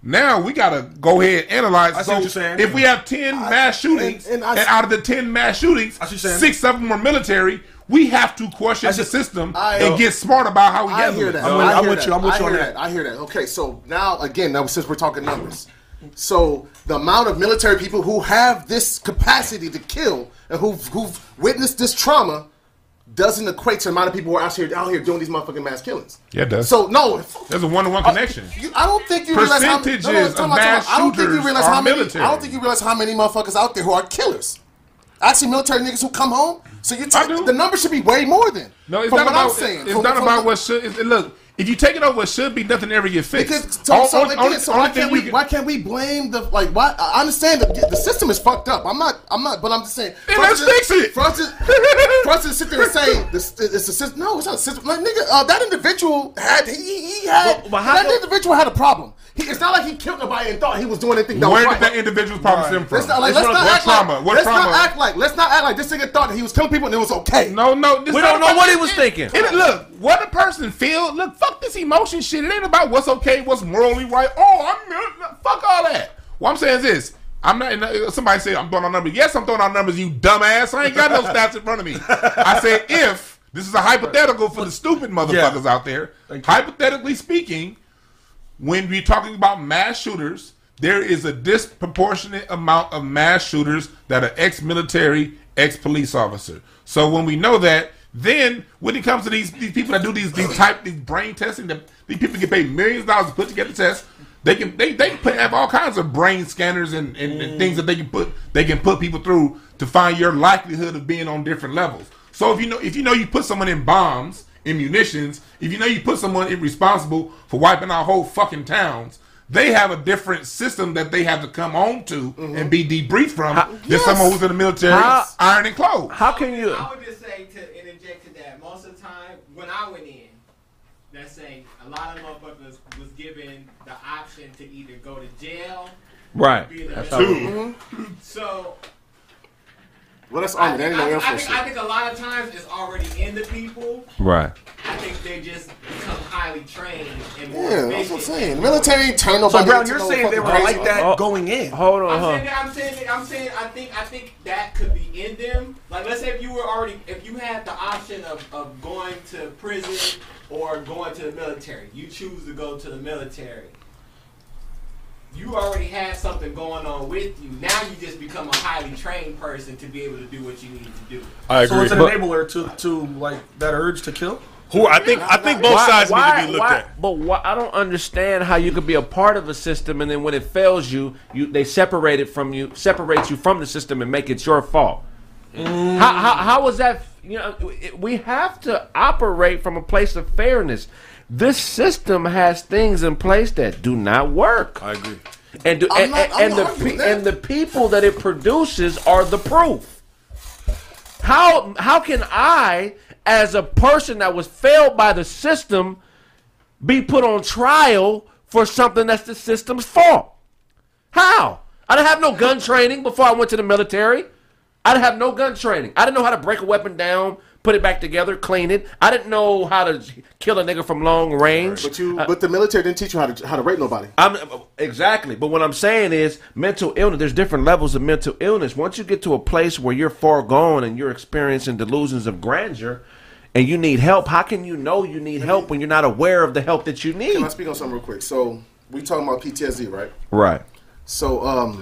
Now we gotta go ahead and analyze. I see so what you're saying. if we have ten mass shootings, and- and, and out of the ten mass shootings, I see what you're saying. six of them were military. We have to question the system I- and get smart about how we I handle hear it. that. I'm I with- I'm hear with that. you. I'm with I you on hear that. I hear that. Okay, so now again, now since we're talking numbers, so the amount of military people who have this capacity to kill and who've who've witnessed this trauma doesn't equate to the amount of people who are out here out here doing these motherfucking mass killings. Yeah, it does. So no, There's a one-to-one uh, connection. you, I don't think you realize how Percentages no, no, of time out, time mass. I don't think you realize are how many. military. I don't think you realize how many motherfuckers out there who are killers. I see military niggas who come home. So you I the number should be way more than. No, it's not what about. I'm saying. It's From- not from about what should. It's, look, if you take it over what should be, nothing ever get fixed. Because so, On- so, on- again, only- so why can't you we can- why can't we blame the like why I understand that the system is fucked up. I'm not I'm not but I'm just saying Then for us let's fix it. For us to, for us to sit there and say *laughs* this it's a system no it's not a system like nigga uh, that individual had he, he had But- but how that come- individual had a problem. He, it's not like he killed nobody and thought he was doing anything that Where was did right. that individual's problem stem from? Let's not, like, let's not what act trauma? like What let's trauma? not act like let's not act like this nigga thought that he was killing people and it was okay. No, no. this We don't know what he was thinking. look, what a person feel. Look, fuck this emotion shit. It ain't about what's okay, what's morally right. Oh, I'm fuck all that. What I'm saying is this. I'm not. Somebody say I'm throwing out numbers. Yes, I'm throwing out numbers. You dumbass. I ain't got no *laughs* stats in front of me. I said if this is a hypothetical for the stupid motherfuckers out there. Hypothetically speaking, when we're talking about mass shooters, there is a disproportionate amount of mass shooters that are ex-military, ex-police officer. So when we know that, then when it comes to these these people that do these these type these brain testing, that these people get paid millions of dollars to put together tests. They can they they put, have all kinds of brain scanners and, and, and mm. things that they can put they can put people through to find your likelihood of being on different levels. So if you know if you know you put someone in bombs, in munitions, if you know you put someone in responsible for wiping out whole fucking towns, they have a different system that they have to come home to mm-hmm. and be debriefed from than someone who's in the military, How- iron and clothes. How can you? I would just say to interject to that. Most of the time, when I went in, let's say a lot of motherfuckers was given the option to either go to jail, Right. be in the That's military. how- So Well, that's I, army. That think, ain't no I, Air I, Force think, I think a lot of times it's already in the people. Right. I think they just become highly trained and more Yeah, that's what I'm saying. The military ain't turn So nobody Brown, you're saying they fucking were like that oh, oh. going in. Hold on, I'm huh? saying, that, I'm saying, that, I'm saying, I think, I think that could be in them. Like, let's say if you were already, if you had the option of, of going to prison or going to the military, you choose to go to the military. You already had something going on with you. Now you just become a highly trained person to be able to do what you need to do. I So agree. it's an But- enabler to to like that urge to kill. Who I think I think both sides need to be looked why- at. But why, I don't understand how you could be a part of a system and then when it fails you, you they separate it from you, separate you from the system and make it your fault. Mm. How, how how was that? You know, we have to operate from a place of fairness. This system has things in place that do not work. I agree. And do, and, not- and, and the pe- and the people that it produces are the proof. How how can I, as a person that was failed by the system, be put on trial for something that's the system's fault? How? I didn't have no gun training before I went to the military. I didn't have no gun training. I didn't know how to break a weapon down, put it back together, clean it. I didn't know how to kill a nigga from long range. But you, but the military didn't teach you how to how to rape nobody. I'm exactly, but what I'm saying is mental illness. There's different levels of mental illness. Once you get to a place where you're far gone and you're experiencing delusions of grandeur, and you need help, how can you know you need help when you're not aware of the help that you need? Can I need? speak on something real quick? So we talking about PTSD, right? Right. So um,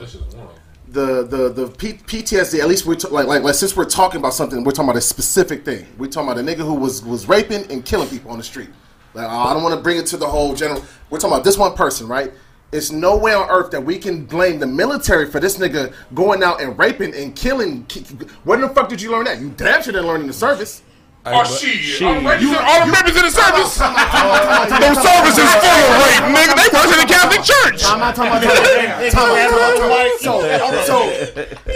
the the the P- PTSD. At least we're t- like, like like since we're talking about something, we're talking about a specific thing. We're talking about a nigga who was was raping and killing people on the street. Like I don't want to bring it to the whole general. We're talking about this one person, right? It's no way on earth that we can blame the military for this nigga going out and raping and killing. ki- Where the fuck did you learn that? You damn sure didn't learn in the service. Oh shit! All the you, all the members in the service. *laughs* Them services full of rape, nigga. They work in the Catholic Church. I'm not talking about that. So, so,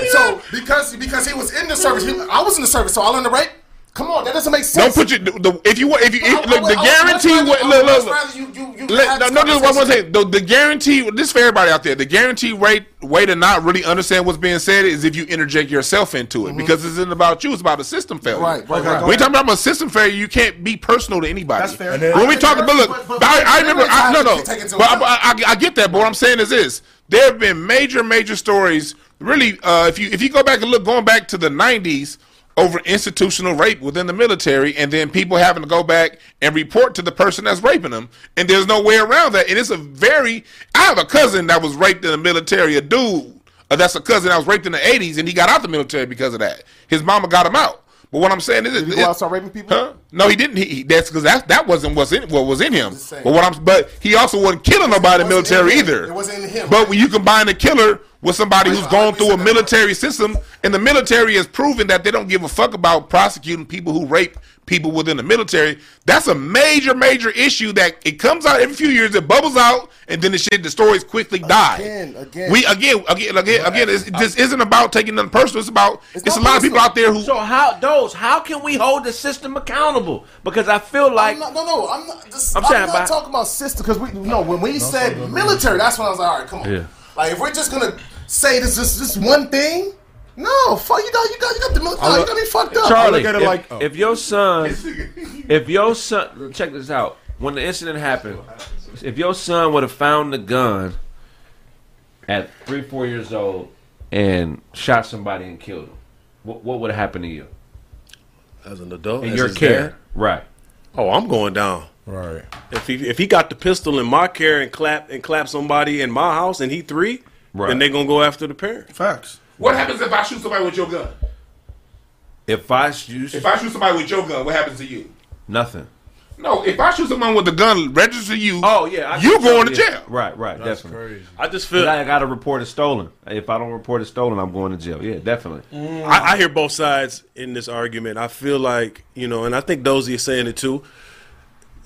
*laughs* so, because because he was in the service, I was in the service, so I learned the rape. Come on, that doesn't make sense. Don't put your the, if you want if you I- I if, look, would- the I guarantee. much I Look, would look, much rather you- you- you Let- have no, this no, what I'm gonna say. The, the guarantee. This is for everybody out there. The guarantee rate way to not really understand what's being said is if you interject yourself into it because this isn't about you. It's about a system failure. Right, right, Okay, right. go We ahead. talking about a system failure. You can't be personal to anybody. That's fair. Then- When we talk about look, But- but- I, I remember. I, no, no. you take into But I. I, I get that. But what I'm saying is this: there have been major, major stories. Really, uh, if you if you go back and look, going back to the '90s. Over institutional rape within the military, and then people having to go back and report to the person that's raping them, and there's no way around that. And it's a very. I have a cousin that was raped in the military. A dude uh, that's a cousin that was raped in the '80s, and he got out the military because of that. His mama got him out. But what I'm saying is, Did he go out and start raping people? Huh? No, he didn't. He, he that's because that that wasn't what's in what was in him. But what I'm but he also wasn't killing nobody in the in military either. It wasn't in him. But when you combine a killer with somebody who's gone through a military system, and the military has proven that they don't give a fuck about prosecuting people who rape people within the military. That's a major, major issue that it comes out every few years. It bubbles out, and then the shit, the stories quickly die. Again, again. We again, again, again, again. It's, this isn't about taking nothing personal. It's about it's, It's a not lot of people out there who So how those? How can we hold the system accountable? Because I feel like I'm not, no, no, I'm not. This, I'm I'm, saying not by- talking about system because we no. When we said military, that's when I was like, all right, come on. Yeah. Like if we're just gonna say this, this, this one thing, no, fuck you got, you got, you got the military. you got me fucked up. Charlie, look at it if, like- oh. if your son, if your son, check this out. When the incident happened, if your son would have found the gun at three, four years old and shot somebody and killed him, what, what would have happened to you As an adult, in as your care? dad, Right. Oh, I'm going down. Right. If he if he got the pistol in my care and clap and clap somebody in my house and he three, Right. then they gonna go after the parent. Facts. What happens if I shoot somebody with your gun? If I use If I shoot somebody with your gun, what happens to you? nothing. No, if I shoot someone with a gun registered to you, Oh yeah, I you going to yeah. jail. Right, right, That's definitely. crazy. I just feel I got to report it stolen. If I don't report it stolen, I'm going to jail. Yeah, definitely. Mm. I, I hear both sides in this argument. I feel like you know, and I think Dozy is saying it too.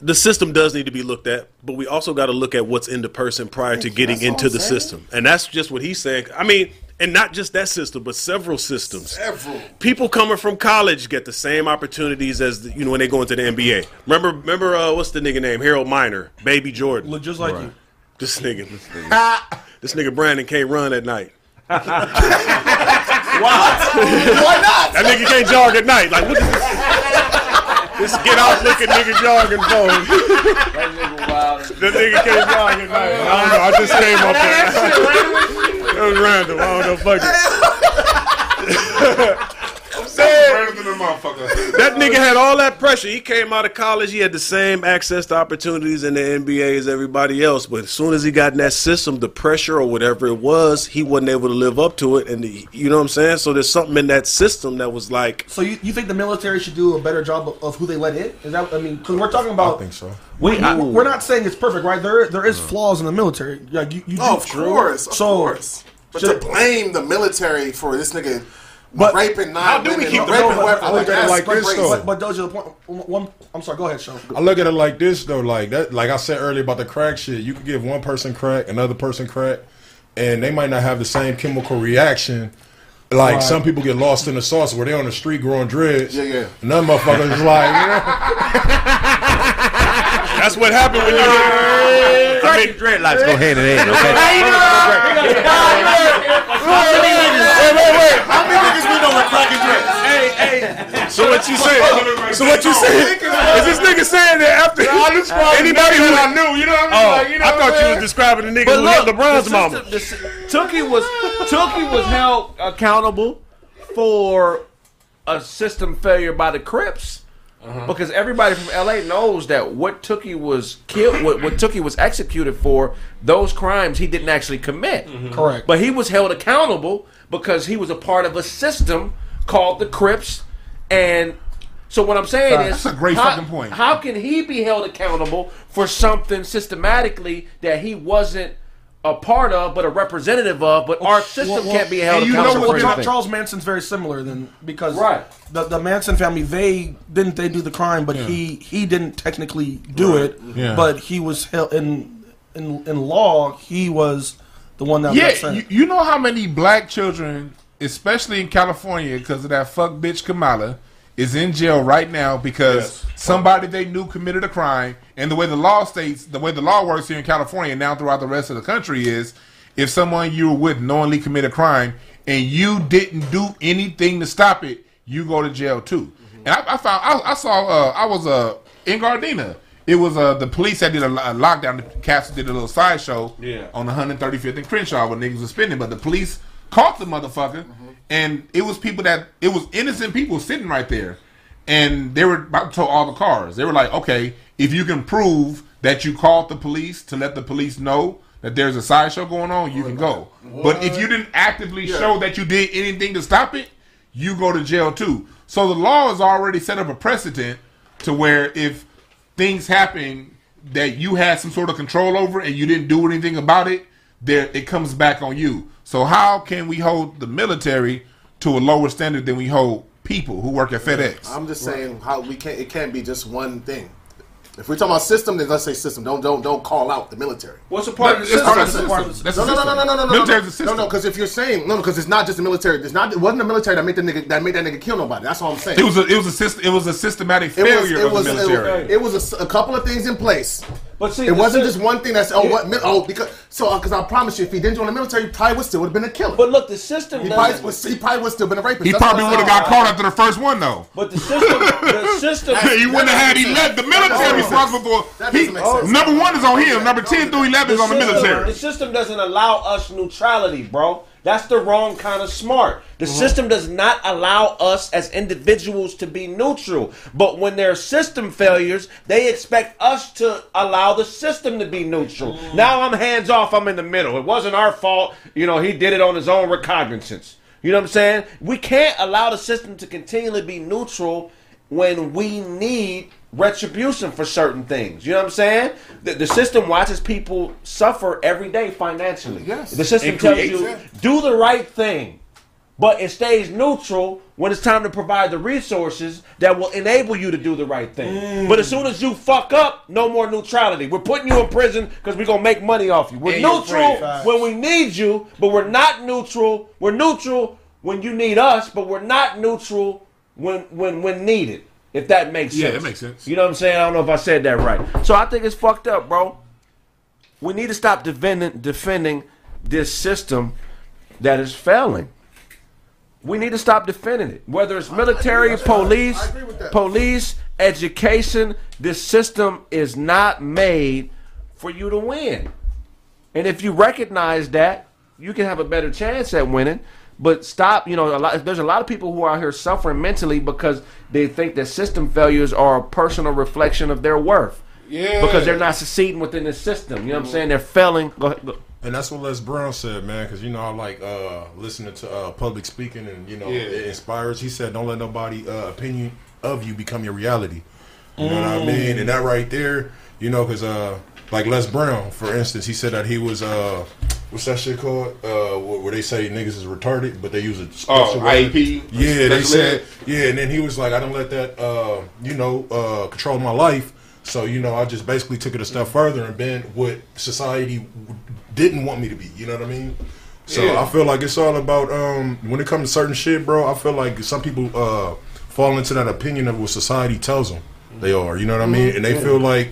The system does need to be looked at, but we also got to look at what's in the person prior to getting into the saying. system, and that's just what he's saying. I mean, and not just that system, but several systems. Several. People coming from college get the same opportunities as the, you know when they go into the NBA. Remember, remember uh, what's the nigga name? Harold Miner, Baby Jordan. Look just like you. This nigga, this nigga, *laughs* this nigga Brandon can't run at night. *laughs* Why Why not? That nigga can't jog at night. Like, what is this? This get out looking nigga jogging phone. That nigga can't jog at night. I don't know. I just came up there. It was random. I don't know. Fuck it. *laughs* I'm that nigga had all that pressure. He came out of college. He had the same access to opportunities in the NBA as everybody else. But as soon as he got in that system, the pressure or whatever it was, he wasn't able to live up to it. And the, you know what I'm saying? So there's something in that system that was like, So you, you think the military should do a better job of, of who they let in? Is that I mean, because we're talking about. I think so. We, we're not saying it's perfect, right? There there is flaws in the military. Like you, you Oh, do- of course, of So- course. But should- to blame the military for this nigga But raping nine how do we keep the raping road- whoever, I look at it that's like this, crazy. though. But, but Doja, the point. One, I'm sorry. Go ahead, Sean. I look at it like this though, like that, like I said earlier about the crack shit. You could give one person crack, another person crack, and they might not have the same chemical reaction. Like Right. some people get lost in the sauce where they're on the street growing dreads. Yeah, yeah. None motherfuckers is like, you *laughs* know, that's what happened when you. I mean, Dreadlocks go hand in hand. Okay. Wait, wait, wait. How many niggas we know with cracking dreads? hey, hey. So what you saying? So what you saying? Is this nigga saying that after anybody who I knew? You know what I mean? Oh, like, you know I thought you was describing the nigga But who look, hit LeBron's the mama. Tookie was Tookie was held accountable for a system failure by the Crips. Uh-huh. Because everybody from LA knows that what Tookie was killed, what, what Tookie was executed for, those crimes he didn't actually commit. Mm-hmm. Correct. But he was held accountable because he was a part of a system called the Crips. And so what I'm saying is, That's a great how, fucking point. How can he be held accountable for something systematically that he wasn't a part of, but a representative of? But our system well, well, can't be held and you know accountable what, for Char- Charles Manson's very similar then, because Right. the the Manson family they didn't they do the crime, but he he didn't technically do it, Yeah. but he was held in in in law he was the one that Yeah, upset. you, you know how many black children, especially in California, because of that fuck bitch Kamala, is in jail right now because somebody they knew committed a crime. And the way the law states, the way the law works here in California and now throughout the rest of the country is, if someone you were with knowingly commit a crime and you didn't do anything to stop it, you go to jail too. And I, I found I, I saw uh, I was uh, in Gardena. It was uh, the police that did a, a lockdown. The cats did a little sideshow Yeah. on 135th and Crenshaw where niggas was spending, but the police caught the motherfucker, and it was people that it was innocent people sitting right there, and they were about to tow all the cars. They were like, okay, if you can prove that you called the police to let the police know that there's a sideshow going on, you can go. But if you didn't actively show that you did anything to stop it, you go to jail too. So the law has already set up a precedent to where if things happen that you had some sort of control over and you didn't do anything about it, there it comes back on you. So how can we hold the military to a lower standard than we hold people who work at FedEx? I'm just saying how we can't. It can't be just one thing. If we're talking about system, then let's say system. Don't don't don't call out the military. What's a part of the It's part of system? the What's a part of system. That's No, a no, no, no, no, no, no, Military's no, a system. no, no. Because if you're saying no, no, because it's not just the military. It's not. It wasn't the military that made the nigga that made that nigga kill nobody. That's all I'm saying. It was a it was a system it was a systematic It was, failure it of was, the it military. was, it was a s- a, couple of things in place. But see, It wasn't just one thing that's oh what mil- oh because so uh, because I promise you if he didn't join the military, he probably would still would have been a killer. But look, the system he probably doesn't. he probably would still been a rapist. he That's probably would have got caught after the first one though. But the system, the *laughs* system. he wouldn't have had eleven. The military responsible for That he, doesn't make sense. number one is on him. Number ten through eleven is on the military. The system doesn't allow us neutrality, bro. That's the wrong kind of smart. The Mm-hmm. system does not allow us as individuals to be neutral. But when there are system failures, they expect us to allow the system to be neutral. Mm. Now I'm hands off, I'm in the middle. It wasn't our fault. You know, he did it on his own recognizance. You know what I'm saying? We can't allow the system to continually be neutral when we need retribution for certain things. You know what I'm saying? The, the system watches people suffer every day financially. Yes. The system And tells you it. do the right thing, but it stays neutral when it's time to provide the resources that will enable you to do the right thing. Mm. But as soon as you fuck up, no more neutrality. We're putting you in prison because we're gonna make money off you. We're And neutral when we need you, but we're not neutral. We're neutral when you need us, but we're not neutral when when when needed. If that makes sense. Yeah, that makes sense. You know what I'm saying? I don't know if I said that right. So I think it's fucked up, bro. We need to stop defending defending this system that is failing. We need to stop defending it. Whether it's military, That's right. police, I agree with that. police, education, this system is not made for you to win. And if you recognize that, you can have a better chance at winning. But stop, you know, a lot, there's a lot of people who are out here suffering mentally because they think that system failures are a personal reflection of their worth. Yeah. Because they're not succeeding within the system. You know what I'm saying? They're failing. Go ahead. Go. And that's what Les Brown said, man. Because you know, I like uh, listening to uh, public speaking, and you know, it inspires. He said, "Don't let nobody uh, opinion of you become your reality." You know what I mean? And that right there, you know, because uh, like Les Brown, for instance, he said that he was uh, what's that shit called? Uh, where they say niggas is retarded, but they use a Oh, special word. IEP? Yeah, they said yeah, and then he was like, I don't let that, uh, you know, uh, control my life. So you know, I just basically took it a step further and been what society didn't want me to be. You know what I mean? So Yeah. I feel like it's all about um, when it comes to certain shit, bro. I feel like some people uh, fall into that opinion of what society tells them they are. You know what I mean? And they feel like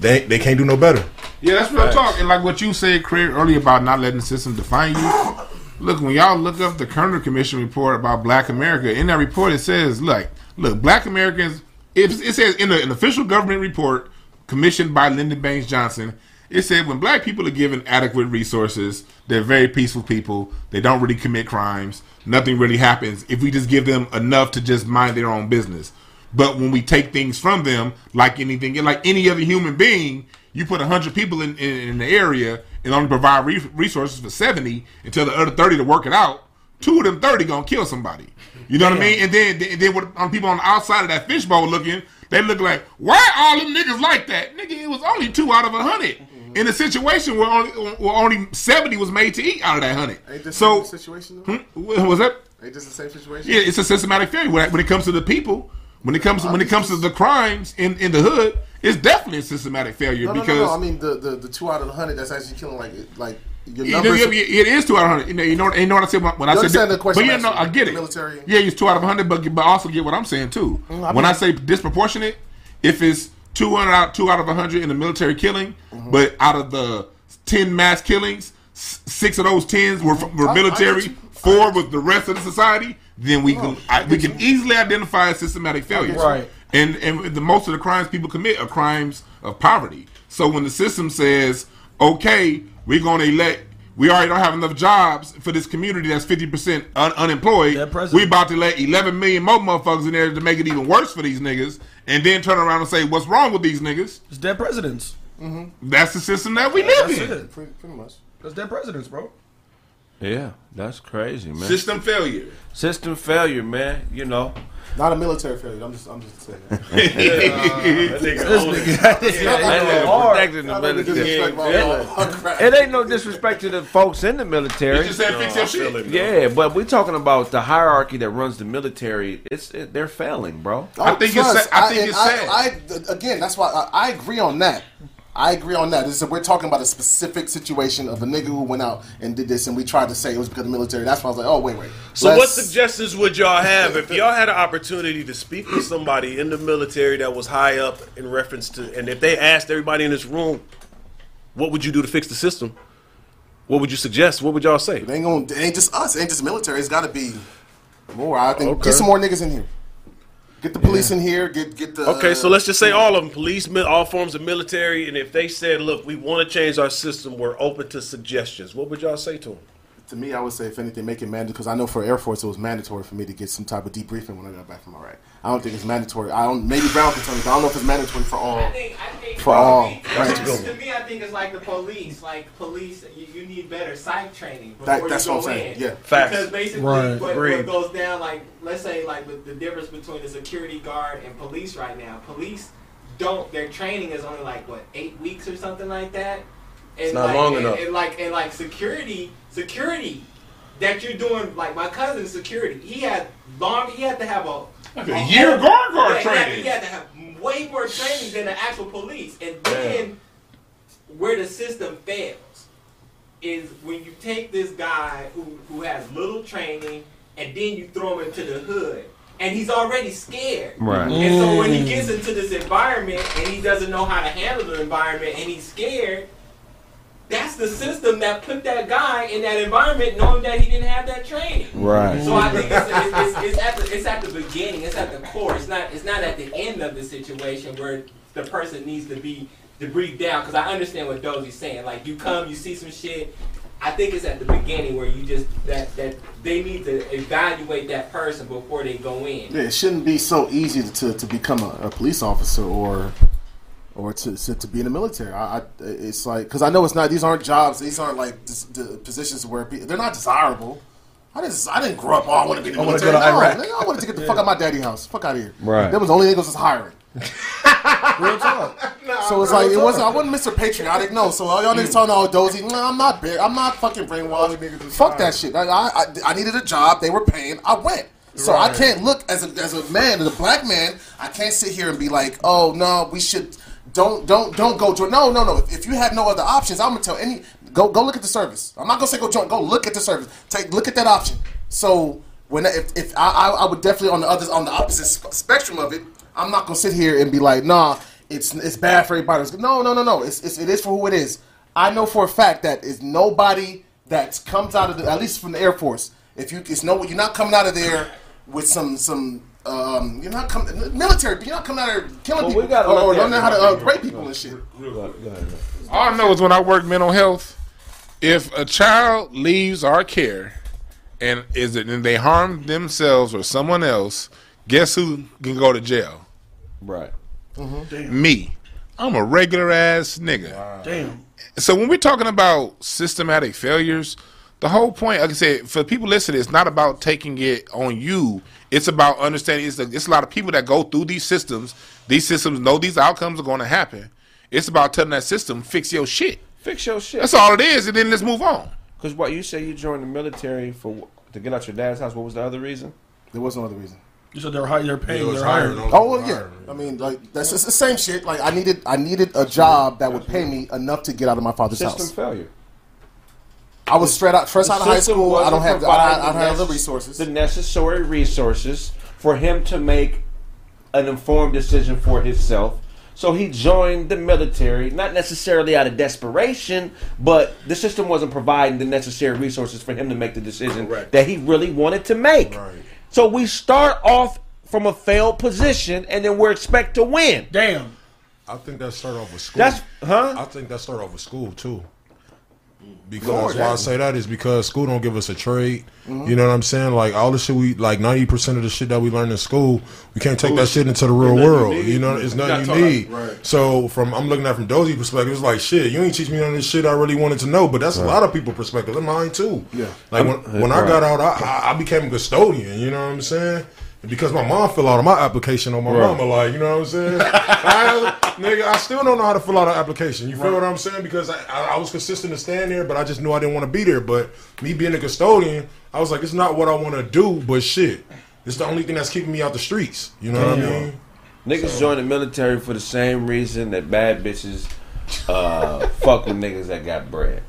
they they can't do no better. Yeah, that's real talk. And like what you said, Craig, earlier about not letting the system define you. Look, when y'all look up the Kerner Commission report about Black America, in that report it says, look, look, Black Americans. It, it says in the, an official government report commissioned by Lyndon Baines Johnson. It said when black people are given adequate resources, they're very peaceful people. They don't really commit crimes. Nothing really happens if we just give them enough to just mind their own business. But when we take things from them, like anything, like any other human being, you put hundred people in, in, in the area and only provide re- resources for seventy and tell the other thirty to work it out. Two of them thirty gonna kill somebody. You know what I mean? And then, and then what, on people on the outside of that fishbowl looking, they look like, why all them niggas like that? Nigga, it was only two out of a hundred. In a situation where only, where only seventy was made to eat out of that hundred. So, the same situation? Hmm, was that? Ain't this the same situation? Yeah, it's a systematic failure when when it comes to the people. When it comes when it comes to the crimes in, in the hood, it's definitely a systematic failure No, no, because no. I mean, the, the, the two out of the hundred that's actually killing like like your You numbers. it it is two out of hundred. You know, you know, you know what I said when, when I You said. the question But yeah, I'm no. I get it. Military. Yeah, it's two out of hundred, but but also get what I'm saying too. Mm, I when mean- I say disproportionate, if it's two hundred out two out of hundred in the military killing, Mm-hmm. but out of the ten mass killings, six of those tens were were I- I military. Four was the rest of the society. Then we can I, we can easily identify a systematic failures. Right. And and the most of the crimes people commit are crimes of poverty. So when the system says, okay, we're going to elect, we already don't have enough jobs for this community that's fifty percent un- unemployed. That president- We about to let eleven million more motherfuckers in there to make it even worse for these niggas, and then turn around and say, what's wrong with these niggas? It's dead presidents. That's the system that we live That's in. it. Pretty, pretty much. That's dead presidents, bro. Yeah, that's crazy, man. System failure. System failure, man. You know. Not a military failure. I'm just, I'm just saying. That. *laughs* That nigga hard. protecting the I don't military. disrespect my Yeah. own crap. It ain't no disrespect to the folks in the military. He just said fix your shit. Yeah, but we're talking about the hierarchy that runs the military. It's it, they're failing, bro. I think it's Plus, sad- I think and it's sad. I, I, again, that's why I, I agree on that. I agree on that. We're talking about a specific situation of a nigga who went out and did this, and we tried to say it was because of the military. That's why I was like, oh wait, wait. So, what suggestions would y'all have if y'all had an opportunity to speak with somebody in the military that was high up in reference to, and if they asked everybody in this room, what would you do to fix the system? What would you suggest? What would y'all say? It ain't gonna. It ain't just us. It ain't just military. It's got to be more. I think Okay. get some more niggas in here. Get the police in here. Get get the. Okay, so let's just say all of them, police, all forms of military, and if they said, "Look, we want to change our system, we're open to suggestions," what would y'all say to them? To me, I would say if anything, make it mandatory because I know for Air Force it was mandatory for me to get some type of debriefing when I got back from Iraq. I don't think it's mandatory. I don't. Maybe Brown can tell me. But I don't know if it's mandatory for all. I think, I think For all to me, to me, I think it's like the police. Like police, you, you need better psych training before That- you that's go what I'm saying, in. yeah. Facts. Because basically, Right. what, Agreed. what goes down, like let's say, like with the difference between a security guard and police right now, police don't. Their training is only like what eight weeks or something like that. And It's not like, long and, enough. And like and like security, security that you're doing. Like my cousin's security, he had long. He had to have a a year guard guard yeah, he had- training. He had to have way more training than the actual police. And then where the system fails is when you take this guy who, who has little training and then you throw him into the hood. And he's already scared. Right. And so when he mm. gets into this environment and he doesn't know how to handle the environment and he's scared, that's the system that put that guy in that environment knowing that he didn't have that training. Right. So I think it's, it's, it's, it's at the it's at the beginning. It's at the core. It's not it's not at the end of the situation where the person needs to be to breathe down. Because I understand what Dozie's saying. Like you come, you see some shit. I think it's at the beginning where you just that that they need to evaluate that person before they go in. Yeah, it shouldn't be so easy to, to, to become a, a police officer or or to, to, to be in the military. I, I it's like because I know it's not. These aren't jobs. These aren't like dis, the positions where pe- they're not desirable. I didn't. I didn't grow up. Oh, I want to be in the I military. go to No, Iraq. nigga, I wanted to get the *laughs* fuck out of my daddy house. Fuck out of here. Right. That was the only thing that was hiring. *laughs* Real talk. So it's like it wasn't. I wasn't Mr. Patriotic. No. So all y'all niggas talking all dozy. No, I'm not. Big, I'm not fucking brainwashed. Fuck that shit. I, I I needed a job. They were paying. I went. So I can't look as a as a man, as a black man. I can't sit here and be like, oh no, we should. Don't don't don't go join. No no no. If, if you have no other options, I'm gonna tell any go go look at the service. I'm not gonna say go join. Go look at the service. Take look at that option. So when if, if I, I would definitely on the others on the opposite sp- spectrum of it, I'm not gonna sit here and be like, nah, it's it's bad for everybody. It's- No no no no. It's, it's it is for who it is. I know for a fact that is nobody that comes out of the at least from the Air Force. If you it's no you're not coming out of there with some some. Um, you're not coming military. You're not coming out here killing Well, we people gotta or, look or at learning it. how to uh, rape people and shit. All I know is when I work mental health, if a child leaves our care and is it and they harm themselves or someone else, guess who can go to jail? Right. Me. I'm a regular ass nigga. Damn. So when we're talking about systematic failures, the whole point, like I said, for people listening, it's not about taking it on you. It's about understanding. It's a, it's a lot of people that go through these systems. These systems know these outcomes are going to happen. It's about telling that system fix your shit. Fix your shit. That's all it is, and then let's move on. Because what you say you joined the military for to get out your dad's house. What was the other reason? There was no other reason. You said they're high, they're paying, It was they're hiring. hiring. Oh well, yeah. I mean, like that's it's the same shit. Like I needed, I needed a job that would pay me enough to get out of my father's System house. failure. I was straight out, fresh out of high school. I don't wasn't have, I don't, I don't providing have the necess- resources. the necessary resources for him to make an informed decision for himself. So he joined the military, not necessarily out of desperation, but the system wasn't providing the necessary resources for him to make the decision that he really wanted to make. So we start off from a failed position, and then we're expect to win. Damn. I think that start off with school. That's huh? I think that start off with school too. Because why I say that is because school don't give us a trade. You know what I'm saying? Like all the shit we like ninety percent of the shit that we learn in school, we can't take that shit into the real world. You know, it's nothing you need. Right. So from I'm looking at it from Dozy perspective, it's like shit. You ain't teach me none of this shit I really wanted to know. But that's a lot of people perspective. That's mine too. Yeah. Like when when I got out, I, I I became a custodian. You know what I'm saying? And because my mom filled out of my application on my Right. mama, like you know what I'm saying, *laughs* I, nigga, I still don't know how to fill out an application. You feel what I'm saying? Because I, I, I was consistent to stand there, but I just knew I didn't want to be there. But me being a custodian, I was like, it's not what I want to do, but shit, it's the only thing that's keeping me out the streets. You know what I mean? Niggas join the military for the same reason that bad bitches uh, *laughs* fuck with niggas that got bread.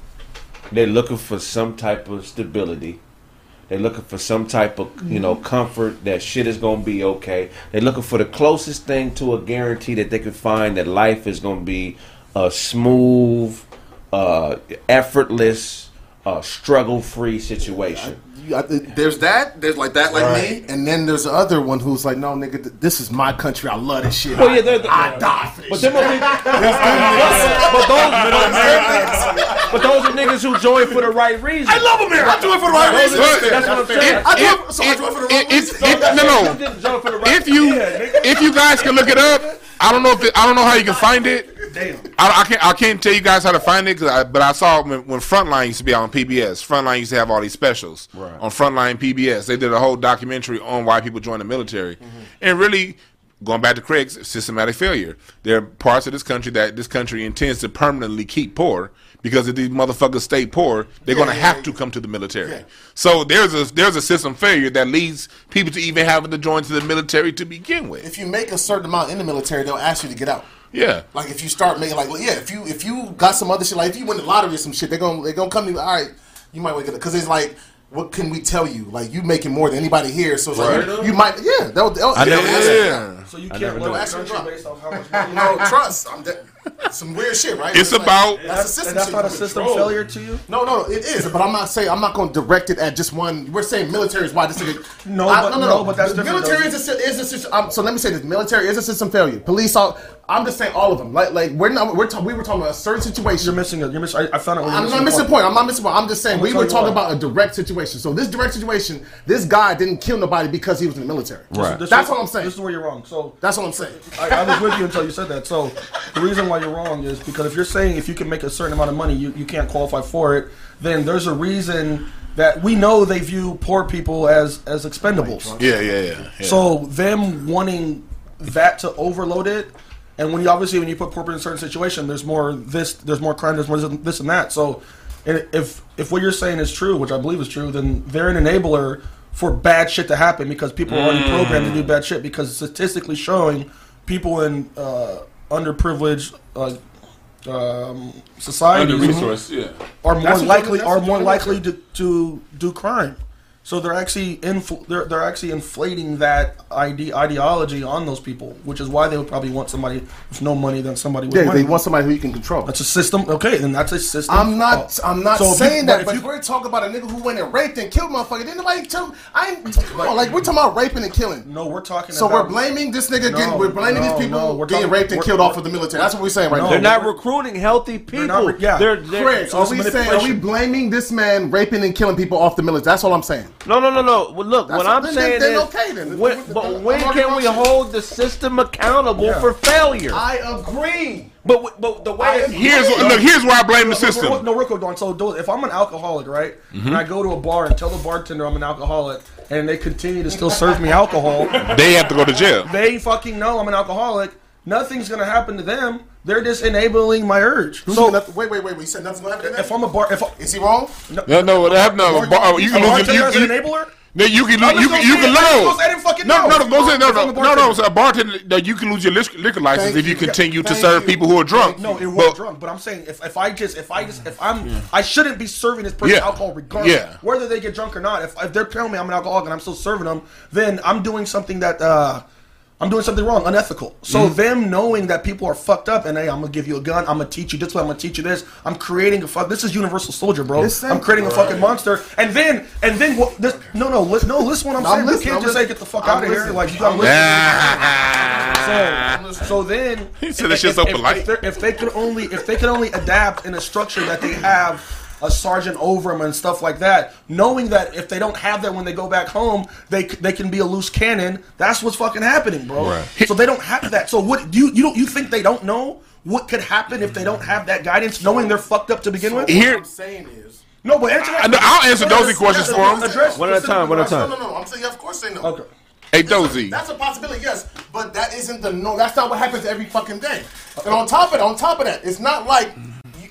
They're looking for some type of stability. They're looking for some type of you know comfort that shit is gonna be okay. They're looking for the closest thing to a guarantee that they can find that life is gonna be a smooth, uh, effortless, uh, struggle-free situation. You- I- there's that. There's like that, like Right. me, and then there's the other one who's like, no, nigga, this is my country. I love this shit. Well, I, yeah, they're the- I die for this. But shit. *laughs* them are niggas, but those, but those are niggas who join for the right reason. I love America. I do it for the right reason. That's what I'm saying. I do If- so I do for the right reason. no, no. Just join for the right If you if you guys can look it up, I don't know if it, I don't know how you can find it. I, I can't I can't tell you guys how to find it, 'cause I, but I saw when, when Frontline used to be on PBS. Frontline used to have all these specials on Frontline PBS. They did a whole documentary on why people join the military, mm-hmm. and really going back to Craig's systematic failure. There are parts of this country that this country intends to permanently keep poor. Because if these motherfuckers stay poor, they're gonna yeah, have yeah. to come to the military. So there's a there's a system failure that leads people to even having to join to the military to begin with. If you make a certain amount in the military, they'll ask you to get out. Yeah. Like if you start making like well, yeah, if you if you got some other shit, like if you win the lottery or some shit, they're gonna they're gonna come to you. All right, you might want to get it because it's like. What can we tell you? Like you making more than anybody here, so it's like you, you might, yeah. They'll, they'll, I never they'll knew ask you. Yeah. So you I can't never look knew at that. country based off how much *laughs* money. No trust. I'm de- *laughs* some weird shit, right? It's like- about- that's a system. That's shit. not a system failure to you. No, no, it is, but I'm not saying I'm not going to direct it at just one. We're saying military is why this is. *laughs* No, I- but- no, but that's the military is a, is a system. Um, so let me say this: military is a system failure. Police, all. I'm just saying all of them. Like, like we're not. We're ta- we were talking about a certain situation. You're missing it. You're missing. I, I found it. I'm not missing the point. I'm not missing the point. I'm just saying I'm we were talking why. about a direct situation. So this direct situation, this guy didn't kill nobody because he was in the military. Right. This That's what I'm saying. This is where you're wrong. So That's what I'm saying. I, I was with you until you said that. So *laughs* the reason why you're wrong is because if you're saying if you can make a certain amount of money, you, you can't qualify for it, then there's a reason that we know they view poor people as as expendables. Yeah, yeah, yeah. yeah. So them wanting that to overload it, and when you obviously when you put poor people in a certain situation, there's more this, there's more crime, there's more this, this and that. So if if what you're saying is true, which I believe is true, then they're an enabler for bad shit to happen because people are already programmed to do bad shit because statistically showing people in uh, underprivileged uh, um, societies yeah. are more likely are more likely to, to do crime. So they're actually infl- they're, they're actually inflating that ide- ideology on those people, which is why they would probably want somebody with no money than somebody with Yeah, money. they want somebody who you can control. that's a system. Okay, then that's a system. I'm not. Oh. I'm not So if you- saying but that. if But you- we're talking about a nigga who went and raped and killed motherfucker, didn't nobody tell? I ain't. Come on, like we're talking about raping and killing. no, we're talking. So about, we're blaming this nigga. No, getting, we're blaming no, these people no, we're getting talking- raped and killed off of the military. That's what we're saying right No, now. They're not we're- recruiting healthy people. not yeah. They're, they're, Craig, So are we saying? Are we blaming this man raping and killing people off the military? That's all I'm saying. No, no, no, no. Well, look, That's what what- I'm then- saying then is, okay, then. when, but when can we hold the system accountable Yeah. for failure? I agree. but but the way that Here's look. Here's where I blame the No, no, system. No, real quick, Don. So if I'm an alcoholic, right, mm-hmm. and I go to a bar and tell the bartender I'm an alcoholic, and they continue to still serve me alcohol, They have to go to jail. they fucking know I'm an alcoholic. Nothing's gonna happen to them. They're just enabling my urge. So So nothing, wait, wait, wait. We said nothing's gonna happen. to them? if? I'm a bar, if I, Is he wrong? No, no, they have no. bar- You can lose. bartender You, is an you, enabler. Then you can lose. You that's can you can lose. I didn't fucking No, know. no, no, no, no, no, no. So a bartender, no, you can lose your liquor liquor license Thank if you you. continue to Thank serve you. people who are drunk. No, it But- was drunk. But I'm saying if, if I just if I just if I'm I shouldn't be serving this person Yeah. alcohol regardless Yeah. whether they get drunk or not. If, if they're telling me I'm an alcoholic and I'm still serving them, then I'm doing something that uh I'm doing something wrong, unethical. So Mm-hmm. them knowing that people are fucked up and hey, I'm gonna give you a gun, I'm gonna teach you this way, I'm gonna teach you this. I'm creating a fuck. This is Universal Soldier, bro. This I'm ain't- creating a fucking monster. And then and then what? This, no, no, li- no. Listen, what I'm I'm saying. listening, you can't I'm just say get the fuck I'm out of here. Like you gotta listen. So, so then He said that shit's so polite. If, they're- if they could only, if they could only adapt in a structure that they have a sergeant over them and stuff like that, knowing that if they don't have that when they go back home, they they can be a loose cannon. That's what's fucking happening, bro. So they don't have that. So what do you you don't you think they don't know what could happen if they don't have that guidance, knowing they're fucked up to begin with? Here- What I'm saying is. No, but answer I know- I'll answer those questions for him. Address One at a time, one at a time. no, no. no. I'm saying, of course they know. Okay. Hey, Dozy. That's a possibility, yes, but that isn't the no. That's not what happens every fucking day. And on top of it, on top of that, it's not like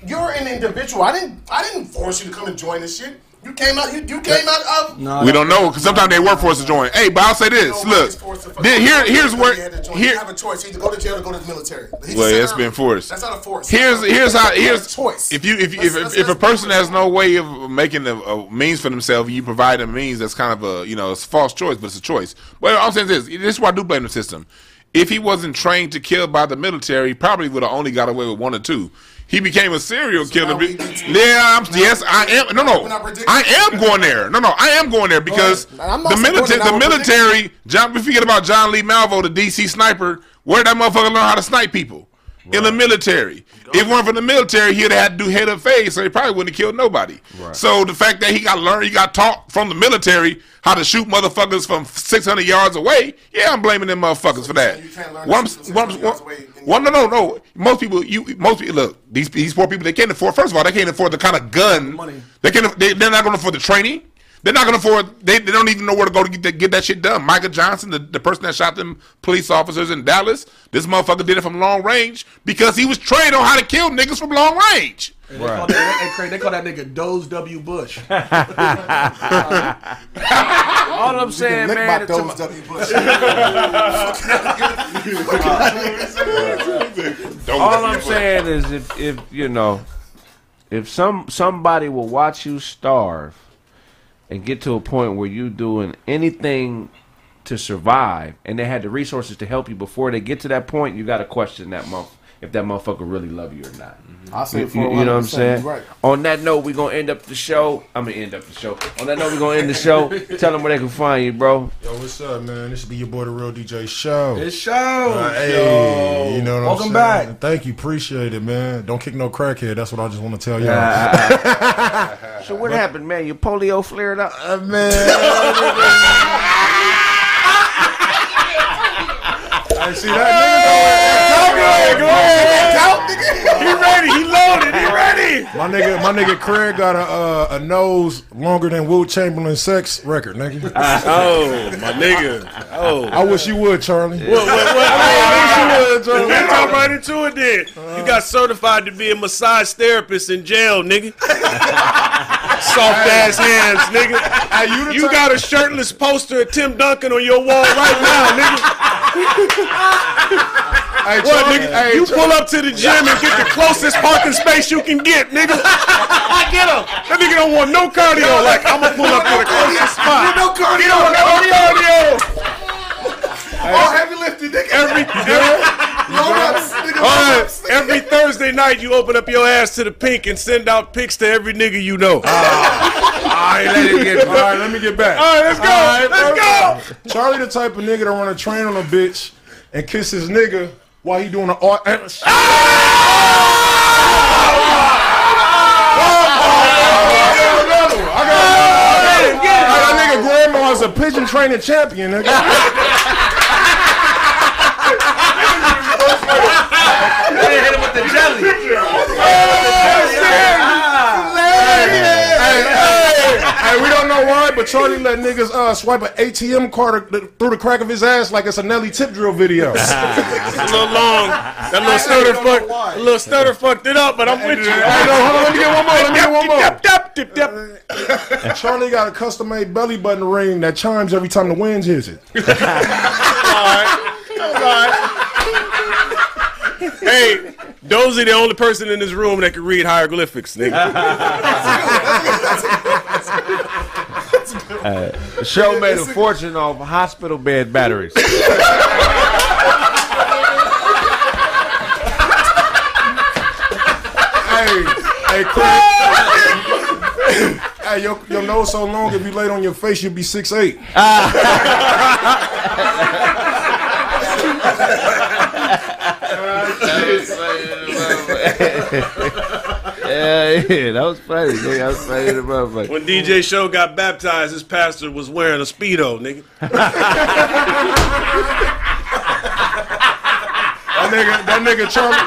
you're an individual. I didn't, I didn't force you to come and join this shit. You came out, you, you came out of. No, We don't know because sometimes they work for us to join. Hey, but I'll say this. Look, Nobody's forced to fuck- then here, here's You where had to join. here. You have a choice: either go to jail or go to the military. He Well, said it's been forced. That's not a force. Here's here's how You have a here's choice. if you if Let's- if let's- if a let's person has no way of making a, a means for themselves, you provide them means. That's kind of a you know it's a false choice, but it's a choice. Well, I'm saying this. This is why I do blame the system. If he wasn't trained to kill by the military, he probably would have only got away with one or two. He became a serial killer. be- we need to- yeah, I'm, yes, I am. No, no, We're not predicting- I am going there. No, no, I am going there because the military, the military. John, we forget about John Lee Malvo, the DC sniper. Where did that motherfucker learn how to snipe people? In the military. If it weren't for the military, he'd have had to do head of phase, so he probably wouldn't have killed nobody. So the fact that he got learned, he got taught from the military how to shoot motherfuckers from 600 yards away. Yeah, I'm blaming them motherfuckers for that. you can't learn What I'm, to shoot from what I'm- 600 yards what- away in what- no, no, no. Most people, you, most people, look. These these poor people, they can't afford. First of all, they can't afford the kind of gun. Money. They can. They, they're not going to afford the training. They're not going to afford. They, they don't even know where to go to get that, get that shit done. Michael Johnson, the, the person that shot them police officers in Dallas, this motherfucker did it from long range because he was trained on how to kill niggas from long range. They, call that, hey, Craig, they call that nigga Doze W. Bush. *laughs* All I'm saying, Lick man, my to Doze W. *laughs* Bush. All I'm saying is if if you know if some somebody will watch you starve and get to a point where you doing anything to survive and they had the resources to help you before they get to that point, you got to question that month if that motherfucker really love you or not. I say You, it for you- you know what I'm saying? Right. On that note, we're gonna end up the show. I'm gonna end up the show. On that note, we're gonna end the show. *laughs* Tell them where they can find you, bro. Yo, what's up, man? This is be your boy, the real DJ Show. It's show. Uh, hey, you know what Welcome I'm saying? Welcome back. Thank you, appreciate it, man. Don't kick no crackhead. That's what I just want to tell y'all. *laughs* So what happened, man? Your polio flared up. Uh, man, *laughs* I see that nigga. Go ahead, He ready. He loaded. He ready. My nigga, my nigga Craig got a uh, a nose longer than Wilt Chamberlain sex record, nigga. *laughs* Oh, my nigga. Oh. I wish you would, Charlie. What, what, what, I wish you would, Let's talk right into it then. You got certified to be a massage therapist in jail, nigga. *laughs* Soft ass hands, nigga. Hey, you You type- got a shirtless poster of Tim Duncan on your wall right now, nigga. *laughs* Hey, What, Charlie, nigga? hey, you Char- pull up to the gym and get the closest parking space you can get, nigga. I get him. That nigga don't want no cardio. Like, I'm gonna pull up to the closest spot. No cardio. No cardio. All heavy lifting, nigga. Every, every, Low reps, nigga. All right, reps. every Thursday night, you open up your ass to the pink and send out pics to every nigga you know. Ah. Ah, all right, let it get. *laughs* All right, let me get back. All right, let's go. let's go. Charlie, the type of nigga that run a train on a bitch and kiss his nigga while he doing an art. Eh, Another one! I got that nigga grandma's a pigeon training champion, nigga. *laughs* Hit him with the jelly. Hey, hey, hey, we don't know why, but Charlie let niggas uh, swipe an ATM card through the crack of his ass like it's a Nelly tip drill video. *laughs* a little long. That little stutter don't fuck. A little stutter fucked it up, but I'm with you. Hey, no, hold on, let me get one more. Let me get one more. Dip, dip, dip, dip, dip. Charlie got a custom made belly button ring that chimes every time the wind hits it. *laughs* Alright. Hey, Dozy the only person in this room that can read hieroglyphics, nigga. *laughs* The show made a fortune off hospital bed batteries. Hey, hey, Chris. hey, your, your nose so long, if you laid on your face, you'd be six eight. *laughs* *laughs* *laughs* Yeah, yeah, that was funny. Nigga. That was funny. The motherfucker. When DJ Show got baptized, his pastor was wearing a Speedo, nigga. *laughs* That nigga, that nigga Charlie. *laughs*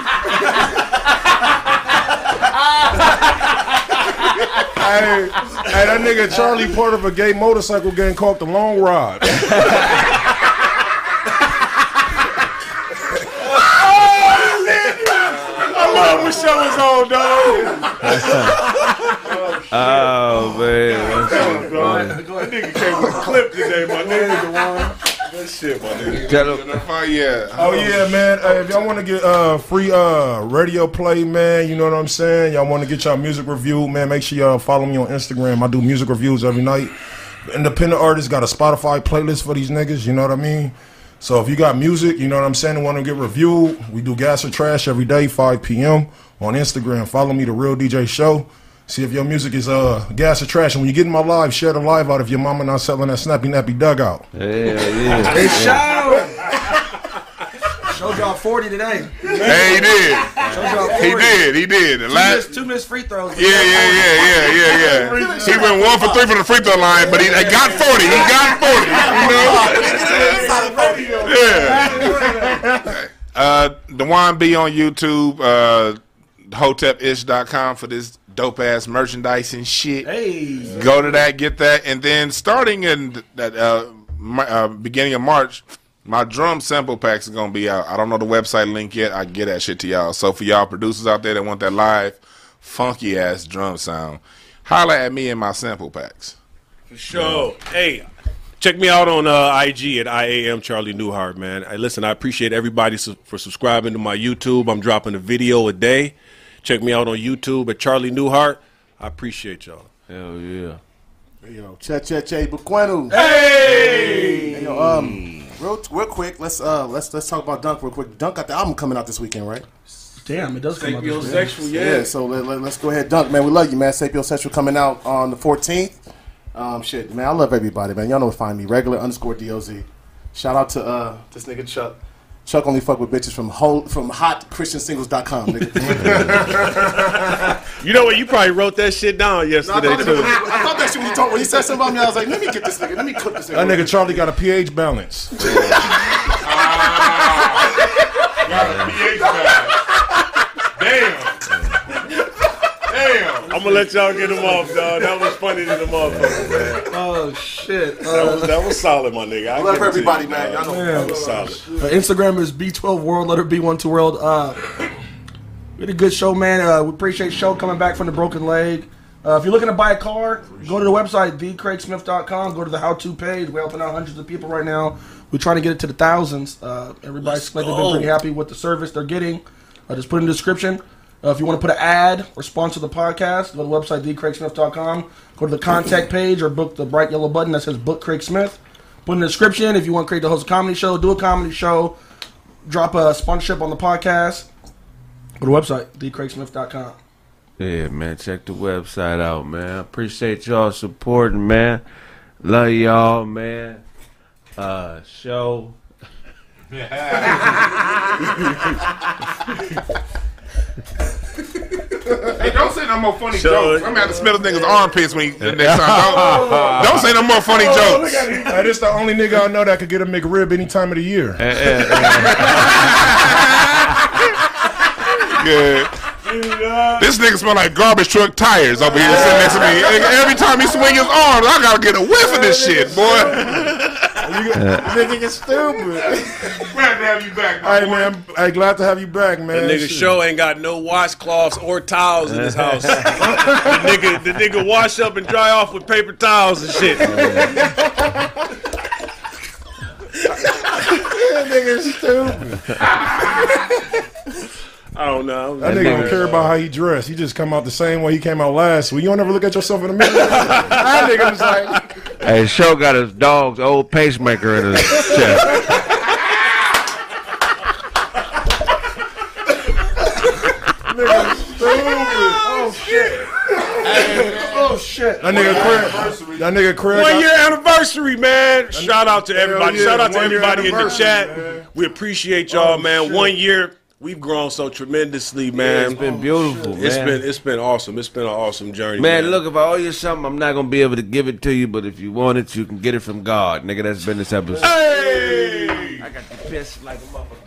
hey, hey, that nigga Charlie part of a gay motorcycle gang called the Long Rod. *laughs* I wish I was on, dog. Oh man, that's so funny. That nigga came with a clip today, my nigga. That shit, my nigga. Tell him- Oh yeah. Oh yeah, man. Hey, if y'all want to get uh free uh radio play, man, you know what I'm saying. Y'all want to get y'all music review, man. Make sure y'all follow me on Instagram. I do music reviews every night. Independent artists got a Spotify playlist for these niggas. You know what I mean. So if you got music, you know what I'm saying, and want to get reviewed, we do gas or trash every day, 5 p.m. on Instagram. Follow me, the Real DJ Show. See if your music is uh gas or trash. And when you get in my live, share the live out if your mama not selling that snappy nappy dugout. Hell yeah. Hey, show! Show dropped 40 today. Hey, he did. Show dropped 40. He did. He did. The Two last. missed, two missed free throws. Yeah, yeah, yeah, yeah, yeah, yeah. He went one for three from the free throw line, but he they got forty. He got forty. You know. Yeah. Uh, Dewan B on YouTube. Uh, HotepIsh.com for this dope ass merchandise and shit. Hey. Go to that, get that, and then starting in that uh, uh, beginning of March, my drum sample packs are gonna be out. I don't know the website link yet. I get that shit to y'all. So for y'all producers out there that want that live, funky ass drum sound, holla at me in my sample packs. For sure. Hey, check me out on uh, IG at IAM Charlie Newhart, man. Hey, listen, I appreciate everybody su- for subscribing to my YouTube. I'm dropping a video a day. Check me out on YouTube at Charlie Newhart. I appreciate y'all. Hell yeah. Yo, che che che Buquenu. Hey! Yo, um, real real quick, let's uh let's let's talk about Dunk real quick. Dunk got the album coming out this weekend, right? Damn, it does come out this week. Sapiosexual, Yeah. so let, let, us go ahead, Dunk, man. We love you, man. Sapiosexual coming out on the 14th. Um, shit, man. I love everybody, man. Y'all know where to find me. Regular underscore doz. Shout out to uh this nigga Chuck. Chuck only fuck with bitches from whole, from hotchristiansingles.com. Nigga. *laughs* You know what? You probably wrote that shit down I, yesterday, thought, too. I thought that shit when he told when he said something about me. I was like, let me get this nigga. Let me cook this nigga. That nigga Charlie got a pH *laughs* balance. Damn. Damn. I'm gonna let y'all get him off, dog. That was *laughs* funny to the motherfucker, man. Oh, shit. That Uh, was, that was solid, my nigga. I Love give everybody, you, man. Y'all know. That was solid. uh, Instagram is B12 World, letter B12 World. Uh, we had a good show, man. Uh, we appreciate show coming back from the broken leg. Uh, if you're looking to buy a car, go to the website, thecraigsmith.com. Go to the how-to page. We're helping out hundreds of people right now. We're trying to get it to the thousands. Uh, everybody's like they've been pretty happy with the service they're getting. Uh, just put in the description. Uh, if you want to put an ad or sponsor the podcast, go to the website, thecraigsmith.com. Go to the contact page or book the bright yellow button that says Book Craig Smith. Put in the description if you want Craig to host a comedy show, do a comedy show, drop a sponsorship on the podcast. Go to the website, thecraigsmith.com. Yeah, man. Check the website out, man. Appreciate y'all supporting, man. Love y'all, man. Uh, show. *laughs* *laughs* Hey, don't say no more funny Sure. jokes. I'm gonna have to smell this nigga's armpits when he, the next time. *laughs* Don't, don't say no more funny oh, jokes. Hey, this the only nigga I know that could get a McRib any time of the year. Eh, eh, eh. *laughs* Good. This nigga smell like garbage truck tires over here sitting next to me. Every time he swing his arms, I gotta get a whiff of this shit, boy. Nigga, you stupid. Glad to have you back, my Hey boy. man, hey, glad to have you back, man. The nigga Shit. show ain't got no washcloths or towels in his house. *laughs* the nigga, the nigga wash up and dry off with paper towels and shit. *laughs* nigga stupid. *laughs* I don't know. That nigga don't care about how he dressed. He just come out the same way he came out last week. You don't ever look at yourself in the mirror. *laughs* that nigga was like, Hey, show got his dog's old pacemaker in his chest. nigga stupid. Oh shit. oh shit. That nigga Craig. That nigga Craig. One year anniversary, man. Shout out to everybody. yeah, Shout out to everybody in the chat. man. We appreciate y'all, Oh, man. shit. One year, we've grown so tremendously, man. It's been beautiful, It's man. been it's been awesome. It's been an awesome journey, Man, look, if I owe you something, I'm not gonna be able to give it to you, but if you want it, you can get it from God. Nigga, that's been this episode. Hey! I got the piss like a motherfucker.